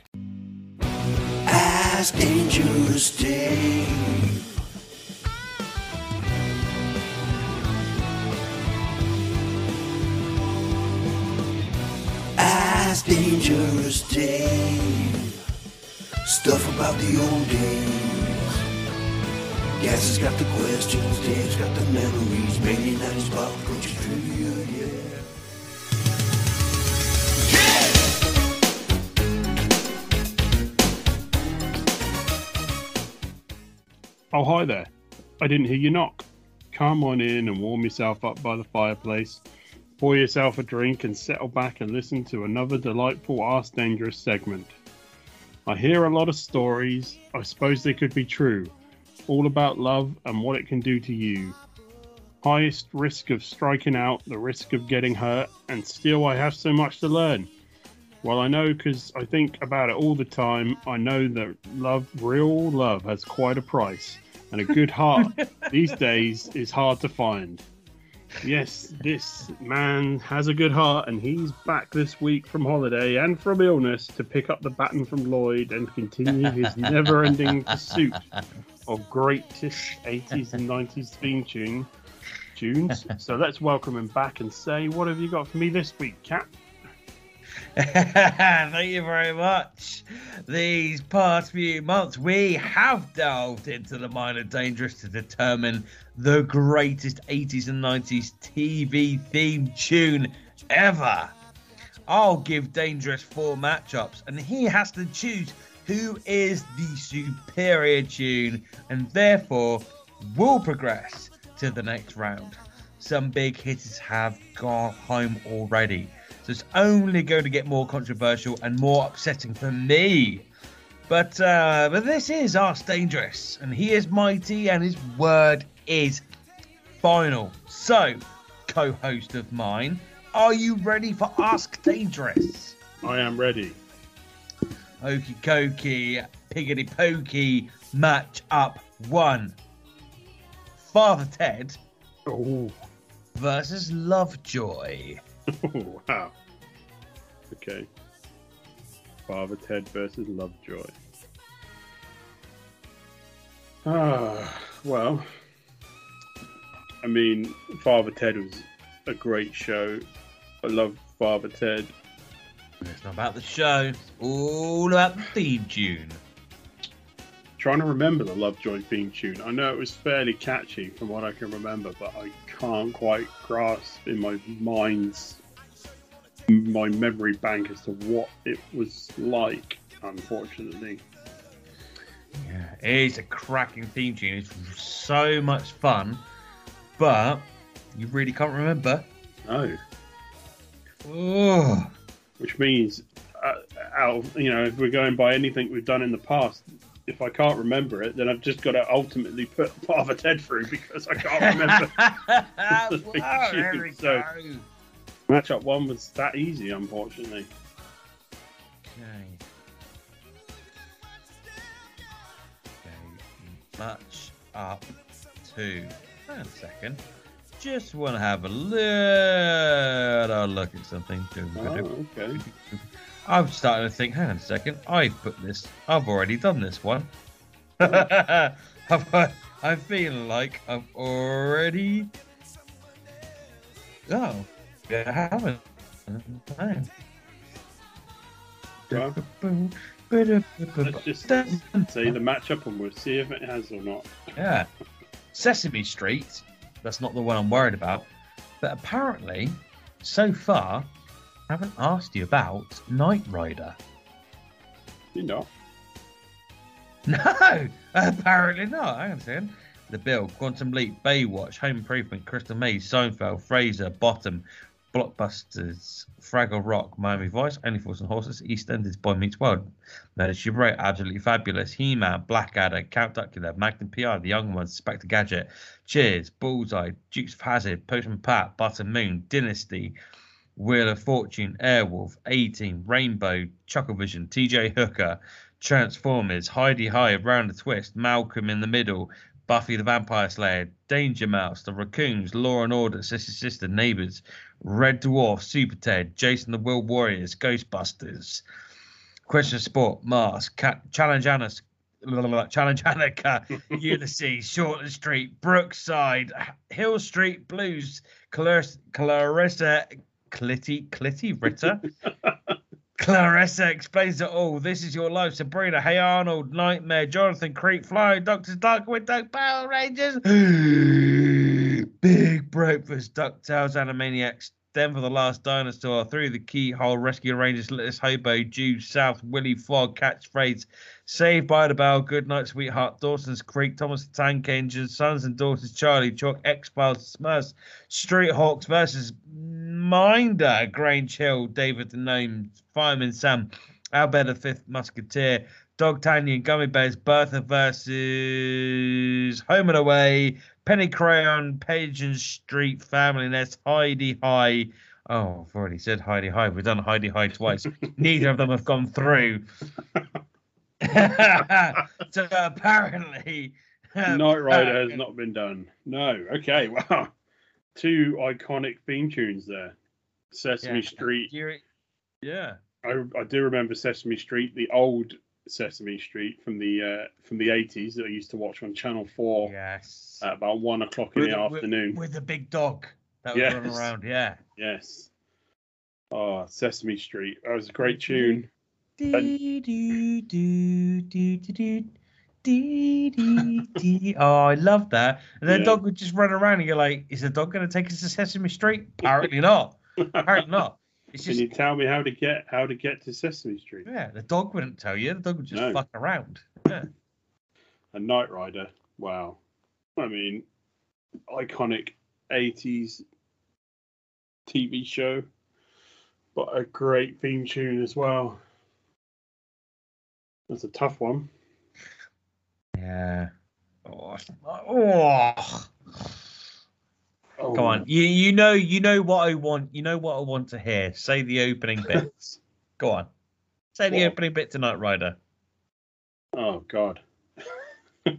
Ask Dangerous Dave. Ask Dangerous Dave. Stuff about the old days. Gaz has got the questions, Dave's got the memories. Maybe 90s pop culture trivia, yeah. Oh, hi there. I didn't hear you knock. Come on in and warm yourself up by the fireplace. Pour yourself a drink and settle back and listen to another delightful Ask Dangerous segment. I hear a lot of stories, I suppose they could be true, all about love and what it can do to you. Highest risk of striking out, the risk of getting hurt, and still I have so much to learn. Well, I know because I think about it all the time. I know that love, real love, has quite a price, and a good heart these days is hard to find. Yes, this man has a good heart, and he's back this week from holiday and from illness to pick up the baton from Lloyd and continue his never ending pursuit of greatest 80s and 90s theme tune tunes. So let's welcome him back and say, What have you got for me this week, Cap? Thank you very much. These past few months, we have delved into the minor dangerous to determine the greatest 80s and 90s TV theme tune ever. I'll give Dangerous four matchups, and he has to choose who is the superior tune, and therefore will progress to the next round. Some big hitters have gone home already, so it's only going to get more controversial and more upsetting for me. But uh, but this is Ask Dangerous, and he is mighty, and his word is final. So, co-host of mine, are you ready for Ask Dangerous? I am ready. Okey cokey, piggity pokey, match up one. Father Ted oh. versus Lovejoy. Oh, wow. Okay. Father Ted versus Lovejoy. Ah, well. I mean, Father Ted was a great show. I love Father Ted. It's not about the show, it's all about the theme tune. trying to remember the Lovejoy theme tune. I know it was fairly catchy from what I can remember, but I can't quite grasp in my mind's my memory bank as to what it was like. Unfortunately, Yeah, it is a cracking theme tune. It's so much fun, but you really can't remember. no. Oh, Which means, uh, out of, you know, if we're going by anything we've done in the past, if I can't remember it, then I've just got to ultimately put Father Ted through because I can't remember. the theme there we so go. matchup one was that easy, unfortunately. Okay. Match up to. Hang on a second. Just want to have a little look at something. Oh, okay. I'm starting to think. Hang on a second. I put this. I've already done this one. I feel like I've already. Oh, yeah, I haven't. Well, let's just say the matchup and we'll see if it has or not. Yeah. Sesame Street, that's not the one I'm worried about. But apparently, so far, I haven't asked you about Knight Rider. You know. No, apparently not. Hang on a second. The Bill, Quantum Leap, Baywatch, Home Improvement, Crystal Maze, Seinfeld, Frasier, Bottom, Blockbusters, Fraggle Rock, Miami Vice, Only Fools and Horses, EastEnders, Boy Meets World, Murder She Wrote, Absolutely Fabulous, He-Man, Blackadder, Count Duckula, Magnum PI, The Young Ones, Spectre Gadget, Cheers, Bullseye, Dukes of Hazzard, Postman Pat, Button Moon, Dynasty, Wheel of Fortune, Airwolf, A-Team, Rainbow, Chucklevision, TJ Hooker, Transformers, Hi-de-Hi, Round the Twist, Malcolm in the Middle, Buffy the Vampire Slayer, Danger Mouse, The Raccoons, Law and Order, Sister Sister, Neighbours, Red Dwarf, Super Ted, Jason the Will Warriors, Ghostbusters, Question of Sport, Mars, Cat, Challenge Anna, Challenge Anneka, Ulysses, Shortland Street, Brookside, Hill Street Blues, Clarissa, Clarissa Clitty, Clitty Ritter. Clarissa explains it all. This is your life. Sabrina, Hey Arnold, Nightmare, Jonathan Creek, Flying Doctors, Darkwing, Duck, Power Rangers, Big Breakfast, DuckTales, Animaniacs, Denver the Last Dinosaur, Through the Keyhole, Rescue Rangers, Littlest Hobo, Jew, South, Willy Fogg, Catchphrase, Saved by the Bell, Good Night, Sweetheart, Dawson's Creek, Thomas the Tank Engine, Sons and Daughters, Charlie, Chalk, X Files, Smurfs, Street Hawks versus Minder, Grange Hill, David the Gnome, Fireman Sam, Albert the Fifth Musketeer, Dogtanian, Gummy Bears, Bertha versus Home and Away, Penny Crayon, Pigeon Street, Family Ness, Heidi High. Oh, I've already said Hi-de-Hi. We've done Hi-de-Hi twice. Neither of them have gone through. so apparently, um, Knight Rider has uh, not been done. No. Okay. Wow. Two iconic theme tunes there. Sesame Yeah. Street. Yeah. I, I do remember Sesame Street, the old Sesame Street from the uh, from the eighties that I used to watch on Channel Four. Yes. At about one o'clock in the, the afternoon. With the big dog that yes. would run around. Yeah. Yes. Oh, Sesame Street. That was a great tune. Do, and... do, do, do, do, do. Dee, dee. Oh, I love that. And the yeah. dog would just run around, and you're like, "Is the dog going to take us to Sesame Street?" Apparently not. Apparently not. It's Can just you tell me how to get how to get to Sesame Street? yeah, the dog wouldn't tell you. The dog would just No. fuck around. Yeah. A Knight Rider. Wow. I mean, iconic eighties TV show, but a great theme tune as well. That's a tough one. Yeah. Oh, oh. Oh, Come on. You you know you know what I want. You know what I want to hear. Say the opening bit. Go on. Say the What? opening bit to Knight Rider. Oh God.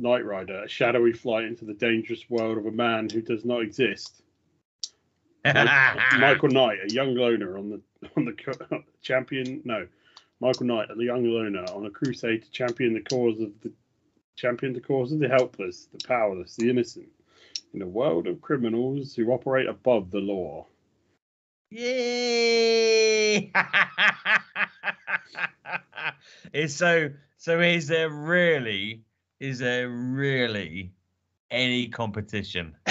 Knight Rider, a shadowy flight into the dangerous world of a man who does not exist. Michael, Michael Knight, a young loner on the on the champion. No, Michael Knight, a young loner on a crusade to champion the cause of the champion the cause of the helpless, the powerless, the innocent, in a world of criminals who operate above the law. Yay! it's so so is there really is there really any competition?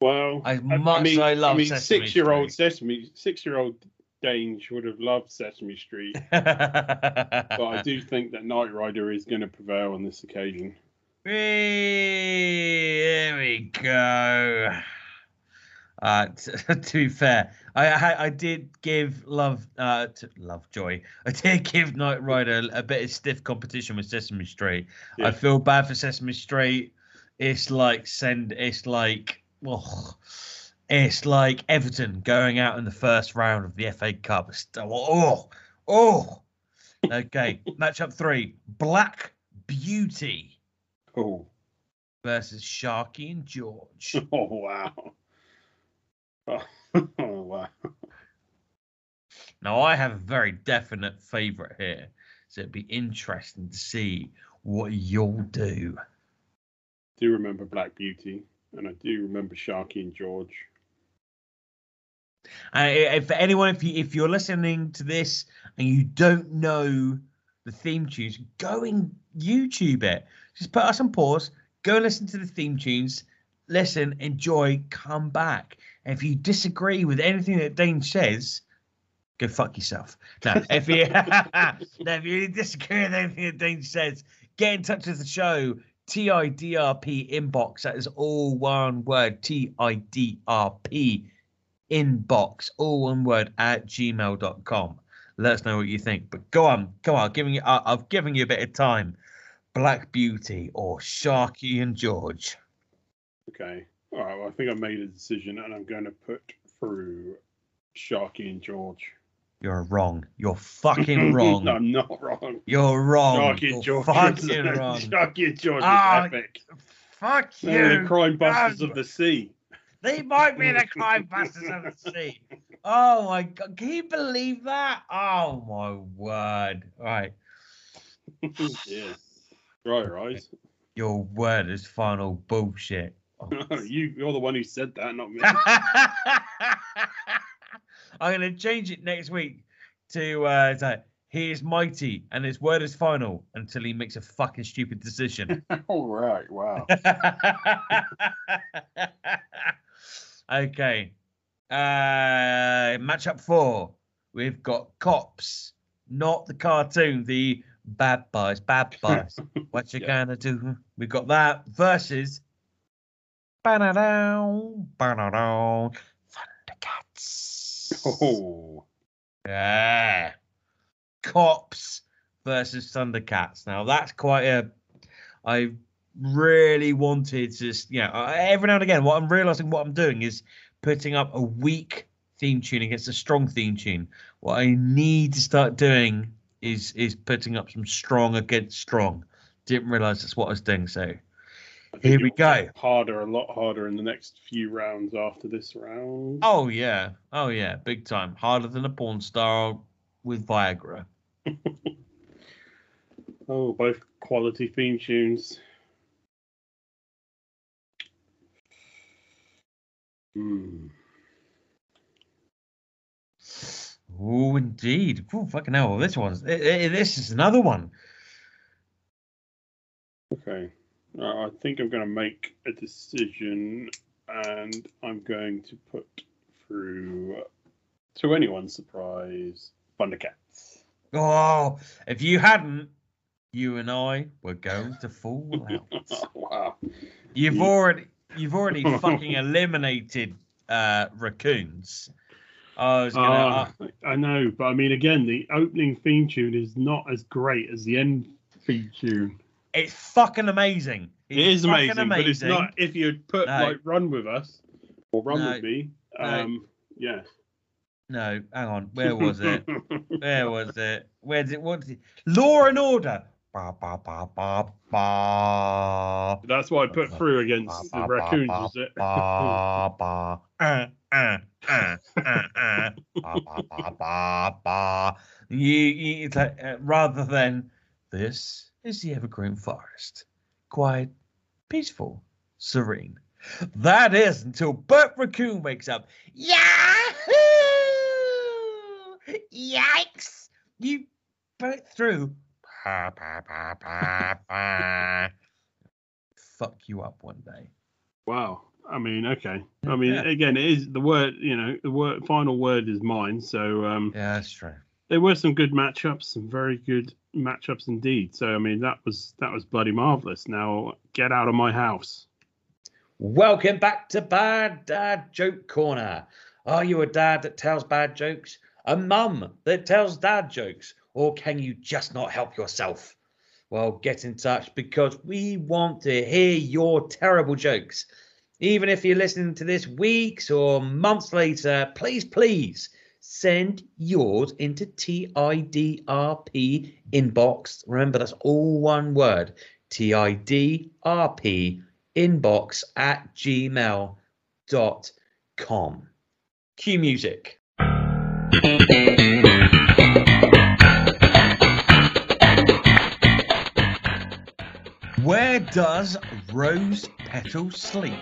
Well, As I- much I mean, as I love I mean, Sesame six-year-old Sesame, six-year-old Danes would have loved Sesame Street, but I do think that Knight Rider is going to prevail on this occasion. There we go. Uh, t- to be fair, I, I I did give love uh to love joy. I did give Knight Rider a bit of stiff competition with Sesame Street. Yeah. I feel bad for Sesame Street. It's like send. It's like oh, it's like Everton going out in the first round of the FA Cup. Oh oh. Okay, matchup three: Black Beauty Oh, versus Sharky and George. oh wow. Oh, oh wow. Now, I have a very definite favourite here, so it'd be interesting to see what you'll do. do remember Black Beauty, and I do remember Sharky and George. Uh, if anyone, if you if you're listening to this and you don't know the theme tunes, go and YouTube it. Just put us on pause. Go listen to the theme tunes. Listen, enjoy, come back. And if you disagree with anything that Dane says, go fuck yourself. Now, if you no, if you disagree with anything that Dane says, get in touch with the show. TIDRP inbox. That is all one word. TIDRP inbox, all one word at gmail.com. Let us know what you think. But go on, go on. Giving you, I've given you a bit of time. Black Beauty or Sharky and George. Okay. All right. Well, I think I made a decision, and I'm going to put through Sharky and George. You're wrong. You're fucking wrong. no, I'm not wrong. You're wrong. Sharky You're and George. fucking wrong. Sharky and George Ah, is epic. Fuck you. They're the crime busters God. of the sea. They might be the crime busters of the sea. Oh my god, can you believe that? Oh my word. Right. yeah. Right, right. Your word is final bullshit. you, you're the one who said that, not me. I'm gonna change it next week to uh it's like, he is mighty and his word is final until he makes a fucking stupid decision. All right. Wow. okay. Uh matchup four. We've got cops, not the cartoon, the bad boys, bad boys. what you gonna do? We've got that versus Ba-da-down, ba-da-down, Thundercats. Oh. Yeah. Cops versus Thundercats. Now that's quite a. I really wanted to, just, you know, every now and again, what I'm realizing what I'm doing is putting up a weak theme tune against a strong theme tune. What I need to start doing is is putting up some strong against strong. Didn't realize that's what I was doing. So here we go. Harder, a lot harder in the next few rounds after this round. Oh yeah, oh yeah, big time. Harder than a porn star with Viagra. Oh, both quality theme tunes. Hmm. Oh, indeed. Oh, fucking hell. This one's. eh, eh, this is another one. Okay. I think I'm going to make a decision and I'm going to put through, to anyone's surprise, Thundercats. Oh, if you hadn't, you and I were going to fall out. wow. You've You- already, you've already fucking eliminated uh, raccoons. I was gonna. Uh, I know, but I mean, again, the opening theme tune is not as great as the end theme tune. it's fucking amazing. It is fucking amazing, but it's not. If you put No. like "Run with Us" or "Run No. with Me," No. um, yeah. No, hang on. Where was it? Where was it? Where did it? What did it? Law and Order. Ba, ba, ba, ba, ba. That's why I put through against the raccoons. Was it? ba, ba, uh, uh, uh, uh, uh, ba, ba, ba, ba, ba. You, you, it's like, uh, rather than this is the evergreen forest, quiet, peaceful, serene. That is until Bert Raccoon wakes up. Yahoo! Yikes! You burnt through. Pa, pa, pa, pa, pa. Fuck you up one day. Wow. I mean, okay. I mean, Yeah. again, it is the word. You know, the word final word is mine. So um, Yeah, that's true. there were some good matchups, some very good matchups indeed. So I mean, that was that was bloody marvelous. Now get out of my house. Welcome back to Bad Dad Joke Corner. Are you a dad that tells bad jokes? A mum that tells dad jokes? Or can you just not help yourself? Well, get in touch because we want to hear your terrible jokes. Even if you're listening to this weeks or months later, please, please send yours into TIDRP inbox. Remember, that's all one word TIDRP inbox at gmail.com. Cue music. Where does Rose Petal sleep?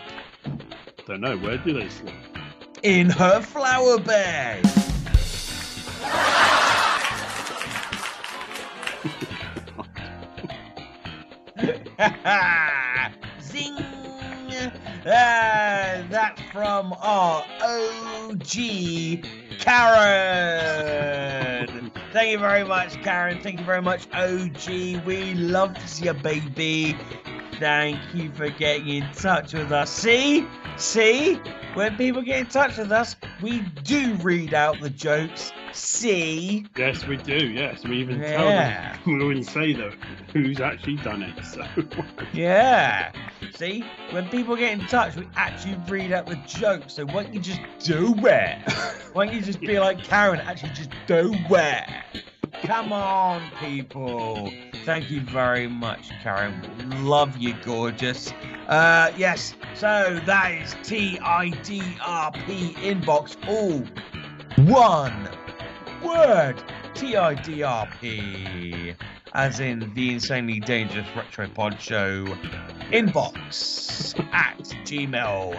Don't know where do they sleep. In her flower bed. Zing! Ah, that's from our OG Karen. Thank you very much, Karen. Thank you very much, OG. We love you, baby. Thank you for getting in touch with us. See? See? When people get in touch with us, we do read out the jokes. See? Yes, we do. Yes, we even Yeah. tell them. We even say though who's actually done it. So Yeah. See? When people get in touch, we actually read out the jokes. So why don't you just do it? Why don't you just be like Karen? Actually, just do it. Come on, people. Thank you very much, Karen. Love you, gorgeous. Uh, yes. So that is T I D R P inbox. All one word. T I D R P. As in the insanely dangerous retro pod show inbox at gmail.com.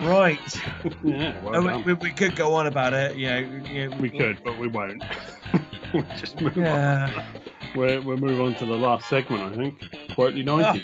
Right. yeah, well Oh, we- done. we, we could go on about it. You know, you know, we could, but we won't. we'll just move Yeah. on. We'll, we'll move on to the last segment, I think. Quotely 90s.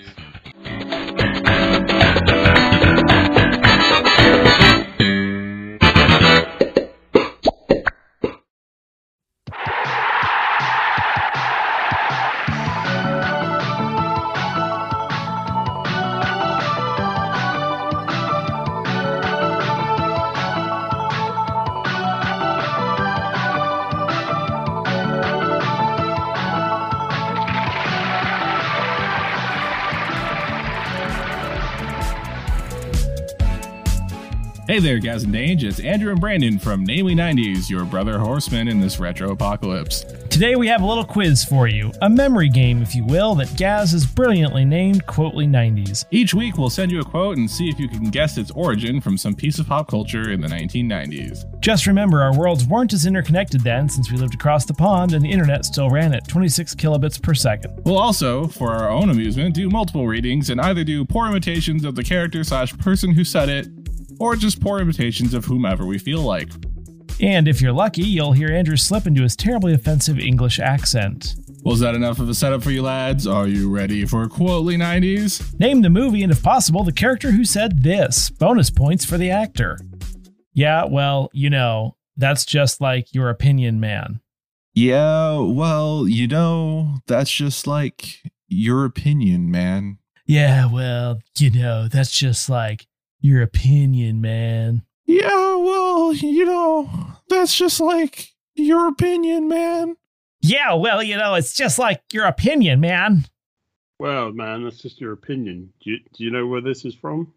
Hey there, Gaz and Dange. It's Andrew and Brandon from Namely 90s, your brother horseman in this retro apocalypse. Today we have a little quiz for you, a memory game, if you will, that Gaz has brilliantly named Quotely 90s. Each week, we'll send you a quote and see if you can guess its origin from some piece of pop culture in the 1990s. Just remember, our worlds weren't as interconnected then since we lived across the pond and the internet still ran at 26 kilobits per second. We'll also, for our own amusement, do multiple readings and either do poor imitations of the character slash person who said it, or just poor imitations of whomever we feel like. And if you're lucky, you'll hear Andrew slip into his terribly offensive English accent. Was that enough of a setup for you lads? Are you ready for Quotely 90s? Name the movie and, if possible, the character who said this. Bonus points for the actor. Yeah, well, you know, that's just like your opinion, man. Yeah, well, you know, that's just like your opinion, man. Yeah, well, you know, that's just like your opinion, man. Yeah, well, you know, that's just like your opinion, man. Yeah, well, you know, it's just like your opinion, man. Well, man, that's just your opinion. Do you, do you know where this is from?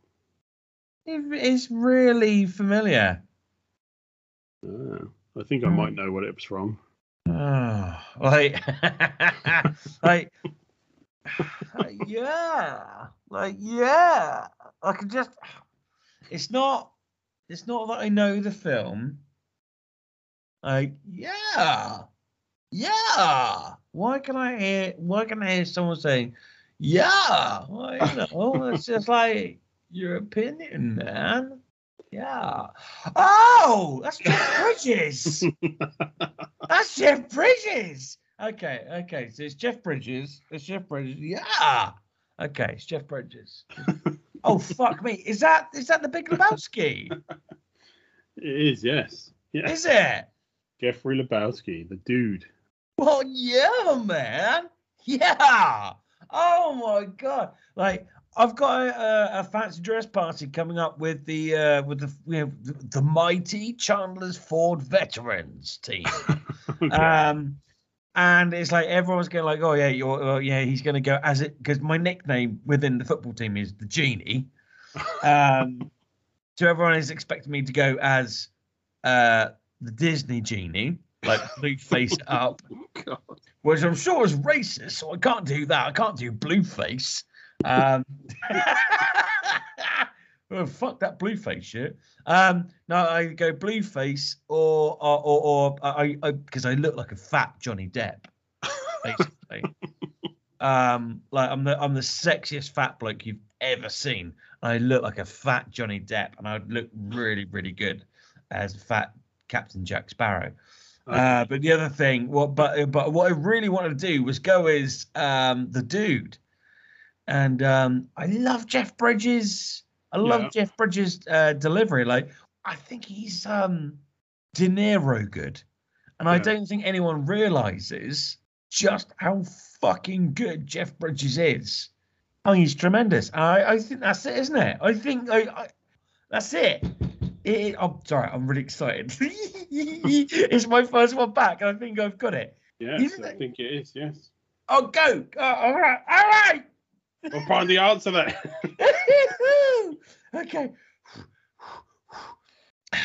It- It's really familiar. Ah, I think I might know what it was from. Oh, like, like, yeah, like, yeah. I can just. It's not. It's not that I know the film. Like, yeah, yeah. Why can I hear? Why can I hear someone saying, Yeah, well, you know, it's just like your opinion, man. Yeah. Oh, that's Jeff Bridges. that's Jeff Bridges. Okay, okay. So it's Jeff Bridges. It's Jeff Bridges. Yeah. Okay, it's Jeff Bridges. oh fuck me. Is that is that the Big Lebowski? It is, yes. Yeah. Is it? Jeffrey Lebowski, the dude. Well, yeah, man. Yeah. Oh my god. Like I've got a, a fancy dress party coming up with the uh, with the you know, the, the mighty Chandler's Ford veterans team. Um, and it's like everyone's going like, oh yeah, you're, oh, yeah, he's going to go as it because my nickname within the football team is the genie. Um, so everyone is expecting me to go as uh the Disney genie, like blue face up, which I'm sure is racist, so I can't do that. I can't do blue face. Um, oh, fuck that blue face shit. Um, no, I go blue face or or or, or I because I, look like a fat Johnny Depp, basically. um, like I'm the I'm the sexiest fat bloke you've ever seen. I look like a fat Johnny Depp, and I'd look really really good as fat Captain Jack Sparrow. Uh, but the other thing, what but but what I really wanted to do was go as um, the dude, and um, I love Jeff Bridges. I love Yeah. Jeff Bridges' uh, delivery. Like I think he's um, De Niro good, and I don't think anyone realizes just how fucking good Jeff Bridges is. Oh, he's tremendous. I I think that's it, isn't it? I think I, I that's it. It, I'm sorry, I'm really excited. it's my first one back, and I think I've got it. Yes, Isn't I it? think it is, yes. Oh, go! Oh, all right, all right. We'll find the answer there. okay.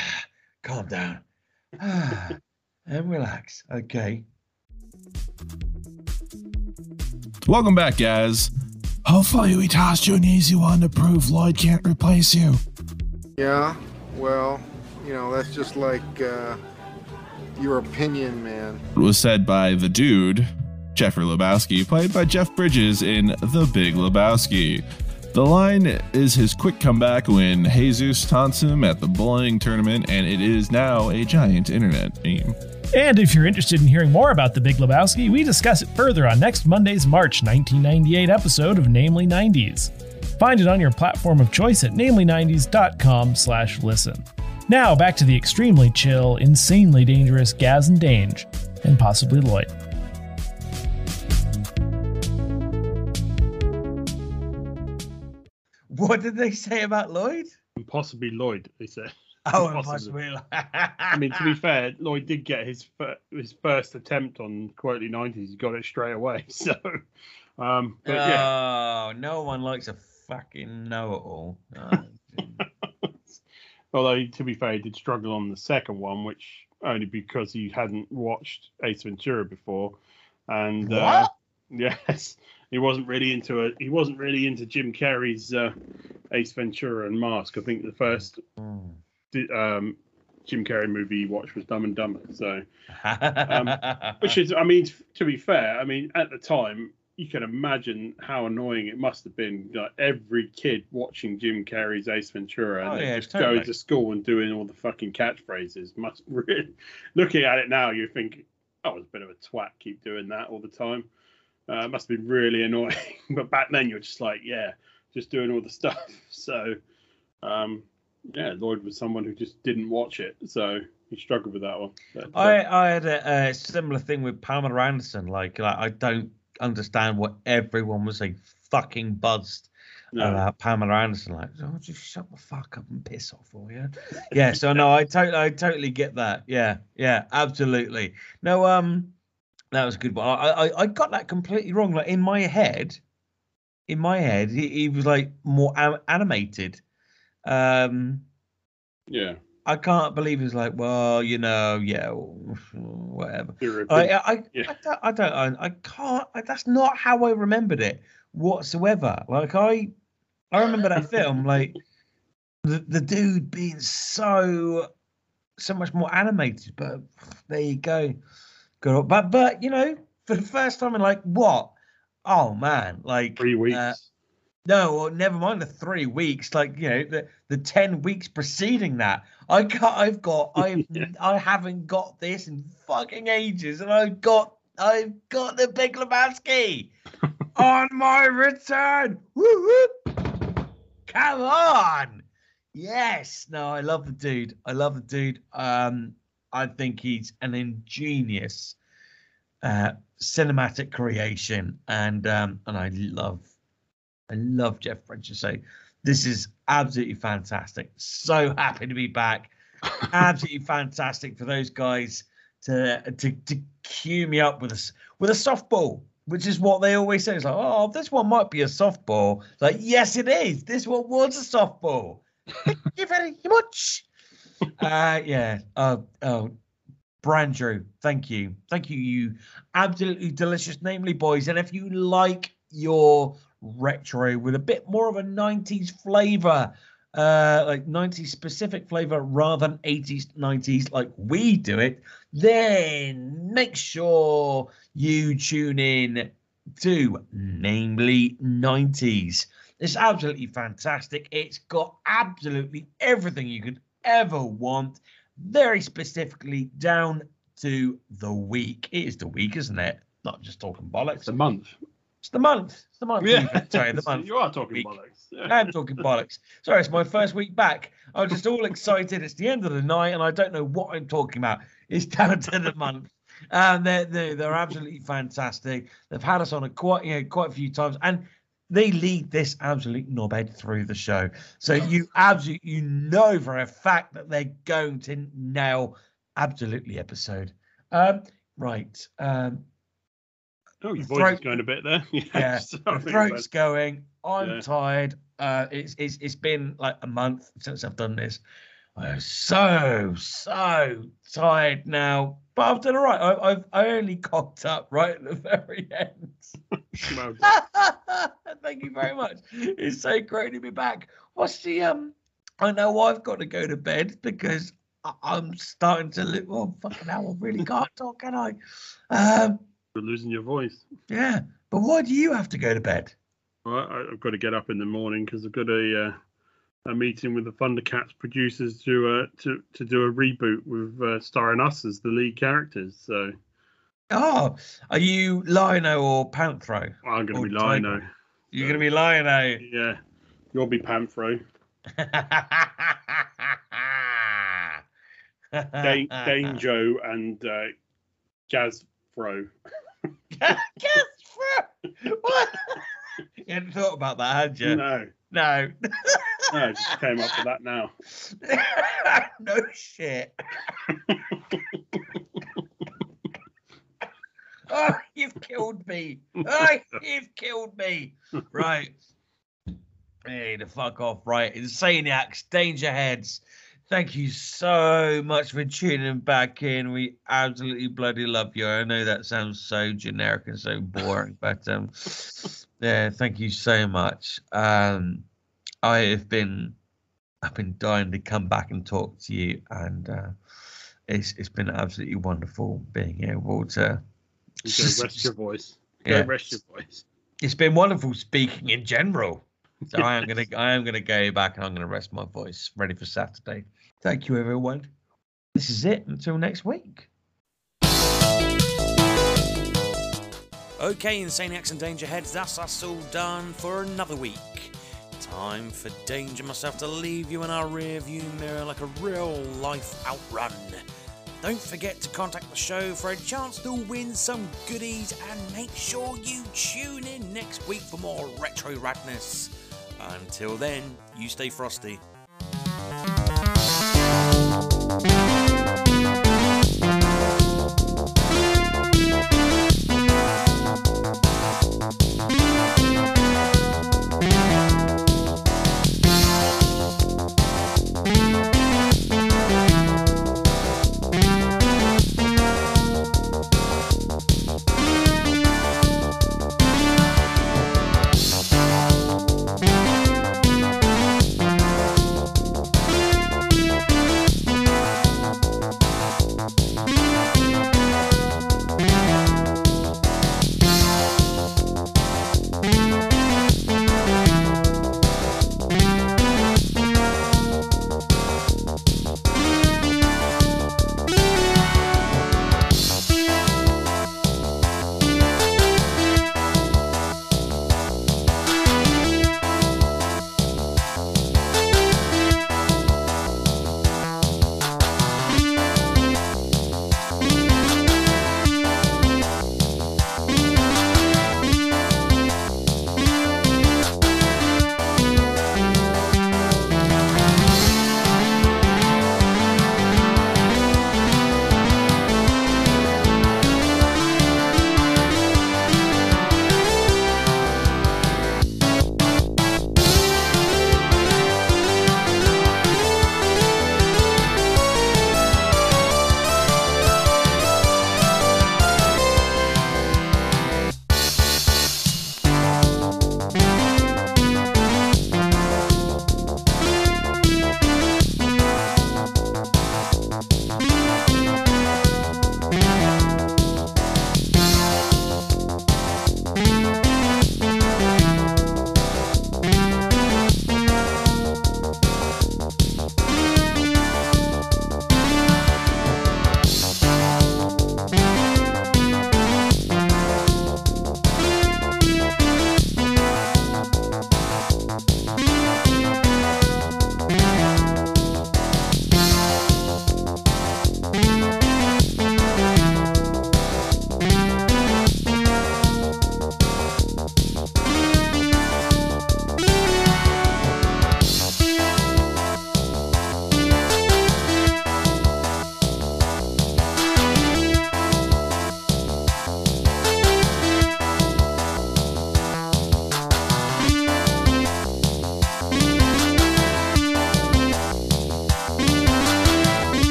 Calm down and relax. Okay. Welcome back, guys. Hopefully, we tossed you an easy one to prove Lloyd can't replace you. Yeah, well, you know, that's just like uh, your opinion, man. It was said by the dude, Jeffrey Lebowski, played by Jeff Bridges in The Big Lebowski. The line is his quick comeback when Jesus taunts him at the bowling tournament, and it is now a giant internet meme. And if you're interested in hearing more about The Big Lebowski, we discuss it further on next Monday's March 1998 episode of Namely 90s. Find it on your platform of choice at namely90s.com slash listen. Now back to the extremely chill, insanely dangerous Gaz and Dange, and possibly Lloyd. What did they say about Lloyd? Possibly Lloyd, they said. Oh, and Possibly. possibly. I mean, to be fair, Lloyd did get his fir- his first attempt on Quotely 90s. He got it straight away. So, um, but yeah. Oh, no one likes a fucking know-it-all. Oh, Although, to be fair, he did struggle on the second one, which only because he hadn't watched Ace Ventura before. And uh, yes, he wasn't really into it. He wasn't really into Jim Carrey's uh, Ace Ventura and Mask. I think the first um, Jim Carrey movie he watched was Dumb and Dumber. So, um, which is, I mean, to be fair, I mean, at the time, you can imagine how annoying it must have been. Like every kid watching Jim Carrey's Ace Ventura and Oh, yeah, just totally. going to school and doing all the fucking catchphrases. Must really, looking at it now, you think, I was a bit of a twat, keep doing that all the time. Uh, it must have been really annoying. but back then, you're just like, yeah, just doing all the stuff. So, um, yeah, Lloyd was someone who just didn't watch it, so he struggled with that one. But, I, I had a, a similar thing with Pamela Anderson. Like, like, I don't understand what everyone was like fucking buzzed No. about Pamela Anderson. Like, oh, just shut the fuck up and piss off, will you? yeah. So no, I totally, I totally get that. Yeah, yeah, absolutely. No, um, that was a good one. I, I, I got that completely wrong. Like in my head, in my head, he, he was like more animated. Um, yeah. I can't believe he's like, well, you know, yeah, whatever. I, I, I, I don't, I don't, I can't. I, that's not how I remembered it whatsoever. Like I, I remember that film, like the the dude being so, so much more animated. But there you go, good. old- But but you know, for the first time in like what Oh man, like Three weeks. uh, no, well, never mind the three weeks. Like you know, the the ten weeks preceding that. I got, I've got, I've, I haven't got this in fucking ages, and I've got, I've got the Big Lebowski on my return. Woo woo! Come on, yes. No, I love the dude. I love the dude. Um, I think he's an ingenious uh, cinematic creation, and um, and I love I love Jeff Bridges. So this is absolutely fantastic. So happy to be back. absolutely fantastic for those guys to to to cue me up with a with a softball, which is what they always say. It's like, oh, this one might be a softball. It's like, yes, it is. This one was a softball. Thank you very much. Uh, yeah. Oh, oh, Brandrew, thank you. Thank you, you absolutely delicious namely boys. And if you like your retro with a bit more of a 90s flavor, uh, like 90s specific flavor rather than 80s, 90s, like we do it, then make sure you tune in to namely 90s. It's absolutely fantastic. It's got absolutely everything you could ever want, very specifically down to the week. It is the week, isn't it? Not just talking bollocks. It's The month. It's the month. It's the month. Yeah. Sorry, the month. You are talking Week. bollocks. I'm talking bollocks. Sorry, it's my first week back. I'm just all excited. It's the end of the night, and I don't know what I'm talking about. It's down to the month. And they're, they're they're absolutely fantastic. They've had us on a quite you know quite a few times, and they lead this absolute knobhead through the show. So you absolutely you know for a fact that they're going to nail absolutely episode. Um, right. Um, Oh, your voice throat- is going a bit there. yeah, sorry, the throat's but- going. I'm Yeah. tired. Uh, it's it's it's been like a month since I've done this. I'm so so tired now, but I've done all right. I, I've I only cocked up right at the very end. Thank you very much. It's so great to be back. What's the um? I know I've got to go to bed because I- I'm starting to look. Oh fucking hell! I really can't talk, can I? Um, You're losing your voice. yeah. But why do you have to go to bed? Well, I- I've got to get up in the morning because I've got a uh, a meeting with the Thundercats producers to uh, to to do a reboot with uh, starring us as the lead characters. So Oh, are you Lion-O or Panthro? I'm going to be Tygra? Lion-O. You're going to be Lion-O. Yeah, you'll be Panthro. Dan- Danjo and uh, Jazz Fro. what? You hadn't thought about that, had you? No, No. no, I just came up with that now. no shit. oh, you've killed me. Oh, you've killed me. Right. Hey, the fuck off. Right. Insaniacs, danger heads. Thank you so much for tuning back in. We absolutely bloody love you. I know that sounds so generic and so boring, but um, yeah, thank you so much. Um, I have been, I've been dying to come back and talk to you, and uh, it's it's been absolutely wonderful being able to. You rest your voice. Go Yeah. rest your voice. It's been wonderful speaking in general. So I am gonna I am gonna go back and I'm gonna rest my voice, ready for Saturday. Thank you, everyone. This is it. Until next week. Okay, Insane Insaniacs and Danger Heads, that's us all done for another week. Time for Danger myself to leave you in our rear view mirror like a real life outrun. Don't forget to contact the show for a chance to win some goodies and make sure you tune in next week for more retro radness. Until then, you stay frosty.